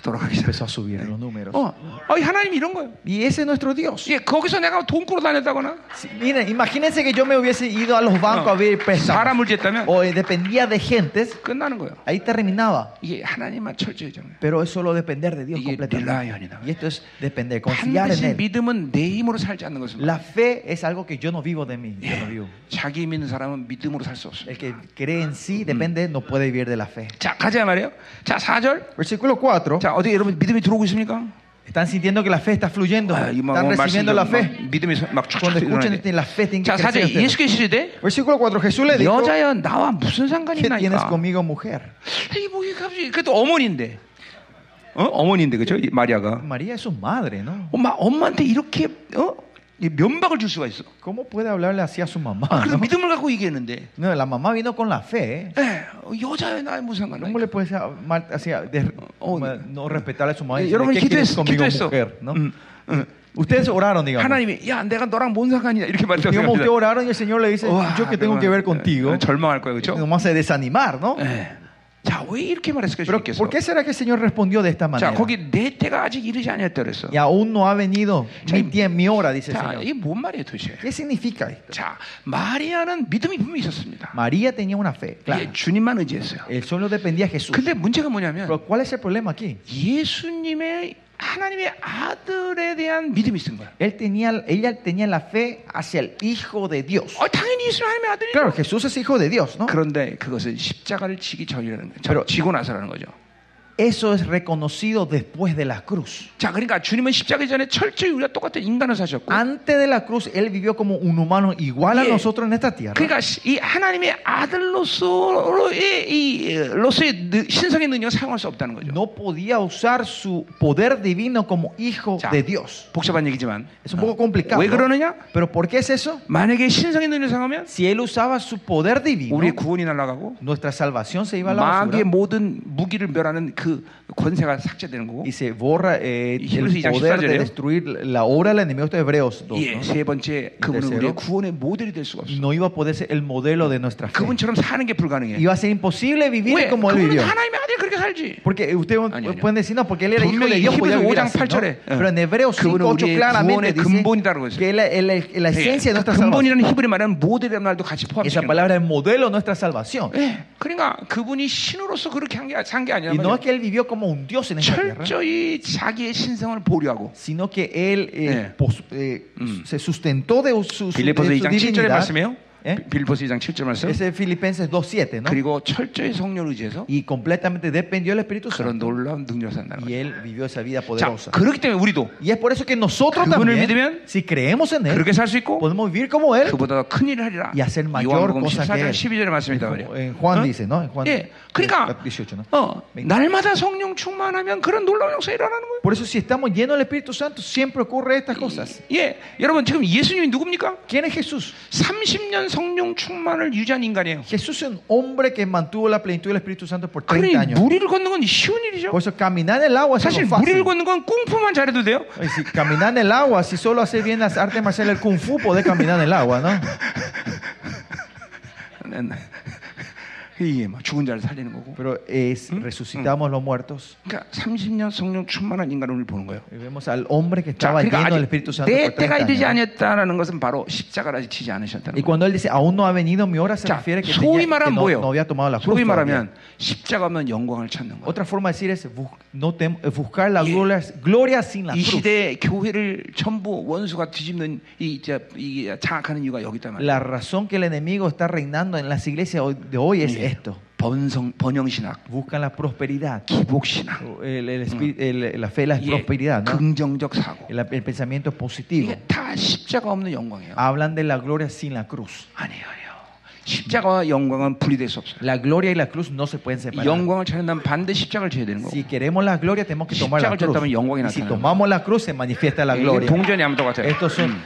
탁 돌아가기 시작. Empezó a subir los números. 어, 어, 하나님 이런 거예요. Y ese es nuestro Dios. 예, 거기서 내가 돈 꾸러 다녔다거나 Si- miren, imagínense que yo me hubiese ido a los bancos a ver préstamos. 사람을 쟀다면 O eh, dependía de gentes, 끝나는 거예요. ahí terminaba. 이게 하나님만 철저히 정해. Pero es solo depender de Dios 이게 completamente. 릴라이언이다. Y esto es depender, confiar en 반드시 Él. 믿음은 내 힘으로 살지 않는 것은 La fe es algo que yo no vivo de mí. Yo no vivo. 자기 믿는 사람은 믿음으로 살 수 없어. El que cree en sí, depende, no puede vivir de la fe. 자, 가자 말이에요. 자, 4절. Versículo 4. 자, 어디 여러분 믿음이 들어오고 있습니까? Están sintiendo que la fe está fluyendo. 아, 이뭐 Están recibiendo la fe. 믿음이 막 Cuando 촥촥 escuchen 일어나는데. la fe, tienen que 자, crecer 4절. ustedes. 예수께서 이르되 Versículo 4. Jesús le dijo, 여자여 나와 무슨 상관이 ¿qué tienes 있나이까? conmigo, mujer? 이게 뭐 이게 갑자기 그래도 어머니인데. 어? 어머니인데 그죠? 이 마리아가. María es su madre, ¿no? 엄마 엄마한테 이렇게 어? 이 면박을 줄 수가 있어. ¿Cómo puede hablarle así a su mamá? 그래서 no? 믿음을 갖고 얘기했는데. No, la mamá vino con la fe. ¿eh? 예, 어, 여자여 나의 무슨 ¿Cómo 상관이야? le puede ser mal- así, de- Oh, no respetarle a su mamá? y 예, decirle, 여러분 ¿Qué quieres 기도했어, conmigo, 기도했어. mujer? ¿no? 음, 음. Ustedes oraron, digamos. 하나님이 야 내가 너랑 뭔 상관이냐 이렇게 말했다고 Digamos, ustedes 생각합니다. oraron y el Señor le dice, 우와, yo que tengo que ver 그러면, contigo. 어, 절망할 거예요, 그렇죠? Nomás se desanimar, ¿no? 예. 자, 왜 이렇게 말했을까 Pero 주님께서? ¿por qué será que el Señor respondió de esta 자, manera? 거기 내 때가 아직 이르지 아니었다 그랬어. Y aún no ha venido mi, tie- mi hora, dice el 자, Señor. 이게 뭔 말이에요, 도대체? ¿Qué significa esto? 자, 마리아는 믿음이 분명히 있었습니다. María tenía una fe, claro. 예, 주님만 의지했어요. Él solo dependía de Jesús. 근데 문제가 뭐냐면 Pero ¿cuál es el problema aquí? 예수님의 하나님의 아들에 대한 믿음이 있는 거야. Él tenía, ella tenía la fe hacia el Hijo de Dios. 어, 당연히 예수님 하나님의 아들이죠. Claro, Jesús es Hijo de Dios, ¿no? 그런데 그것은 십자가를 지기 전이라는 거죠. 지고 나서라는 거죠. Eso es reconocido después de la cruz. 자, 그러니까 주님은 십자가 전에 철저히 우리가 똑같은 인간을 사셨고, Antes de la cruz, Él vivió como un humano igual a Yeah. nosotros en esta tierra. 그러니까 시- 이 하나님의 아들로서의 이 어, 로서의 느- 신성의 능력을 사용할 수 없다는 거죠. No podía usar su poder divino como Hijo 자, de Dios. 복잡한 얘기지만 Es un poco complicado. 왜 ¿no? 그러느냐? Pero ¿por qué es eso? 만약에 신성의 능력을 사용하면 Si Él usaba su poder divino, 우리의 구원이 날아가고 nuestra salvación se iba a la 마귀의 basura 모든 무기를 멸하는 그 권세가 삭제되는 거고 y se borra eh, Y el Hebreos 2장 poder 14 de 래요. destruir la obra del enemigo de Hebreos 2. 예, 세 번째 그분은 tercero. 우리의 구원의 모델이 될 수가 없어. No iba a poder ser el modelo de nuestra fe. 그분처럼 사는 게 불가능해. Iba a ser imposible vivir 왜? como Él 그분은 vivió. 하나님의 아들이 그렇게 살지. Porque ustedes 아니, 아니요. pueden decir, no, porque él era hijo de 분명히 Dios, podía 히브리서 vivir 5장 así, ¿no? 8절에 Pero en Hebreos 그분은 5, 8 우리의 claramente 구원의 dice 근본이라고 했어요. que la, la- la esencia de nuestra salvación, 근본이라는 히브리 말은 모델이라는 말도 같이 esa 포함시키는 거예요. palabra es modelo de nuestra salvación. 예, 그러니까 그분이 신으로서 그렇게 한 게 산 게 아니라 Y no es que él vivió como un Dios en esta tierra, 철저히 자기의 신성을 보류하고 sino que él eh, 네. pos- eh, 음. se sustentó de su, su, 빌리포스 de su 2장 7절의 divinidad. 말씀이에요. ¿eh? 빌리포스 2장 7절 말씀. Ese es Filipenses 2.7, ¿no? 그리고 철저히 성령을 의지해서 Y completamente dependió del Espíritu 그런 Santo. 놀라운 능력을 산다는 Y 거예요. él vivió esa vida 자, poderosa. 그렇기 때문에 우리도 Y es por eso que nosotros 그분을 también, 믿으면 si creemos en él, 그렇게 살 수 있고 podemos vivir como él. 그보다 큰 일을 하리라. Y hacer mayor 요한복음 cosa que 14장 él. 12절의 말씀이다 말이에요. En Juan 어? dice, ¿no? En Juan 예, 그러니까 18, ¿no? 어, 날마다 성령 충만하면 그런 놀라운 역사 일어나는 거예요. Por eso si estamos llenos del Espíritu Santo, siempre ocurre estas cosas. 예, 여러분 지금 예수님이 누굽니까? ¿Quién es Jesús? 30년 성령 충만을 유지한 인간이에요. Jesús es un hombre que mantuvo la plenitud del Espíritu Santo por 30 그러니 años. 무리를 걷는 건 쉬운 일이죠. Por eso caminar en el agua es 사실 algo 무리를 fácil. 걷는 건 꿍푸만 잘해도 돼요. Si caminar en el agua, si solo hace bien las artes marciales, el kung fu, podés caminar en el agua, ¿no? 이게 막 죽은 자를 살리는 거고. Pero es, resucitamos los muertos. 그러니까 30년 성령 충만한 인간을 우리 보는 거예요. Y vemos al hombre que 자, estaba 그러니까 lleno del 아직 Espíritu Santo 내 por 때가 30 이르지 años. 아니었다라는 것은 바로 십자가를 아직 치지 않으셨다는 Y 거예요. cuando él dice, aún no ha venido mi hora, se 자, refiere que, 소위 tenía- que 말하면 no, 뭐예요? no había tomado la cruz. 소위 todavía. 말하면 십자가 없는 영광을 찾는 거예요. Otra forma de decir es bu- no tem- eh, buscar la gloria, gloria sin la 이 cruz. 시대 교회를 전부 원수가 뒤집는 이, 자, 이 장악하는 이유가 여기 있단 말이에요. La razón que el enemigo está reinando en las iglesias hoy- de hoy es 예. esto. 번성 번영신학, Buscan la prosperidad. 기복신학, El- el espí- el- la fe, la 예, prosperidad, ¿no? 긍정적 사고. el, el pensamiento positivo. 이게 다 십자가 없는 영광이에요. Hablan de la gloria sin la cruz. 아니에요, 아니에요. 십자가와 영광은 분리될 수 없어요. La gloria y la cruz no se pueden separar. 영광을 찾는다면 반드시 십자가를 져야 되는 거고. Si queremos la gloria, tenemos que tomar la 십자가를 cruz. 졌다면 영광이 Y si tomamos la cruz, se manifiesta la gloria. 동전이 아무 똑같아요. Estos son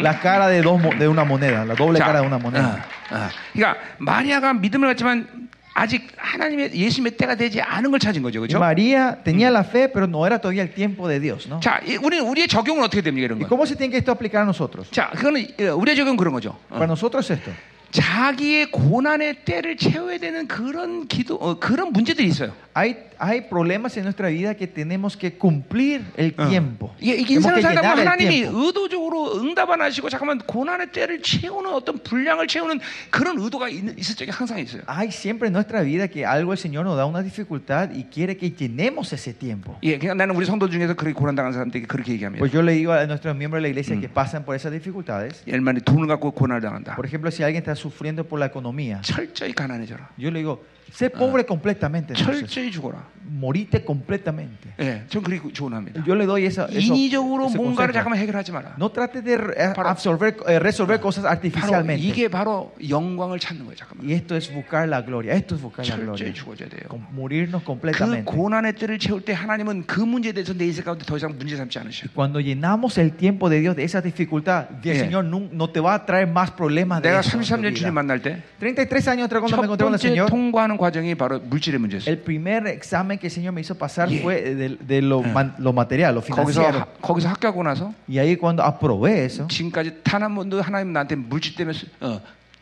la cara de, dos, de una moneda, la doble 자, cara de una moneda. 어, 어. 그러니까 마리아가 믿음을 갖지만 아직 하나님의 예수님의 때가 되지 않은 걸 찾은 거죠, Y 그렇죠? María tenía la fe, pero no era todavía el tiempo de Dios. ¿no? 자, 이- 우리 우리의 적용은 어떻게 됩니까 이런 ¿Y 거? cómo se tiene que esto aplicar a nosotros? 자, 그거는 어, 우리의 적용은 그런 거죠. 어. Para nosotros esto. 자기의 고난의 때를 채워야 되는 그런 기도, 어, 그런 문제들이 있어요. Hay, hay problemas en nuestra vida que tenemos que cumplir el tiempo. 이게, 이게 Tenemos 인생을 que 살다 llenar 보면 el 하나님이 tiempo. 의도적으로 응답 안 하시고 잠깐만 고난의 때를 채우는 어떤 분량을 채우는 그런 의도가 있, 있을 적이 항상 있어요. Hay siempre en nuestra vida que algo el Señor nos da una dificultad y quiere que llenemos ese tiempo. 예, 그냥 나는 우리 성도 중에서 그렇게 고난 당한 사람들에게 그렇게 얘기합니다. Pues yo le digo a nuestros miembros de la iglesia que pasan por esas dificultades. 예를 들면 돈을 갖고 고난을 당한다. Por ejemplo, si alguien está sufriendo por la economía, 철저히 가난해져라. yo le digo, sé pobre completamente. entonces. 철저히 죽어라. Morite completamente. 예, 전 그렇게 조언합니다. Yo le doy esa, eso- 인위적으로 ese 뭔가를 consejo. 잠깐만 해결하지 마라. No trate de re- Para- absorber, eh, resolver cosas 바로 artificialmente. 이게 바로 영광을 찾는 거예요. 잠깐만. Y esto es buscar la gloria. Esto es buscar la gloria. 철저히 죽어줘야 돼요. Con- Morirnos 그 completamente. 고난의 때를 채울 때 하나님은 그 문제에 대해서 내 인생 가운데 더 이상 문제 삼지 않으셔. Cuando llenamos el tiempo de Dios de esa dificultad, el Yeah. Señor no, no te va a traer más problemas de 내가 eso en tu 33년 vida. 주님 만날 때 33 años atrás cuando me 첫 encontré con el 번째 Señor, 통과하는 과정이 바로 물질의 문제였어요. el primer examen que el Señor me hizo pasar Yeah. fue de, de lo, Yeah. man- lo material, lo 거기서 financiero. 하- 거기서 합격하고 나서 Y ahí cuando aprobé eso, 지금까지 단 한 번도 하나님 나한테 물질 때문에 수- 어,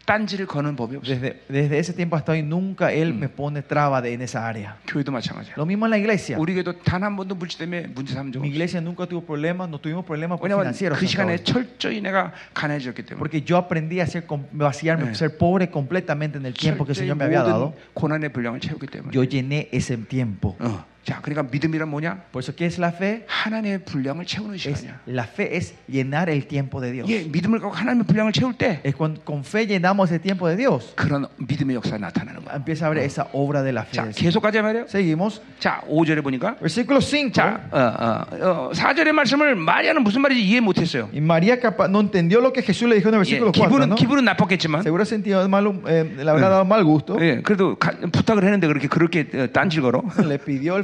딴지를 거는 법이 없어요. desde, desde ese tiempo hasta hoy, nunca Él me pone traba de, en esa área. 교회도 마찬가지야. Lo mismo en la iglesia. 우리 교회도 단 한 번도 물질 때문에 문제 삼은 적 Mi 없어요. iglesia nunca tuvo problemas, no tuvimos problemas por 왜냐하면 financieros. 그 hasta 시간에 hoy. 철저히 내가 가난해졌기 때문에 Porque yo aprendí a ser, com- vaciarme, Yeah. ser pobre completamente en el tiempo que el 철저히 Señor me había 모든 dado. 고난의 분량을 채우기 때문에. Yo llené ese tiempo. 어. 자, 그러니까 믿음이란 뭐냐? Por eso, ¿qué es la fe? 하나님의 분량을 채우는 Es, 시간이야. la fe es llenar el tiempo de Dios. 예, 믿음을 갖고 하나님의 분량을 채울 때 Es cuando con fe llenamos el tiempo de Dios. 그런 믿음의 역사가 나타나는 거야. Empieza a ver esa obra de la fe. 자, del Señor. 계속 가자 말이에요. Seguimos. 자, 5절에 보니까 Versículo 5. 자, 어, 어, 어, 4절의 말씀을 마리아는 무슨 말인지 이해 못 했어요. Y María capaz, no entendió lo que Jesús le dijo en el 예, versículo 4. 기분은 ¿no? 기분은 나빴겠지만 Seguro sentido mal, eh, le habrá dado mal gusto. 예, 그래도 가- 부탁을 했는데 그렇게 그렇게 어, 딴질 걸어. Le pidió el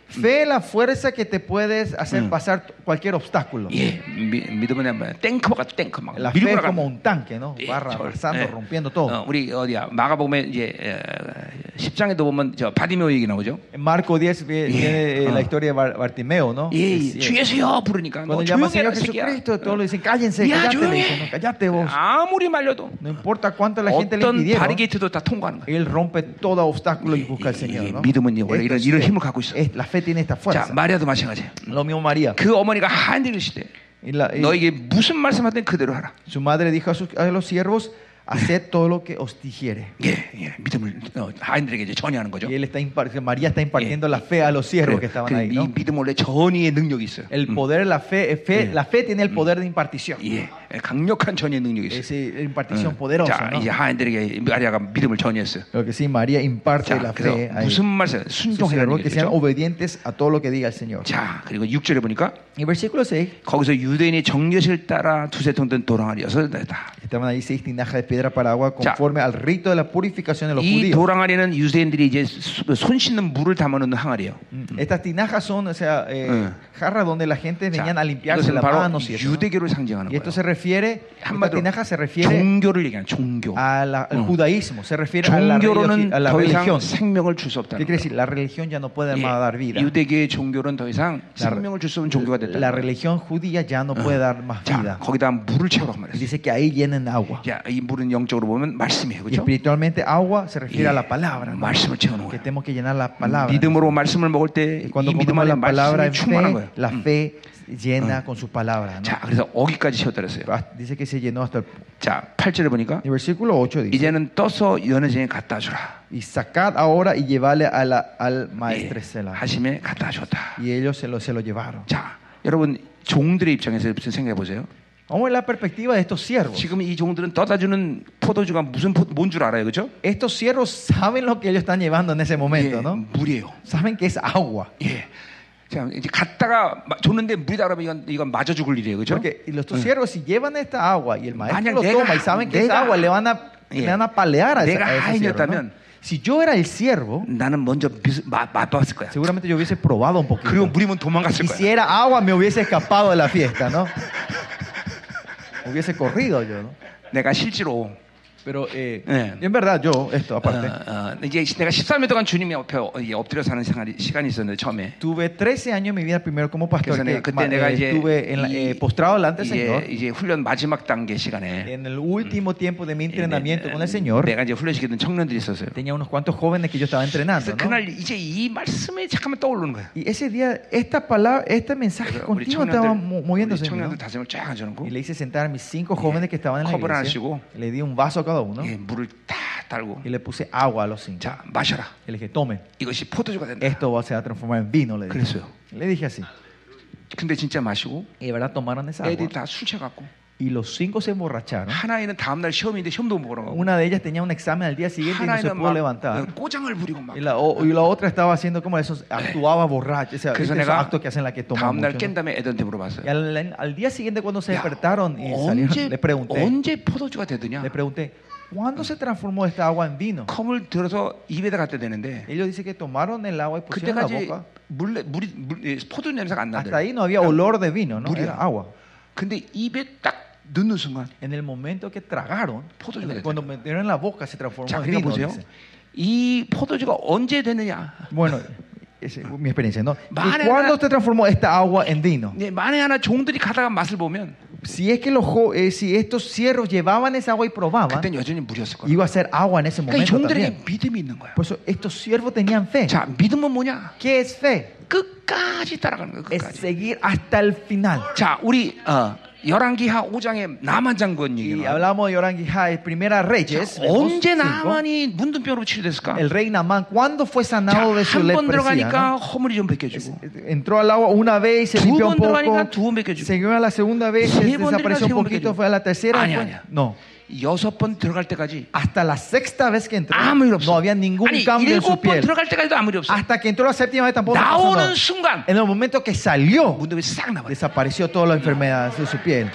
Fe es la fuerza que te puedes hacer pasar cualquier obstáculo. 예, 미, 믿음은 뭐 탱크 같아 탱크 막 La fe 밀고 es 나가. como un tanque, ¿no? 예, Va 절- arrasando, 예. rompiendo todo. 어, 우리 어디야 마가복음에 이제 어, 10장에도 보면 저 바디메오 얘기 나오죠. En Marco 10 vi- viene eh, Ah. la historia de Bar- Bartimeo, ¿no? 예, Es- 주 예수여 부르니까 너 Cuando llama 조용히 Señor 해라 새끼야. Jesucristo, todos le dicen, cállense, 야, cállate, le 조용히 dicen, 해. "No, cállate vos. 아무리 말려도 No importa cuánto la gente le 어떤 pidieron, 바리게이트도 다 통과하는 거예요. Él rompe todo obstáculo y busca al Señor. 이 ¿no? 믿음은 원래 Esto 이런 es 이런 fe. 힘을 갖고 있어. Es- la fe tiene esta 자, fuerza. 마리아도 마찬가지예요. Lo mismo María. 그 어머니가 한들으시대. Y la- y 너에게 무슨 말씀하든 그대로 하라. su madre dijo a, sus- a los siervos, haced todo lo que os dijere. 예, 예, 믿음을 어, 하인들에게 이제 전이하는 거죠. Y él está impar- María está impartiendo la fe a los siervos que estaban ahí. 이 ¿no? 믿음 원래 전이의 능력이 있어요. El poder, la fe, fe- Yeah. la fe tiene el poder de impartición. 예, 예, 강력한 전이의 능력이 있어요. Es eh, impartición poderosa. 자, ¿no? 이제 하인들에게 마리아가 믿음을 전이했어요. Lo que sí, María imparte 자, la 그래서 fe a 무슨 말씀 sus 순종해라는 siervos que sean 얘기죠. obedientes a todo lo que diga el Señor. 자, 그리고 6절에 보니까 Y versículo 6, 거기서 유대인이 정례식을 따라 두세 통된 도랑아리여서 됐다. estaban ahí seis tinajas de piedra para agua 자. conforme al rito de la purificación de los 이 judíos. 도랑아리는 유대인들이 이제 수- 손 씻는 물을 담아놓는 항아리예요. Mm. Estas tinajas son, o sea, eh, Mm. jarras donde la gente 자, venían a limpiarse 이것은 las 바로 manos y eso. ¿no? 유대교를 상징하는 Y esto 거예요. se refiere, refiere, el patrinaja se refiere a la, al judaísmo, se refiere a la, a la religión. ¿Qué quiere decir? La religión ya no puede más dar vida. La, la religión judía ya no puede dar más vida. Y dice que ahí llenen agua. Y espiritualmente agua se refiere a la palabra. ¿no? Que tenemos que llenar la palabra. Y cuando comemos la palabra en fe, la fe llena con su palabra. ¿no? 자, 그래서 어기까지 채웠다 그랬어요. Dice que se llenó hasta el 자, 8절에 보니까 el versículo 8 dice, 이제는 떠서 연회장에 갖다 주라. y sacad ahora y llevale a la, al 예, maestresela. 하심에 갖다 줬다. Y ellos se lo, se lo llevaron. 자, 여러분 종들의 입장에서 무슨 생각해 보세요. Vamos a ver la perspectiva de estos siervos. 지금 이 종들은 떠다주는 포도주가 무슨 뭔 줄 알아요, 그렇죠? Estos siervos saben lo que ellos están llevando en ese momento, ¿no? 물이에요. Saben que es agua. 예. 자, 이제 갔다가 마- 줬는데 물이 다 그러면 이건 이건 맞아 죽을 일이에요, 그렇죠? Porque los estos siervos, si llevan esta agua y el maestro lo toma y saben que es agua, le van a, 예. le van a palear a, ese, 내가 a ese siervo, ¿no? 하인이었다면 Si yo era el siervo, 나는 먼저 미- 맛 맛봤을 거야. seguramente yo hubiese probado un poquito. 그리고 물이면 도망갔을 Y 거야. si era agua, me hubiese escapado de la fiesta, ¿no? hubiese corrido yo, ¿no? 내가 실제로 Pero eh, 예. en verdad yo, esto 어, aparte, 어, 이제 내가 13년 동안 주님 옆에 어, 이제 엎드려 사는 시간이, 시간이 있었는데 처음에 tuve 13 años en mi vida primero como pastor, 그래서 que 내가 그때 ma- 내가 eh, 이제 estuve en la- 이- eh, postrado delante del 이제, Señor. 이제 훈련 마지막 단계 시간에 En el último tiempo de mi 네, entrenamiento 네, con el Señor, 내가 이제 훈련시키던 청년들이 있었어요. tenía unos cuantos jóvenes que yo estaba entrenando. 그래서 ¿no? 그날 이제 이 말씀이 잠깐만 떠오르는 거예요. Y ese día, esta palabra, este mensaje 그래서 우리 continuo estaba 청년들, mo- 우리 moviéndose. en mí, ¿no? 청년들 다짐을 쫙 앉혀놓고 Y le hice sentar a mis cinco jóvenes que estaban en la 컵을 하나 iglesia. 주고, Le di un vaso a cada uno 예, 물을 다 달고 y le puse agua a los cinco. 자 마셔라. Y le dije, tomen, 이것이 포도주가 된다. esto va- se va a transformar en vino. Le dije, 그랬어요. le dije así. 근데 진짜 마시고 Y de verdad tomaron esa agua. 애들이 다 술 취해갖고 Y los cinco se emborracharon. 하나이는 다음날 시험인데 시험도 못 보러 가고 Una de ellas tenía un examen al día siguiente y no se 하나이는 pudo 막 levantar. 어, 꼬장을 부리고 막 Y la, o- y la otra estaba haciendo como esos, actuaba borracha. O sea, 그래서 ¿viste esos 내가 actos que hacen la que toman 다음날 mucho, 깬 ¿no? 다음에 애들한테 물어봤어요. Y al, al día siguiente cuando se 야, despertaron y salieron, 언제 le pregunté, 언제 포도주가 되더냐? le pregunté, ¿cuándo se transformó esta agua en vino? 컵을 들어서 입에다 갖다 대는데 Ellos dicen que tomaron el agua y pusieron en la 그때까지 boca. 물, 물이 물, 예, 포도 냄새가 안 Hasta 나더래. ahí no había olor de vino, ¿no? 물이야. Era agua. 근데 입에 딱 넣는 순간 En el momento que tragaron, 포도주가 en el- 됐다. cuando metieron en la boca se transformó 자, en 그러니까 vino. 보세요. dice. 이 포도주가 언제 되느냐? Bueno, esa es mi experiencia, ¿no? ¿Y Vale, cuándo vale. se transformó esta agua en vino? 네, 만에 하나 종들이 가다가 맛을 보면 Si es que los jo- eh, si estos siervos llevaban esa agua y probaban, 그땐 여전히 물이었을 거야. iba a ser agua en ese 그러니까 이 momento también. 종들에게 믿음이 있는 거야. Por eso estos siervos tenían fe. 자, 믿음은 뭐냐? ¿Qué es fe? 끝까지 따라가는 거야. Es 끝까지. seguir hasta el final. 자, 우리 어, 열왕기하 5장의 나만 장군 Y 얘기. hablamos de Yorangijai, primera Reyes. vemos 언제 cinco. 나만이 문둥병으로 치료됐을까? El rey Namán, ¿cuándo fue sanado de su 한 번 leprosia? 들어가니까 no? 허물이 좀 벗겨지고 Entró al agua una vez y se 두 limpió 번 un poco. 들어가니까 두 번 벗겨지고 Siguió a la segunda vez, 세 se 번 desapareció 들어가, un 세 번 poquito, 벗겨지고. fue a la tercera. 아니, fue- 아니야. No. 여섯 번 들어갈 때까지 Hasta la sexta vez que entró, 아무 일 없어. no había ningún 아니 cambio en su 일곱 번 piel. 들어갈 때까지도 아무 일 없어. Hasta que entró la séptima vez tampoco pasó 나오는 nada. 순간 En el momento que salió, 문둥이 싹 나버려. desapareció toda la enfermedad de su piel.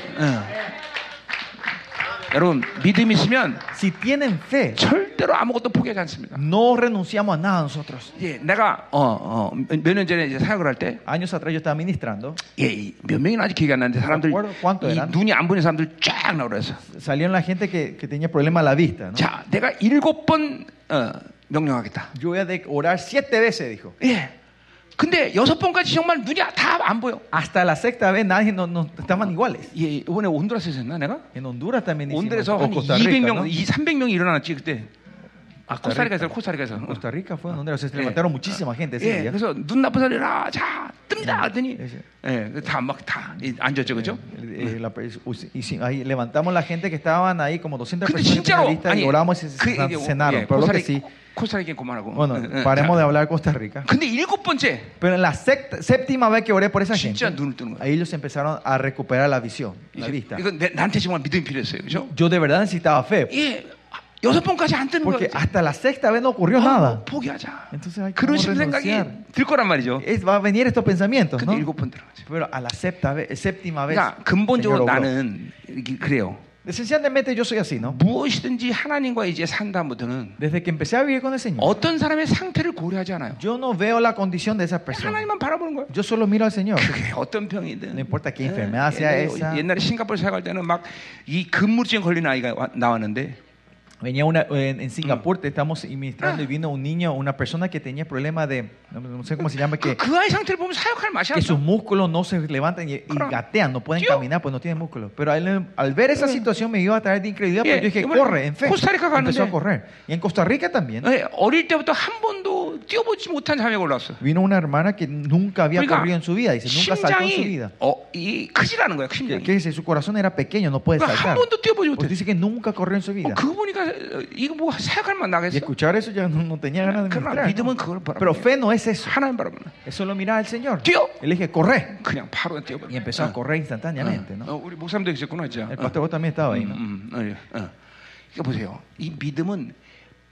여러분 믿음 있으면 Si tienen fe, 절대로 아무것도 포기하지 않습니다. no renunciamos a nada nosotros. 예, 내가 어몇 년 전에 이제 사역을 할 때 Años atrás yo estaba ministrando, 예, 이몇 명이나 아직 기억이 안 나는데 사람들 acuerdo cuánto 이 eran? 눈이 안 보이는 사람들 쫙 나오래서 salieron la gente que, que tenía problema a la vista. ¿no? 자, 내가 일곱 번 어, 명령하겠다. Yo voy a de- orar siete veces, dijo. 예. 근데 여섯 번까지 정말 눈이 다 안 보여. Hasta la sexta vez nadie no, no- estaban iguales. 예, 이번에 온두라스에서 했나 내가? En Honduras también 온두라스에서 한 Costa Rica, 200명, ¿no? 이 300명이 일어났지 그때. 아, 코스타리카에서. 코스타리카에서. Rica fue en Honduras, se 예. levantaron muchísima gente ese 예, día. 그래서 눈 나쁜 사람이 라 자, 뜹니다. 하더니 예, 예, 다막다 앉았죠. 그죠? Eh, la- ahí levantamos la gente que estaban ahí, como 200 근데 personas tenían 진짜로 lista, y oramos y 그, cenaron. 예, Pero lo que sí, 코스타리카 그만하고. bueno, 예, 예, paremos 자, de hablar de Costa Rica. 근데 일곱 번째 Pero en la sect- séptima vez que oré por esa 진짜 gente, 눈을 뜨는 거야. ahí ellos empezaron a recuperar la visión, la 이제 vista. 이건 내, 나한테 정말 믿음이 필요했어요. 그죠? Yo de verdad necesitaba fe, 예, 여섯 번까지 안 뜨는 porque 거야. hasta la sexta vez no ocurrió 아, nada. 포기하자. Entonces hay 그런 como 식 생각이 renunciar. 들 거란 말이죠. Es- va a venir estos pensamientos, 근데 ¿no? 일곱 번 들어가죠. Pero a la séptima vez, séptima vez 그러니까 근본적으로 Señor obró. 나는 이게 그래요. Esencialmente yo soy así, ¿no? 무엇이든지 하나님과 이제 산 다음부터는 Desde que empecé a vivir con el Señor, 어떤 사람의 상태를 고려하지 않아요. yo no veo la condición de esa persona. 하나님만 바라보는 거예요. Yo solo miro al Señor. 그게 어떤 병이든 No importa qué 예, enfermedad sea esa. 옛날에 싱가포르 사역할 때는 막 이 근무증 걸린 아이가 와- 나왔는데 Venía una, en, en Singapur, te estamos administrando Ah. y vino un niño, una persona que tenía problemas de, no, no sé cómo se llama, 그, que, 그 아이 상태를 보면 사역할 맛이 que 안 sus 나. músculos no se levantan y, y Claro. gatean, no pueden Tío. caminar, pues no tienen músculos. Pero a él, al ver esa Eh. situación me iba a traer de incredulidad, Yeah, pero yo dije, y bueno, corre, en fe. Costa Rica 갔는데- Empezó a correr. Y en Costa Rica también. 예, 어릴 때부터 한 번도 뛰어보지 못한 자매가 올라왔어. Vino una hermana que nunca había 그러니까 corrido en su vida, dice, nunca saltó en su 심장이 vida. 어, 이 크지라는 거야. Que, 심장이. que dice, su corazón era pequeño, no puede 그러니까 한 saltar. 번도 뛰어보지 Pues 못해. dice que nunca corrió en su 어, vida. 그거 보니까 어, 이거 뭐 사역할 만 Y 나겠어? escuchar eso ya no, no tenía ganas de 그러나 ministrar. 믿음은 ¿no? 그걸 바라보는 Pero 거야. fe no es eso. 하나님 바라보는 거야. Eso lo mira el Señor. 뛰어. Él dije, corre. 그냥 바로 뛰어버려. Y empezó a correr instantáneamente. 어, ¿no? 어, 우리 목사님도 계셨구나, 진짜. El pastor vos también estaba ahí. ¿no? 음, 음, 어, 어. 그러니까 보세요. 이 믿음은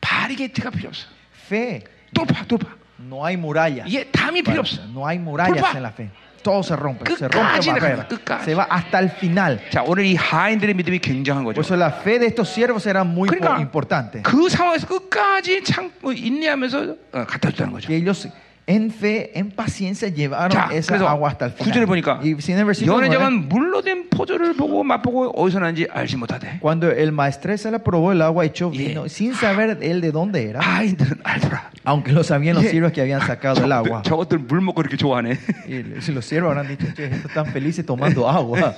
바리게트가 필요 없어. Fe, 돌파, 돌파. no hay murallas. 이게 담이 필요 없어. No hay murallas Pulpa. en la fe. Todo se rompe. Se 끝까지 rompe 나가요, barrera. 끝까지. Se va hasta el final. 자, 오늘 이 하인들의 믿음이 굉장한 거죠. Por eso la fe de estos siervos era muy 그러니까 importante. 그 상황에서 끝까지 참고 인내하면서 어, 갖다 줬다는 거죠. Que ellos en fe, en paciencia llevaron 자, esa 그래서 agua hasta el 구절에 final. 보니까 Y si en el versículo nueve, 연회장은 물로 된 포도를 보고 맛보고 어디서 난지 알지 못하대. cuando el maestresa le probó el agua echó Yeah. vino sin saber él de dónde era, 하인들은 알더라. aunque lo sabían los Yeah. siervos que habían sacado el agua. 저, 저것들 물 먹고 이렇게 좋아하네. Y si los siervos habrán dicho, che, estos están felices tomando agua.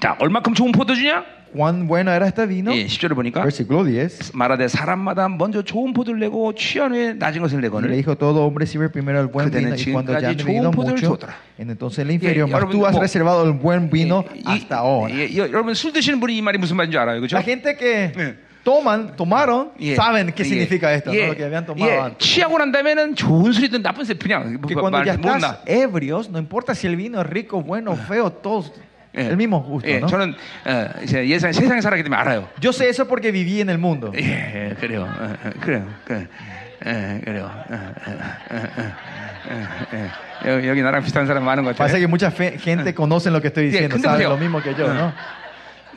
자, 얼마큼 좋은 포도주냐? ¿Cuán bueno era este vino? 예, 10절을 보니까 Versículo 10. 말하되 사람마다 먼저 좋은 포도를 내고 취한 후에 낮은 것을 Y le 내거늘. dijo, todo hombre sirve primero el buen 그대는 vino y cuando ya han 지금까지 bebido 좋은 포도를 mucho, 줬더라. entonces el inferior, 예, mas 여러분, tú has 뭐, reservado el buen vino 이- hasta ahora. 예, 예, 여러분 술 드시는 분이 이 말이 무슨 말인지 알아요, 그렇죠? La gente que 예. toman, tomaron, 예. saben qué 예. significa esto, ¿no? 예. lo que habían tomado 예. antes. 취하고 난 다음에는 좋은 술이든 나쁜 술 그냥 Que 뭐- cuando 말- ya 못 estás 나. ebrios, no importa si el vino es rico, bueno, feo, todos 예. el mismo gusto, 예, ¿no? 저는 어, 이제 예상 세상에 살았기 때문에 알아요. Yo sé eso porque viví en el mundo. 예, 예, 그래요. 어, 어, 그래요. 그, 예, 그래요. 어, 어, 어, 어, 어, 어. 여기, 여기 나랑 비슷한 사람 많은 것 Pasa 같아요. que mucha fe- gente conoce lo que estoy Yeah, diciendo, 근데 sabe 보세요. lo mismo que yo, 어. ¿no?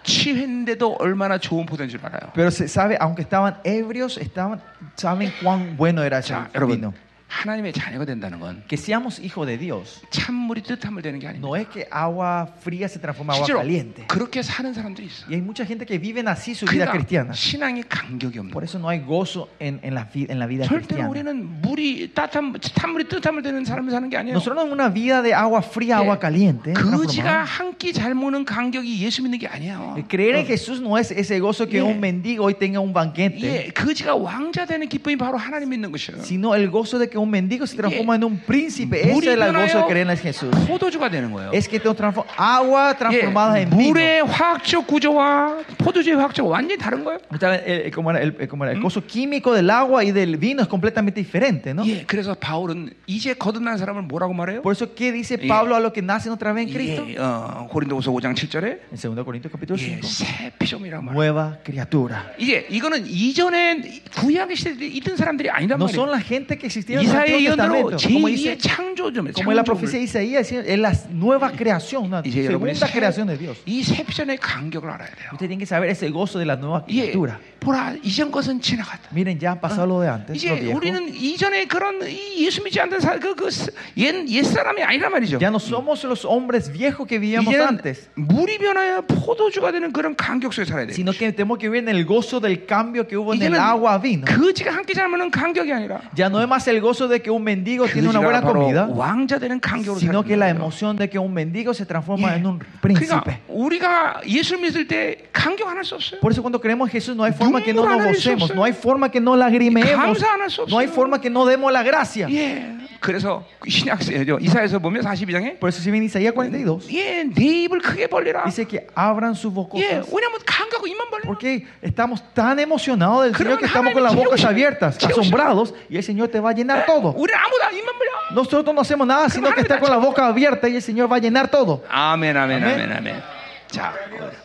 취했는데도 얼마나 좋은 포도인 줄 알아요. Pero se sabe, aunque estaban ebrios, estaban, saben cuán bueno era ese 자, vino. 여러분. 하나님의 자녀가 된다는 건 Que seamos hijos de Dios. 찬물이 뜨뜻함을 되는 게 아닙니다. No es que agua fría se transforma en agua 실제로 caliente. 그렇게 사는 사람들이 있어. Y hay mucha gente que viven así su vida 그러니까 cristiana. 신앙이 간격이 없는 Por 거예요. eso no hay gozo en, en, la, vi- en la vida 절대로 cristiana. 우리는 물이 따뜻한 찬물이 뜨뜻함을 되는 삶을 사는 게 아니에요. Nosotros en una vida de agua fría, agua caliente. 그지가 transformada. 한 끼 잘 먹는 간격이 예수 믿는 게 아니에요. Creer en Jesús no es ese gozo que Yeah. un mendigo hoy tenga un banquete, 예, 그지가 왕자 되는 기쁨이 바로 하나님 믿는 것이에요. sino el gozo de que un mendigo se transforma en un príncipe. Ese 물이 es el gozo de 변하여 creer en Jesús. 포도주가 되는 거예요. Es que te transforma agua 예, transformada en vino. 물의 화학적 구조와 포도주의 화학적 완전히 다른 거예요. ¿Saben? El, el- como era el, el- como era el gozo químico del agua y del vino es completamente diferente, ¿no? 예, 그래서 바울은 이제 거듭난 사람을 뭐라고 말해요? Por eso, ¿qué dice Yeah. Pablo a los que nacen otra vez en Cristo? 예, 어, 고린도후서 5장 7절에 En 2 Corintios capítulo 예, 5. 새 피조물이라고 말해요. Nueva criatura. 이제 이거는 이전에 구약의 시대에 있던 사람들이 아니란 No son 말이에요. la gente que existieron en el 이사의 Antiguo 예언대로 Testamento. Como 제2의 dice, 창조점, como en la 창조물. profecía de Isaías, es la nueva creación, una 이제 여러분이 segunda creación de Dios. 이새 피조의 간격을 알아야 돼요. Usted tiene que saber ese gozo de la nueva 예, criatura. 보라 이전 것은 지나갔다. Miren, ya ha pasado lo de antes, 이제. 우리는 이전에 그런 이 예수 믿지 않던 사, 그, 그, 옛, 옛 사람이 아니란 말이죠. Ya no somos los hombres viejos que vivíamos antes, 물이 변하여 포도주가 되는 그런 간격 속에 살아야 돼. sino que tenemos que vivir en el gozo del cambio que hubo en el agua a vino. 그지가 함께 잘 먹는 간격이 아니라 Ya no es más el gozo de que un mendigo tiene una buena comida, 왕자 되는 간격으로 sino que la emoción de que un mendigo se transforma 예. en un 그러니까 príncipe. 우리가 예수 믿을 때 간격 안 할 수 없어요. Por eso cuando creemos en Jesús no hay forma que no 눈물 nos 안 흘릴 수 gocemos, 없어요. no hay forma que no lagrimeemos, 감사 안 할 수 no hay 없어요. forma que no demos la gracia. 예. 그래서 신약 이사에서 보면 42장에 Por eso si bien Isaías 42 예, 내 입을 크게 벌리라. dice que abran sus 예, bocas. 왜냐면 간격하고 입만 벌려. Porque estamos tan emocionados del Señor 그러면 que estamos con las 하나님이 bocas 채우시- abiertas, 채우시- asombrados, y el Señor te va a llenar todo. 우리 아무도 입만 벌려. Nosotros no hacemos nada, sino que está con la boca abierta y el Señor va a llenar todo. 아멘, 아멘, 아멘. 아멘, 아멘. 자,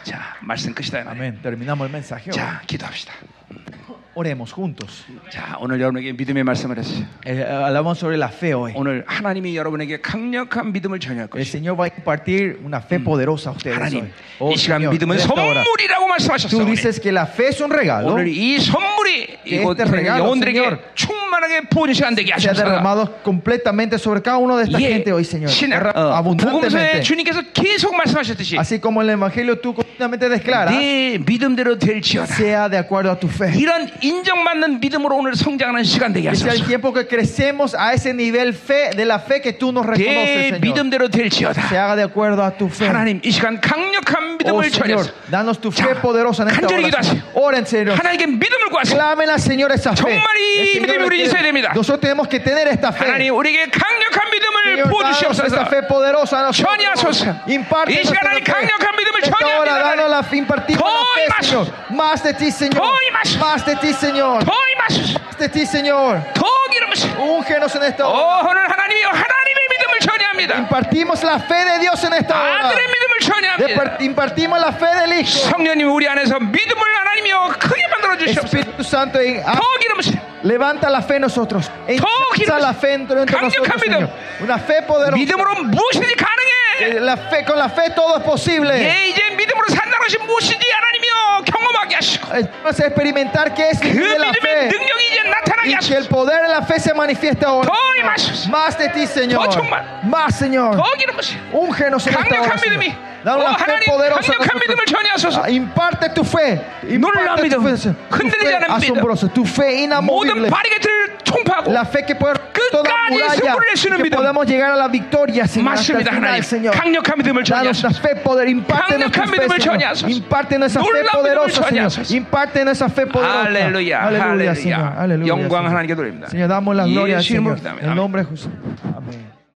자, 말씀 끝이다. Terminamos el mensaje. hoy. 자, 기도합시다. Oremos juntos. 자, 오늘 여러분에게 믿음의 말씀을 했어요. Eh, hablamos sobre la fe hoy. 오늘 하나님이 여러분에게 강력한 믿음을 전할 El 것이에요. Señor va a impartir una fe poderosa a ustedes 하나님, hoy. Oh, 이 시간 Señor, 믿음은 en esta hora, 선물이라고 Tú 말씀하셨어. dices que la fe es un regalo 오늘 이 선물이 Que 이곳 este regalo, 영혼들에게 Señor, 충만하게 부어진 시간 되게 se ha 하소서. derramado completamente sobre cada uno de esta 예, gente hoy, Señor. 신학, Derra- 어, 복음서에 abundantemente. 주님께서 계속 말씀하셨듯이 Así como en el Evangelio tú continuamente declaras, 네 믿음대로 될지어다. sea de acuerdo a tu fe. 이런 인정받는 믿음으로 오늘 성장하는 시간 되게 Que sea el 하소서. tiempo que crecemos a ese nivel fe de la fe que tú nos 네 reconoces, Señor. 믿음대로 될지어다. Se haga de acuerdo a tu fe. 하나님 이 시간 강력한 Oh, 믿음을 Señor, 전해서 danos tu fe 자, poderosa en esta 간절히 hora. 기도하세요. Oren, Señor. 하나님께 믿음을 구하세요. Clamen al Señor esa fe. 정말 이 El Señor 믿음이 le 우리 quiere- 있어야 됩니다. Nosotros tenemos que tener esta fe. 하나님 우리에게 강력한 믿음을 Señor, danos 부어주시옵소서. esa fe poderosa a nosotros. 전이하소서. Imparte 이 시간 안에 강력한 믿음을 Esta hora, 전이합니다. danos la, impartimos 더 la fe, 임하소서. Señor. Más de ti, Señor. 더 임하소서. Más de ti, Señor. 더 임하소서. Más de ti, Señor. 더 기름으시. Úngenos en esta hora. 어, 오늘 하나님이 하나님의 믿음을 전이합니다. Impartimos la fe de Dios en esta hora. 아들의 믿음을 전이합니다. Depar- Impartimos la fe del Hijo. 성령님 우리 안에서 믿음을 하나님이여 크게 만들어 주시옵소서. Espíritu Santo, en- 더 기름으시. levanta la fe en nosotros. Ensalza la fe dentro de 강력한 nosotros, 믿음. Señor. Una fe poderosa. 믿음으로 무엇이든지 가능해. Eh, La fe, con la fe todo es posible. 예, 이제 믿음으로 산 다는 것이 무엇인지 하나님이여 경험하게 하시고 Eh, Vamos a experimentar que es 그 vivir de la 믿음의 fe. 능력이 이제 나타나게 Y que 하시고 el poder de la fe se manifieste ahora. 더 임하소서. Más de ti, Señor. 더 충만. Más, Señor. 더 기름으시. Úngenos en esta hora. 강력한 Señor. 믿음이 Danos 어, la fe 하나님 poderosa. a 강력한 믿음을 nosotros. 전이하소서. Ah, Imparte tu fe. 놀라운 Imparte tu 믿음. fe. Tu 흔들리지 fe 않은 믿음. asombrosa. Tu fe 모든 inamovible. 바리게트를 총파하고 La fe que puede romper toda 끝까지 muralla. 승부를 낼 수 있는 Que 믿음. podemos llegar a la victoria, Señor. Hasta el 맞습니다 final, 하나님 Señor. 강력한 믿음을 Danos la 전이하소서 fe poder, imparte 강력한 nuestra fe, 믿음을 Señor. 전이하소서. Imparte nuestra fe 놀라운 믿음을 poderosa, Señor. 전이하소서. Imparte nuestra fe poderosa. 할렐루야 Aleluya, 할렐루야 Señor. Aleluya, 영광 Señor. 하나님께 돌립니다 Señor, damos la gloria al 예수 이름으로 Señor. 기도합니다. En el 아멘. nombre de Jesús.